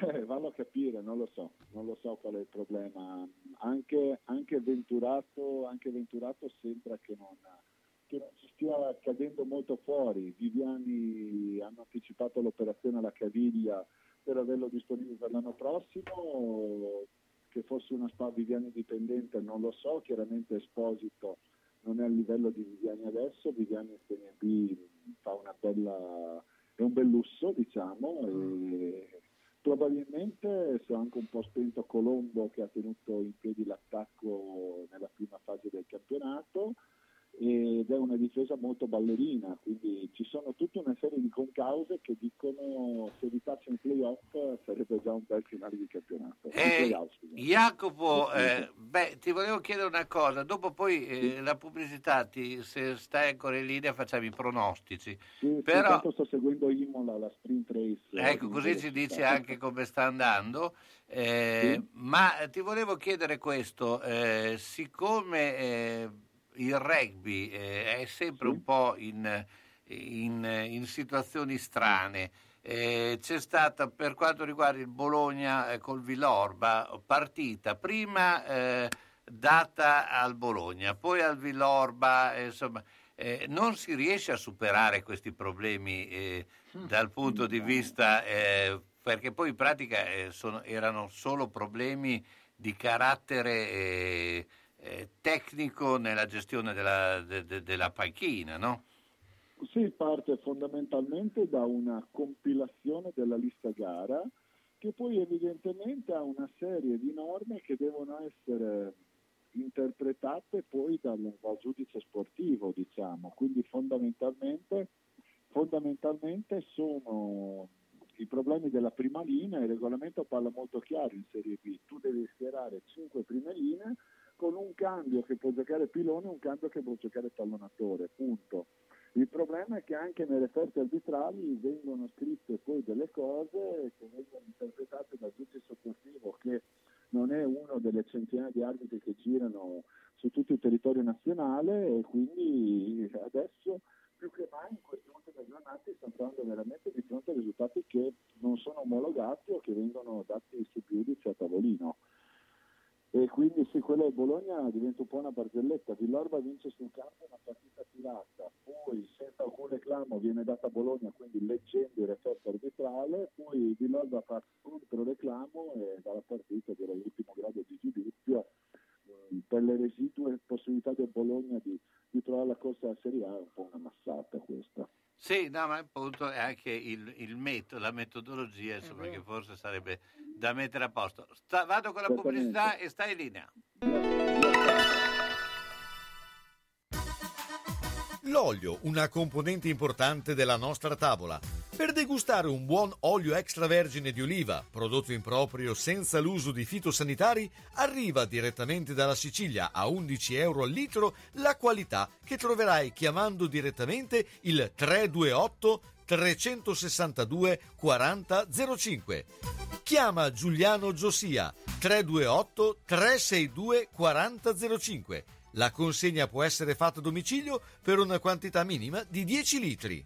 Eh, vallo a capire, non lo so, non lo so qual è il problema. Anche, anche Venturato, anche Venturato sembra che non, che non ci stia cadendo molto fuori. Viviani hanno anticipato l'operazione alla caviglia per averlo disponibile per l'anno prossimo. Che fosse una spa Viviani dipendente non lo so, chiaramente Esposito non è a livello di Viviani adesso, Viviani in Serie B fa una bella, è un bel lusso diciamo e probabilmente si è anche un po' spento Colombo che ha tenuto in piedi l'attacco nella prima fase del campionato ed è una difesa molto ballerina, quindi ci sono tutta una serie di concause che dicono se evitassimo i playoff sarebbe già un bel finale di campionato. Eh, scusate. Jacopo, eh, beh, ti volevo chiedere una cosa, dopo poi eh, la pubblicità, ti- se stai ancora in linea facciamo i pronostici, Sì, sì, però intanto sto seguendo Imola, la sprint race. ecco eh, così di ci velocità. anche come sta andando, Eh, Sì. ma ti volevo chiedere questo, eh, siccome il rugby eh, è sempre un po' in, in- in situazioni strane, eh, c'è stata per quanto riguarda il Bologna eh, col Villorba partita. Prima eh, data al Bologna, poi al Villorba, eh, insomma, eh, non si riesce a superare questi problemi eh, dal punto di vista, eh, perché poi in pratica sono- erano solo problemi di carattere eh, tecnico nella gestione della, de- de- della panchina, no? Sì, parte fondamentalmente da una compilazione della lista gara che poi evidentemente ha una serie di norme che devono essere interpretate poi dal, dal giudice sportivo, diciamo. Quindi fondamentalmente, fondamentalmente sono i problemi della prima linea, il regolamento parla molto chiaro in Serie B, tu devi schierare 5 prime linee con un cambio che può giocare pilone e un cambio che può giocare pallonatore, punto. Il problema è che anche nelle feste arbitrali vengono scritte poi delle cose che vengono interpretate dal giudice sportivo che non è uno delle centinaia di arbitri che girano su tutto il territorio nazionale e quindi adesso più che mai in queste ultime giornate stanno trovando veramente di fronte a risultati che non sono omologati o che vengono dati su giudice a tavolino. E quindi sì, quella di Bologna diventa un po' una barzelletta. Villorba vince sul campo una partita tirata, poi senza alcun reclamo viene data a Bologna, quindi leggendo il referto arbitrale, poi Villorba fa contro reclamo e dalla partita direi l'ultimo grado di giudizio mh, per le residue possibilità del Bologna di, di trovare la corsa alla Serie A è un po' una massata questa. Sì, no, ma appunto è anche il, il metodo, la metodologia, insomma, che forse sarebbe da mettere a posto. Sta- vado con la pubblicità e stai in linea. L'olio, una componente importante della nostra tavola. Per degustare un buon olio extravergine di oliva, prodotto in proprio senza l'uso di fitosanitari, arriva direttamente dalla Sicilia a 11 euro al litro la qualità che troverai chiamando direttamente il 328 362 4005. Chiama Giuliano Giosia 328 362 4005. La consegna può essere fatta a domicilio per una quantità minima di 10 litri.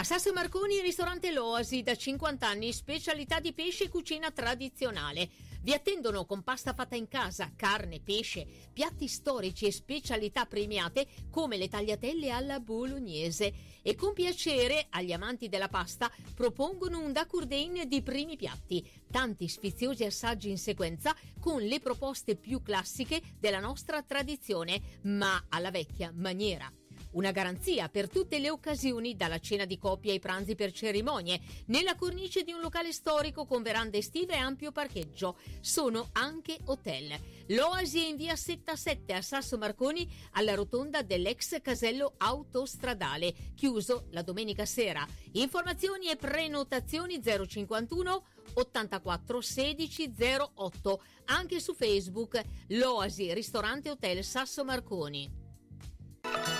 A Sasso Marconi, ristorante L'Oasi, da 50 anni, specialità di pesce e cucina tradizionale. Vi attendono con pasta fatta in casa, carne, pesce, piatti storici e specialità premiate come le tagliatelle alla bolognese. E con piacere, agli amanti della pasta, propongono un dacurdain di primi piatti. Tanti sfiziosi assaggi in sequenza con le proposte più classiche della nostra tradizione, ma alla vecchia maniera. Una garanzia per tutte le occasioni, dalla cena di coppia ai pranzi per cerimonie, nella cornice di un locale storico con verande estive e ampio parcheggio. Sono anche hotel. L'Oasi è in via 77 a Sasso Marconi, alla rotonda dell'ex casello autostradale, chiuso la domenica sera. Informazioni e prenotazioni 051 84 16 08, anche su Facebook L'Oasi Ristorante Hotel Sasso Marconi.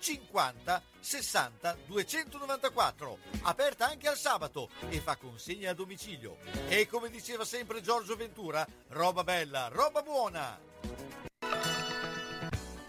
50 60 294. Aperta anche al sabato e fa consegna a domicilio. E come diceva sempre Giorgio Ventura, roba bella, roba buona.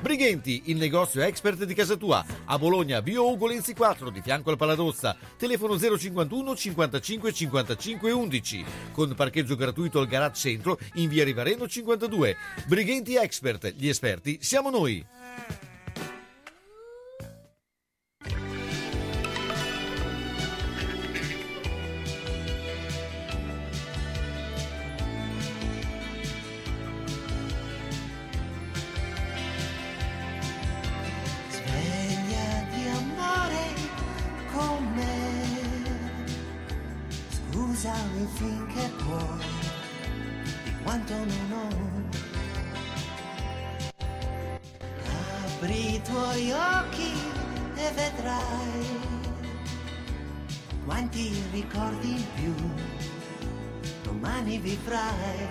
Brighenti, il negozio expert di casa tua, a Bologna, Vio Ugo Lenzi 4, di fianco al Paladozza, telefono 051 55 55 11, con parcheggio gratuito al garage centro in via Rivareno 52. Brighenti Expert, gli esperti siamo noi. Salvi finché puoi di quanto non ho. Apri i tuoi occhi e vedrai quanti ricordi in più domani vivrai.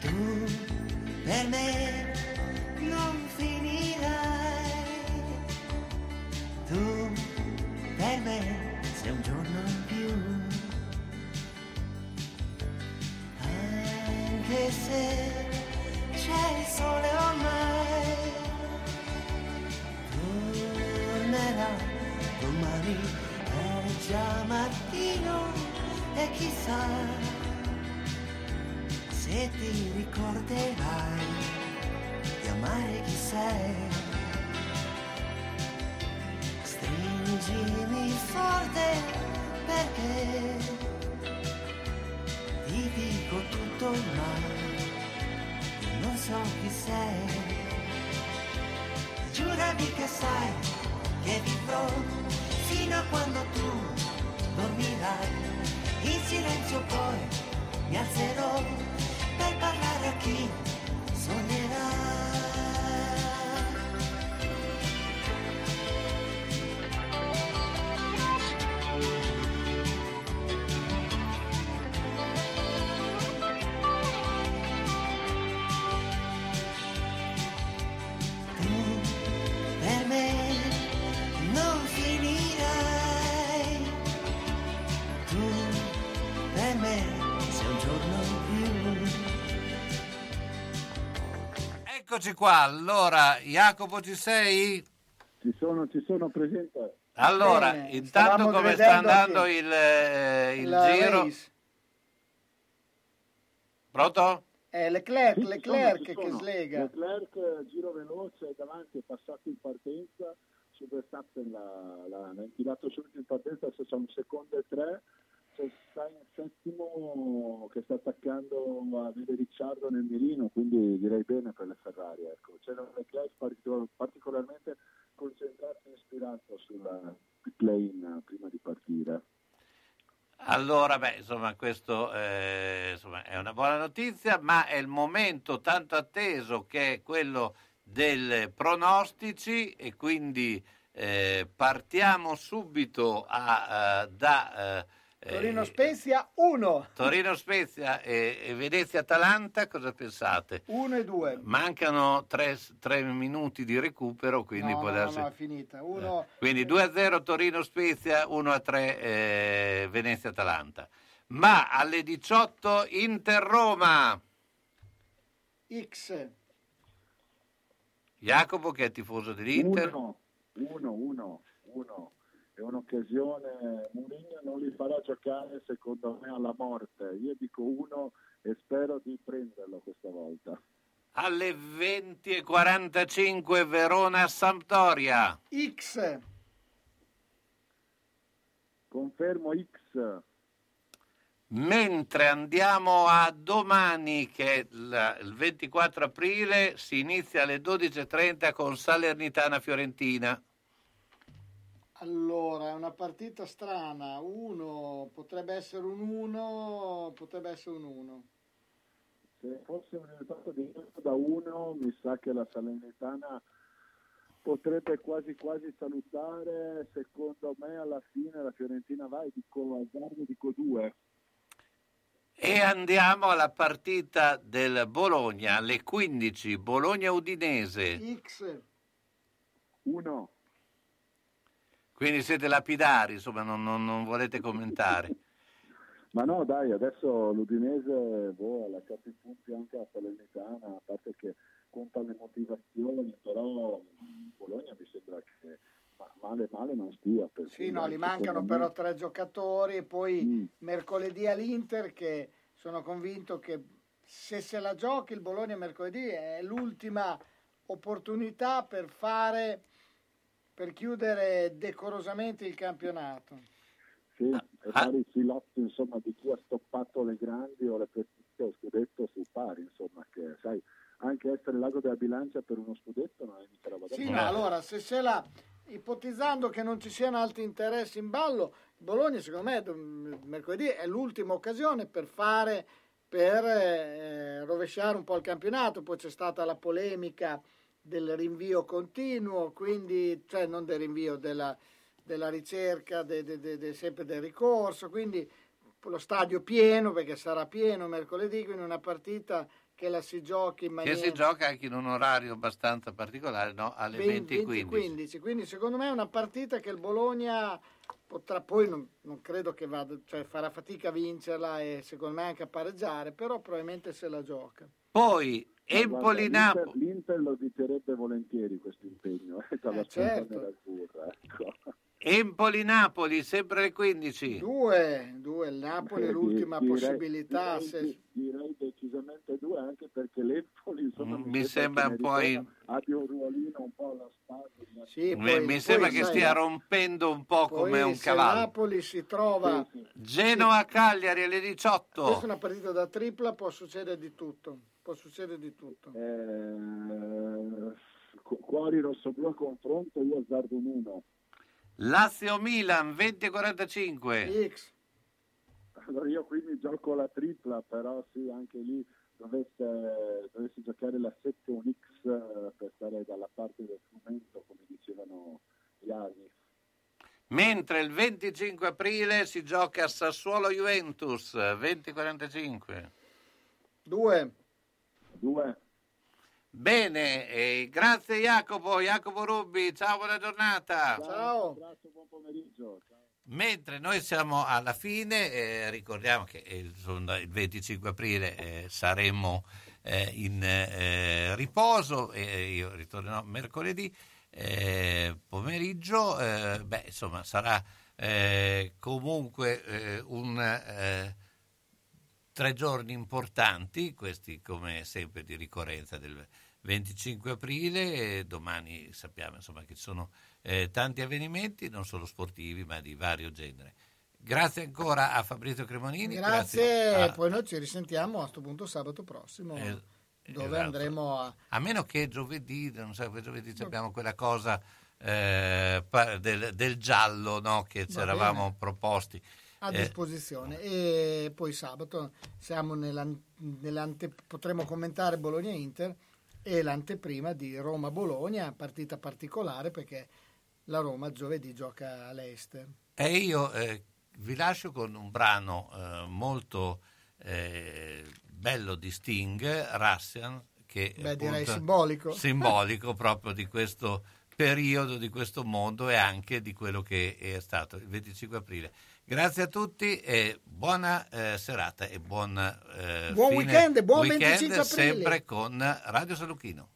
Tu per me non se c'è il sole ormai, tornerà domani, è già mattino e chissà se ti ricorderai di amare chi sei. Io non so chi sei. Giurami che sai che vivrò fino a quando tu dormirai. In silenzio poi mi alzerò per parlare a chi Eccoci qua, allora Jacopo ci sei? Ci sono, ci sono presente. Allora, Bene, intanto come sta andando il, eh, il giro? race. Pronto? È Leclerc, Sì, Leclerc sono, che sono. slega. Leclerc, eh, giro veloce, davanti è passato in partenza, su Verstappen l'ha, l'ha, infilato subito in partenza, c'è un secondo e tre, c'è sta in settimo che sta attaccando a Vede Ricciardo nel mirino, quindi direi bene per le Ferrari. Ecco. C'era un Leclerc particol- particolarmente concentrato e ispirato sulla pit lane prima di partire. Allora, beh, insomma, questo eh, insomma, è una buona notizia, ma è il momento tanto atteso che è quello dei pronostici e quindi eh, partiamo subito a, eh, da eh, Torino eh, Spezia 1, Torino Spezia e, e Venezia Atalanta, cosa pensate? 1 e 2. Mancano tre, tre minuti di recupero, quindi no, può no, darsi... no, è finita. Uno, Quindi 2-0 Torino Spezia, 1-3 eh, Venezia Atalanta. Ma alle 18 Inter Roma. X, Jacopo che è tifoso dell'Inter. Uno, uno, uno, uno. È un'occasione, Mourinho non li farà giocare secondo me alla morte. Io dico uno e spero di prenderlo questa volta. Alle 20.45 Verona Sampdoria. X, Confermo X. Mentre andiamo a domani, che è il il 24 aprile, si inizia alle 12.30 con Salernitana Fiorentina. Allora è una partita strana. 1 potrebbe essere un 1, potrebbe essere un 1. Se fosse un risultato diverso da uno, mi sa che la Salernitana potrebbe quasi quasi salutare. Secondo me alla fine la Fiorentina va e dico azzardo dico due. E andiamo alla partita del Bologna alle 15, Bologna-Udinese. X, Uno. Quindi siete lapidari, insomma, non, non- non volete commentare. Ma no, dai, adesso l'Udinese boh, la cazzo i punti anche a Salernitana, a parte che conta le motivazioni, però Bologna mi sembra che ma- male male non stia. per Sì, no, gli mancano però me- tre giocatori e poi Mm. mercoledì all'Inter che sono convinto che se se la giochi il Bologna mercoledì è l'ultima opportunità per fare per chiudere decorosamente il campionato. Sì, e fare il filotto insomma di chi ha stoppato le grandi o le prestizia o scudetto sul pari, insomma, che sai, anche essere l'ago della bilancia per uno scudetto non è mica roba da Sì, no, allora se se la ipotizzando che non ci siano altri interessi in ballo, Bologna secondo me mercoledì è l'ultima occasione per fare, per eh, rovesciare un po' il campionato, poi c'è stata la polemica del rinvio continuo, quindi, cioè non del rinvio, della, della ricerca, de- de- de- sempre del ricorso, quindi lo stadio pieno, perché sarà pieno mercoledì, quindi una partita che la si giochi in Che maniera... si gioca anche in un orario abbastanza particolare, no? alle 20.15. 20-15. Quindi secondo me è una partita che il Bologna potrà, poi non, non credo che vada, cioè farà fatica a vincerla e secondo me anche a pareggiare, però probabilmente se la gioca. Poi Ma guarda, Empoli-Napoli. L'Inter, l'Inter lo diterebbe volentieri questo impegno, eh, dalla Eh, certo. nerazzurra, ecco. Empoli-Napoli, sempre alle 15. Due, due, il Napoli è l'ultima Direi- possibilità. Direi, se- direi decisamente due, anche perché l'Empoli insomma, Mi sembra un po' in- abbia un ruolino un po' alla spalla. Sì, Mi- poi- mi sembra poi, che sai, stia rompendo un po' come un cavallo. Napoli si trova... Genoa-Cagliari alle 18. Questa è una partita da tripla, può succedere di tutto. Può succedere di tutto. Eh, cu- cuori rosso-blu a confronto, io azzardo un 1. Lazio-Milan 20-45. X. Allora io qui mi gioco la tripla, però sì, anche lì dovesse, dovesse giocare la 7 un X eh, per stare dalla parte del frumento, come dicevano gli anni. Mentre il 25 aprile si gioca a Sassuolo-Juventus 20-45. Due. Due. Bene, e grazie Jacopo, Jacopo Rubbi, ciao, buona giornata. Ciao. Grazie, buon pomeriggio. Ciao. Mentre noi siamo alla fine, eh, ricordiamo che eh, insomma, il 25 aprile eh, saremo eh, in eh, riposo e io ritornerò mercoledì eh, pomeriggio. eh, beh, insomma, sarà eh, comunque eh, un eh, tre giorni importanti, questi come sempre di ricorrenza del 25 aprile, domani sappiamo insomma, che ci sono eh, tanti avvenimenti, non solo sportivi ma di vario genere. Grazie ancora a Fabrizio Cremonini. Grazie, a- poi noi ci risentiamo a questo punto sabato prossimo, Eh, dove esatto. andremo a... A meno che giovedì, non so, che giovedì abbiamo quella cosa eh, del, del giallo no, che ci Va eravamo proposti. A Eh, disposizione e poi sabato siamo nell'an- nell'ante- potremo commentare Bologna-Inter e l'anteprima di Roma-Bologna, partita particolare perché la Roma giovedì gioca all'Ester. E io eh, vi lascio con un brano eh, molto eh, bello di Sting, Russian, che Beh, direi simbolico. simbolico proprio di questo periodo, di questo mondo e anche di quello che è stato il 25 aprile. Grazie a tutti e buona eh, serata e buon, eh, Buon fine weekend buon weekend 25 aprile. sempre con Radio Saluchino.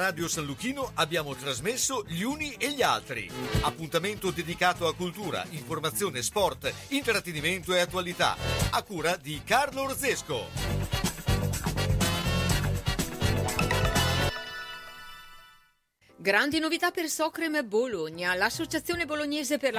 Radio San Luchino abbiamo trasmesso Gli Uni e gli Altri. Appuntamento dedicato a cultura, informazione, sport, intrattenimento e attualità. A cura di Carlo Orzesco. Grandi novità per Socrem Bologna. L'associazione bolognese per la